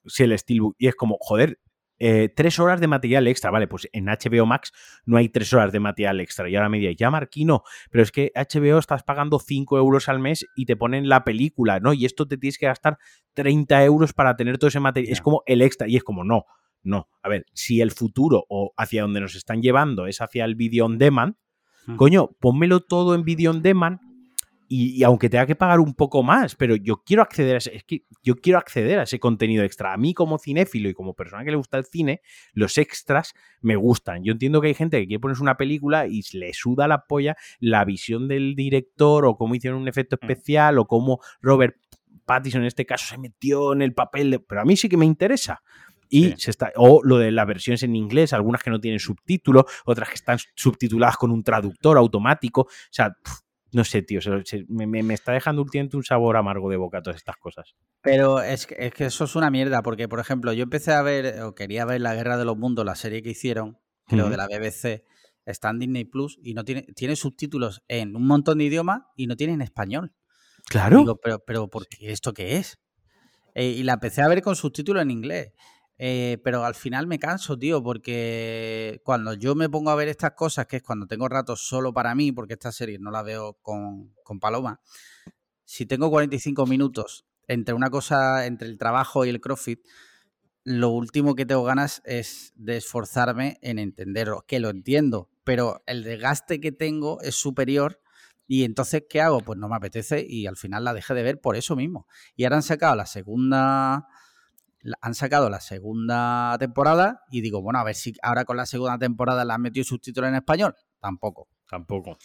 S2: Sí, el Steelbook. Y es como, joder, eh, tres horas de material extra. Vale, pues en HBO Max no hay tres horas de material extra. Y ahora me dice, ya Marquino, pero es que HBO estás pagando 5 euros al mes y te ponen la película, ¿no? Y esto te tienes que gastar 30 euros para tener todo ese material. Es como el extra. Y es como, no, no. A ver, si el futuro o hacia donde nos están llevando es hacia el video on demand, mm. coño, pónmelo todo en video on demand y, aunque tenga que pagar un poco más, pero yo quiero acceder a ese, es que yo quiero acceder a ese contenido extra. A mí como cinéfilo y como persona que le gusta el cine, los extras me gustan. Yo entiendo que hay gente que quiere ponerse una película y le suda la polla la visión del director o cómo hicieron un efecto mm. especial o cómo Robert Pattinson en este caso se metió en el papel, de, pero a mí sí que me interesa. Y se está, o lo de las versiones en inglés, algunas que no tienen subtítulos, otras que están subtituladas con un traductor automático. O sea, no sé, tío, me, está dejando últimamente un sabor amargo de boca todas estas cosas.
S1: Pero es que, es que eso es una mierda, porque, por ejemplo, yo empecé a ver, o quería ver La Guerra de los Mundos, la serie que hicieron, creo, de la BBC, está en Disney Plus, y no tiene, tiene subtítulos en un montón de idiomas y no tiene en español.
S2: Claro.
S1: pero, pero, ¿por qué? ¿Esto qué es? Eh, y la empecé a ver con subtítulos en inglés. Eh, pero al final me canso, tío, porque cuando yo me pongo a ver estas cosas, que es cuando tengo ratos solo para mí, porque esta serie no la veo con, con Paloma, si tengo 45 minutos entre una cosa, entre el trabajo y el CrossFit, lo último que tengo ganas es de esforzarme en entenderlo, que lo entiendo, pero el desgaste que tengo es superior y entonces, ¿qué hago? Pues no me apetece y al final la dejé de ver por eso mismo. Y ahora han sacado la segunda han sacado la segunda temporada y digo, bueno, a ver si ahora con la segunda temporada la han metido subtítulos en español. Tampoco.
S2: Tampoco.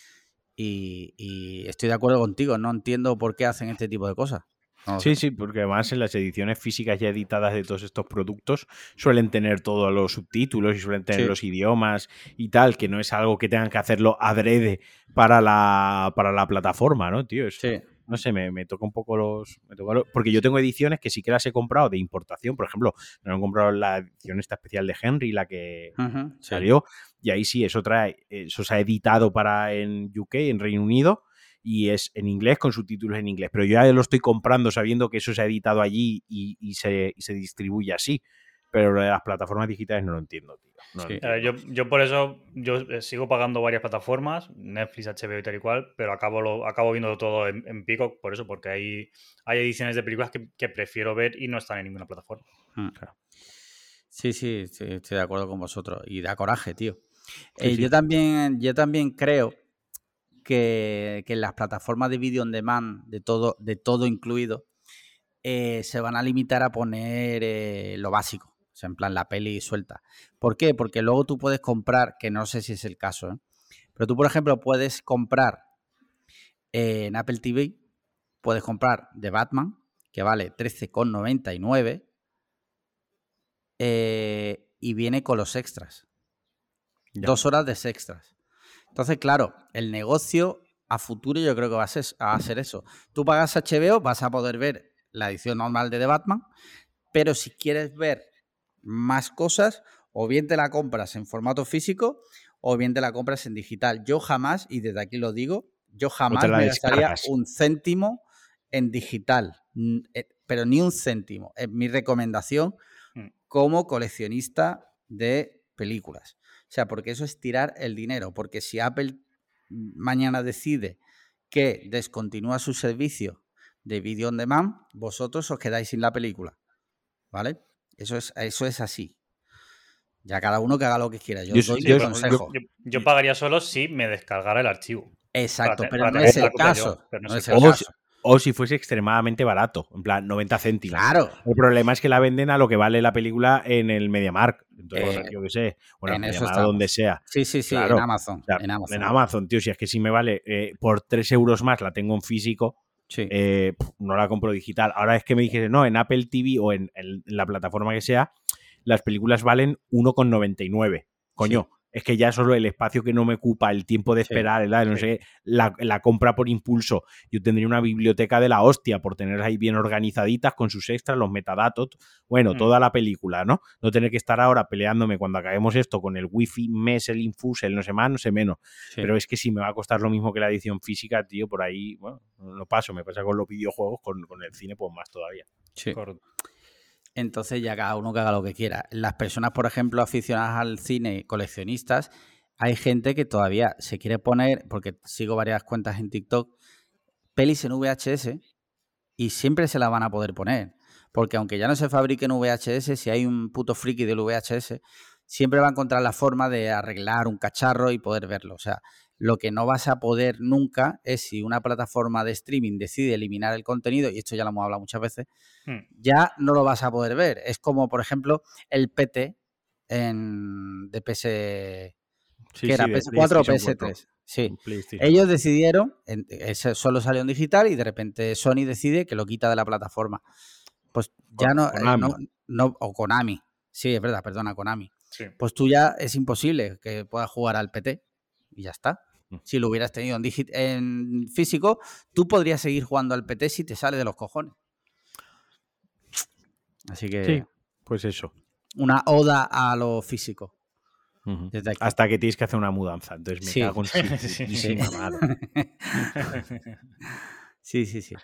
S1: Y, estoy de acuerdo contigo, no entiendo por qué hacen este tipo de cosas.
S2: sí, sí, porque además en las ediciones físicas ya editadas de todos estos productos suelen tener todos los subtítulos y suelen tener los idiomas y tal, que no es algo que tengan que hacerlo adrede para la, para la plataforma, ¿no, tío? sí no sé, me, toca un poco los, Porque yo tengo ediciones que sí que las he comprado de importación. Por ejemplo, no he comprado la edición esta especial de Henry, la que salió. Y ahí sí, eso, trae, eso se ha editado para en UK, en Reino Unido. Y es en inglés con subtítulos en inglés. Pero yo ya lo estoy comprando sabiendo que eso se ha editado allí y, se, y se distribuye así pero de las plataformas digitales no lo entiendo,
S3: tío. yo, por eso yo eh, sigo pagando varias plataformas, Netflix, HBO y tal y cual, pero acabo, lo, acabo viendo todo en, en Pico por eso, porque hay, hay ediciones de películas que, prefiero ver y no están en ninguna plataforma.
S1: Hmm. Sí, sí, estoy de acuerdo con vosotros. Y da coraje, tío. Eh, yo, también, yo también creo que, en las plataformas de video on demand, de todo, de todo incluido, eh, se van a limitar a poner lo básico. O sea, en plan la peli suelta. ¿Por qué? Porque luego tú puedes comprar, que no sé si es el caso, ¿eh? pero tú, por ejemplo, puedes comprar en Apple TV, puedes comprar de Batman, que vale 13,99 eh, y viene con los extras. Dos horas de extras. Entonces, claro, el negocio a futuro yo creo que va a, ser, va a ser eso. Tú pagas HBO, vas a poder ver la edición normal de The Batman, pero si quieres ver más cosas, o bien te la compras en formato físico o bien te la compras en digital. Yo jamás, y desde aquí lo digo, yo jamás me gastaría un céntimo en digital, eh, pero ni un céntimo. Es mi recomendación mm. como coleccionista de películas. O sea, porque eso es tirar el dinero, porque si Apple mañana decide que descontinúa su servicio de video on demand, vosotros os quedáis sin la película. ¿Vale? Eso es, eso es así. Ya cada uno que haga lo que quiera. Yo, doy yo, consejo.
S3: Yo, pagaría solo si me descargara el archivo.
S1: Exacto, pero, no es el caso.
S2: o, si fuese extremadamente barato, en plan 90 céntimos.
S1: Claro.
S2: El problema es que la venden a lo que vale la película en el MediaMark. Entonces, eh, yo qué sé, bueno, en donde sea.
S1: Sí, sí, sí, en, Amazon, en, Amazon,
S2: en Amazon. tío, si es que si me vale eh, por 3 euros más la tengo en físico, eh, no la compro digital. Ahora es que me dijese, no, en Apple TV o en, la plataforma que sea, las películas valen 1,99. Coño, es que ya solo el espacio que no me ocupa, el tiempo de esperar, no sé, la, compra por impulso. Yo tendría una biblioteca de la hostia por tener ahí bien organizaditas con sus extras, los metadatos, bueno, mm. toda la película, ¿no? No tener que estar ahora peleándome cuando acabemos esto con el wifi, mes, el infus, el no sé más, no sé menos. Pero es que si me va a costar lo mismo que la edición física, tío, por ahí, bueno, no paso, me pasa con los videojuegos, con, el cine, pues más todavía.
S1: Sí entonces ya cada uno que haga lo que quiera. Las personas, por ejemplo, aficionadas al cine, coleccionistas, hay gente que todavía se quiere poner, porque sigo varias cuentas en TikTok, pelis en VHS y siempre se las van a poder poner. Porque aunque ya no se fabriquen VHS, si hay un puto friki del VHS, siempre va a encontrar la forma de arreglar un cacharro y poder verlo. O sea, Lo que no vas a poder nunca es si una plataforma de streaming decide eliminar el contenido, y esto ya lo hemos hablado muchas veces,
S3: Hmm.
S1: ya no lo vas a poder ver. Es como, por ejemplo, el PT en, de PS,
S2: Sí,
S1: que era
S2: sí, de
S1: PS4 o
S2: PlayStation
S1: PS3. Sí. Ellos decidieron, en- ese solo salió en digital y de repente Sony decide que lo quita de la plataforma. Pues ya no, no- o Konami. Sí, es verdad, perdona, Konami.
S3: Sí.
S1: Pues tú ya es imposible que puedas jugar al PT y ya está.
S2: Mm.
S1: Si lo hubieras tenido en, físico, tú podrías seguir jugando al PT si te sale de los cojones. Así que
S2: Sí, pues eso.
S1: una oda a lo físico.
S2: Ujú.
S1: Desde aquí.
S2: Hasta que tienes que hacer una mudanza. Entonces me
S1: Sí.
S2: cago en
S3: Sí.
S1: Sí, sí, sí.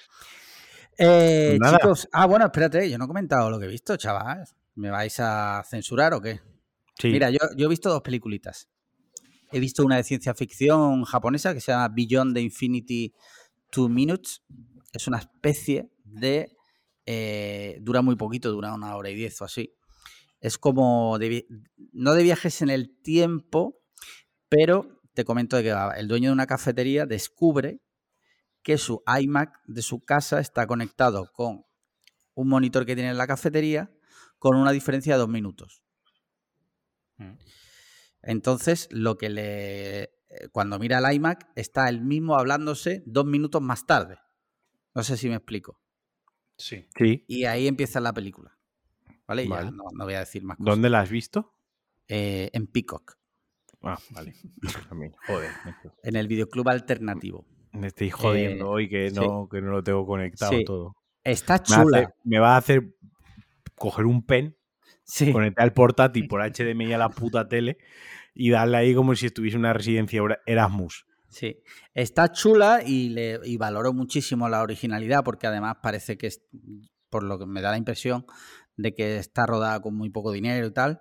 S1: Eh,
S2: Pues nada.
S1: chicos, ah, bueno, espérate, yo no he comentado lo que he visto, chaval. ¿Me vais a censurar o qué?
S2: Sí.
S1: Mira, yo, yo he visto dos peliculitas. He visto una de ciencia ficción japonesa que se llama Beyond the Infinity Two Minutes. Es una especie de... eh, dura muy poquito, dura una hora y diez o así. Es como... no de viajes en el tiempo, pero te comento que. El dueño de una cafetería descubre que su iMac de su casa está conectado con un monitor que tiene en la cafetería con una diferencia de dos minutos.
S3: Mm.
S1: Entonces, lo que le. eh, Cuando mira el iMac, está el mismo hablándose dos minutos más tarde. No sé si me explico.
S3: Sí.
S2: Sí.
S1: Y ahí empieza la película. ¿Vale? Ya no, no voy a decir más cosas.
S2: ¿Dónde la has visto?
S1: Eh, en Peacock,
S2: Ah, vale. También. Joder.
S1: en el videoclub alternativo.
S2: Me estoy jodiendo
S1: Eh,
S2: hoy que
S1: sí.
S2: no, que no lo tengo conectado
S1: Sí.
S2: todo.
S1: Está
S2: Me,
S1: chula.
S2: hace- me va a hacer coger un pen,
S1: Sí.
S2: conectar el portátil por HDMI a la puta tele y darle ahí como si estuviese una residencia Era- Erasmus.
S1: Sí, está chula y, le, y valoro muchísimo la originalidad porque además parece que, es, por lo que me da la impresión, de que está rodada con muy poco dinero y tal,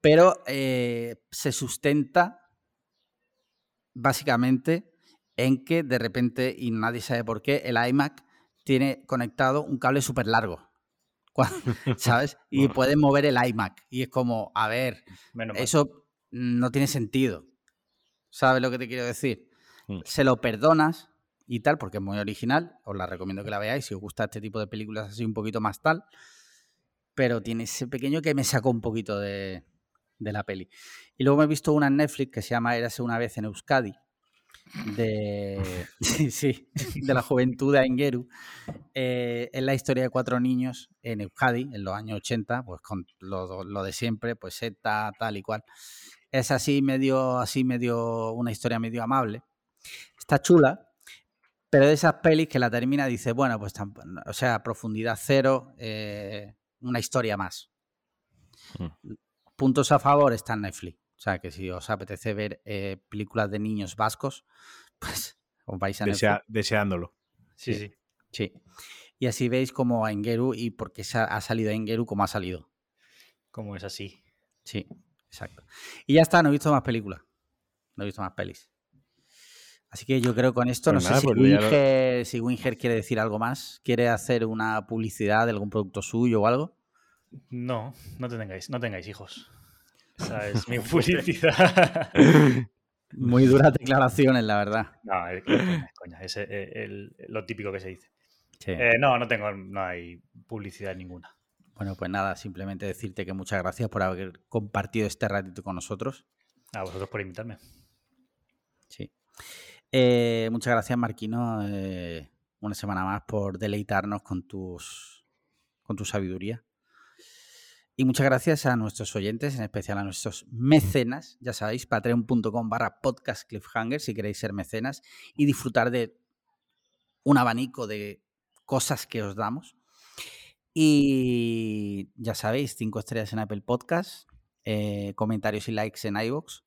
S1: pero eh, se sustenta básicamente en que de repente, y nadie sabe por qué, el iMac tiene conectado un cable súper largo. ¿Sabes? Y puedes mover el iMac. Y es como, a ver,
S3: Menos mal.
S1: eso no tiene sentido. ¿Sabes lo que te quiero decir?
S2: Mm.
S1: Se lo perdonas y tal, porque es muy original. Os la recomiendo que la veáis si os gusta este tipo de películas así un poquito más tal. Pero tiene ese pequeño que me sacó un poquito de, de la peli. Y luego me he visto una en Netflix que se llama Érase una vez en Euskadi. De, sí, sí, de la juventud de Aingeru. Eh, es la historia de cuatro niños en Euskadi en los años 80, pues con lo, lo de siempre, pues seta, tal y cual. Es así medio, así medio, una historia medio amable. Está chula, pero de esas pelis que la termina dice, bueno, pues o sea, profundidad cero, eh, una historia más. Puntos a favor está en Netflix. O sea, que si os apetece ver eh, películas de niños vascos, pues os vais a.
S2: Desea- deseándolo.
S3: Sí, sí.
S1: Sí. Y así veis como a Engeru y por qué ha salido Engeru como ha salido.
S3: Como es así.
S1: Sí, exacto. Y ya está, no he visto más películas. No he visto más pelis. Así que yo creo que con esto,
S2: Pues
S1: no
S2: nada,
S1: sé si
S2: pues lo-
S1: Winger, si Winger quiere decir algo más. ¿Quiere hacer una publicidad de algún producto suyo o algo?
S3: No, no tengáis, no tengáis hijos. Esa es mi publicidad.
S1: Muy duras declaraciones, la verdad.
S3: no, es coña, es coña, es el- el- lo típico que se dice.
S1: Sí.
S3: Eh, no, no tengo, no hay publicidad ninguna.
S1: Bueno, pues nada, simplemente decirte que muchas gracias por haber compartido este ratito con nosotros.
S3: A vosotros por invitarme.
S1: Sí. Eh, muchas gracias, Marquino, eh, una semana más por deleitarnos con tus con tu sabiduría. Y muchas gracias a nuestros oyentes, en especial a nuestros mecenas. Ya sabéis, patreon.com barra podcast cliffhanger si queréis ser mecenas y disfrutar de un abanico de cosas que os damos. Y ya sabéis, cinco estrellas en Apple Podcast, eh, comentarios y likes en iVoox.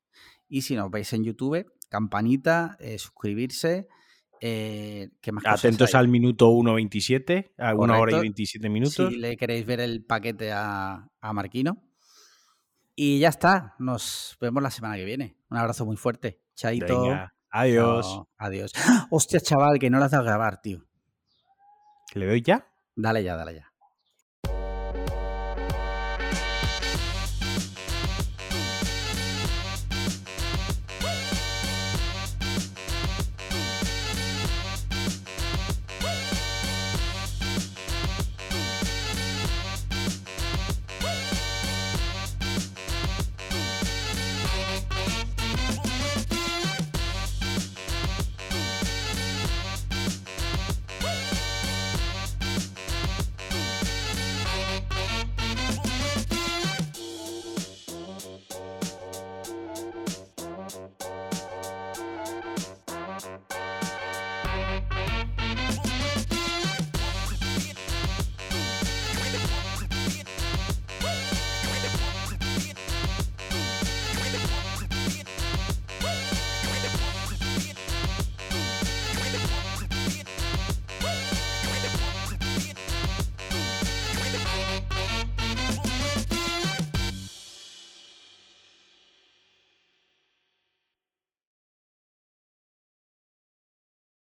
S1: Y si nos veis en YouTube, campanita, eh, suscribirse. Eh, ¿qué más cosas
S2: Atentos al minuto 1.27, a una hora y
S1: Correcto.
S2: 27 minutos.
S1: Si le queréis ver el paquete a, a Marquino. Y ya está. Nos vemos la semana que viene. Un abrazo muy fuerte. Chaito.
S2: Venga, adiós.
S1: Adiós. Hostia, chaval, que no lo has dado a grabar, tío.
S2: ¿Le doy ya?
S1: Dale ya, dale ya.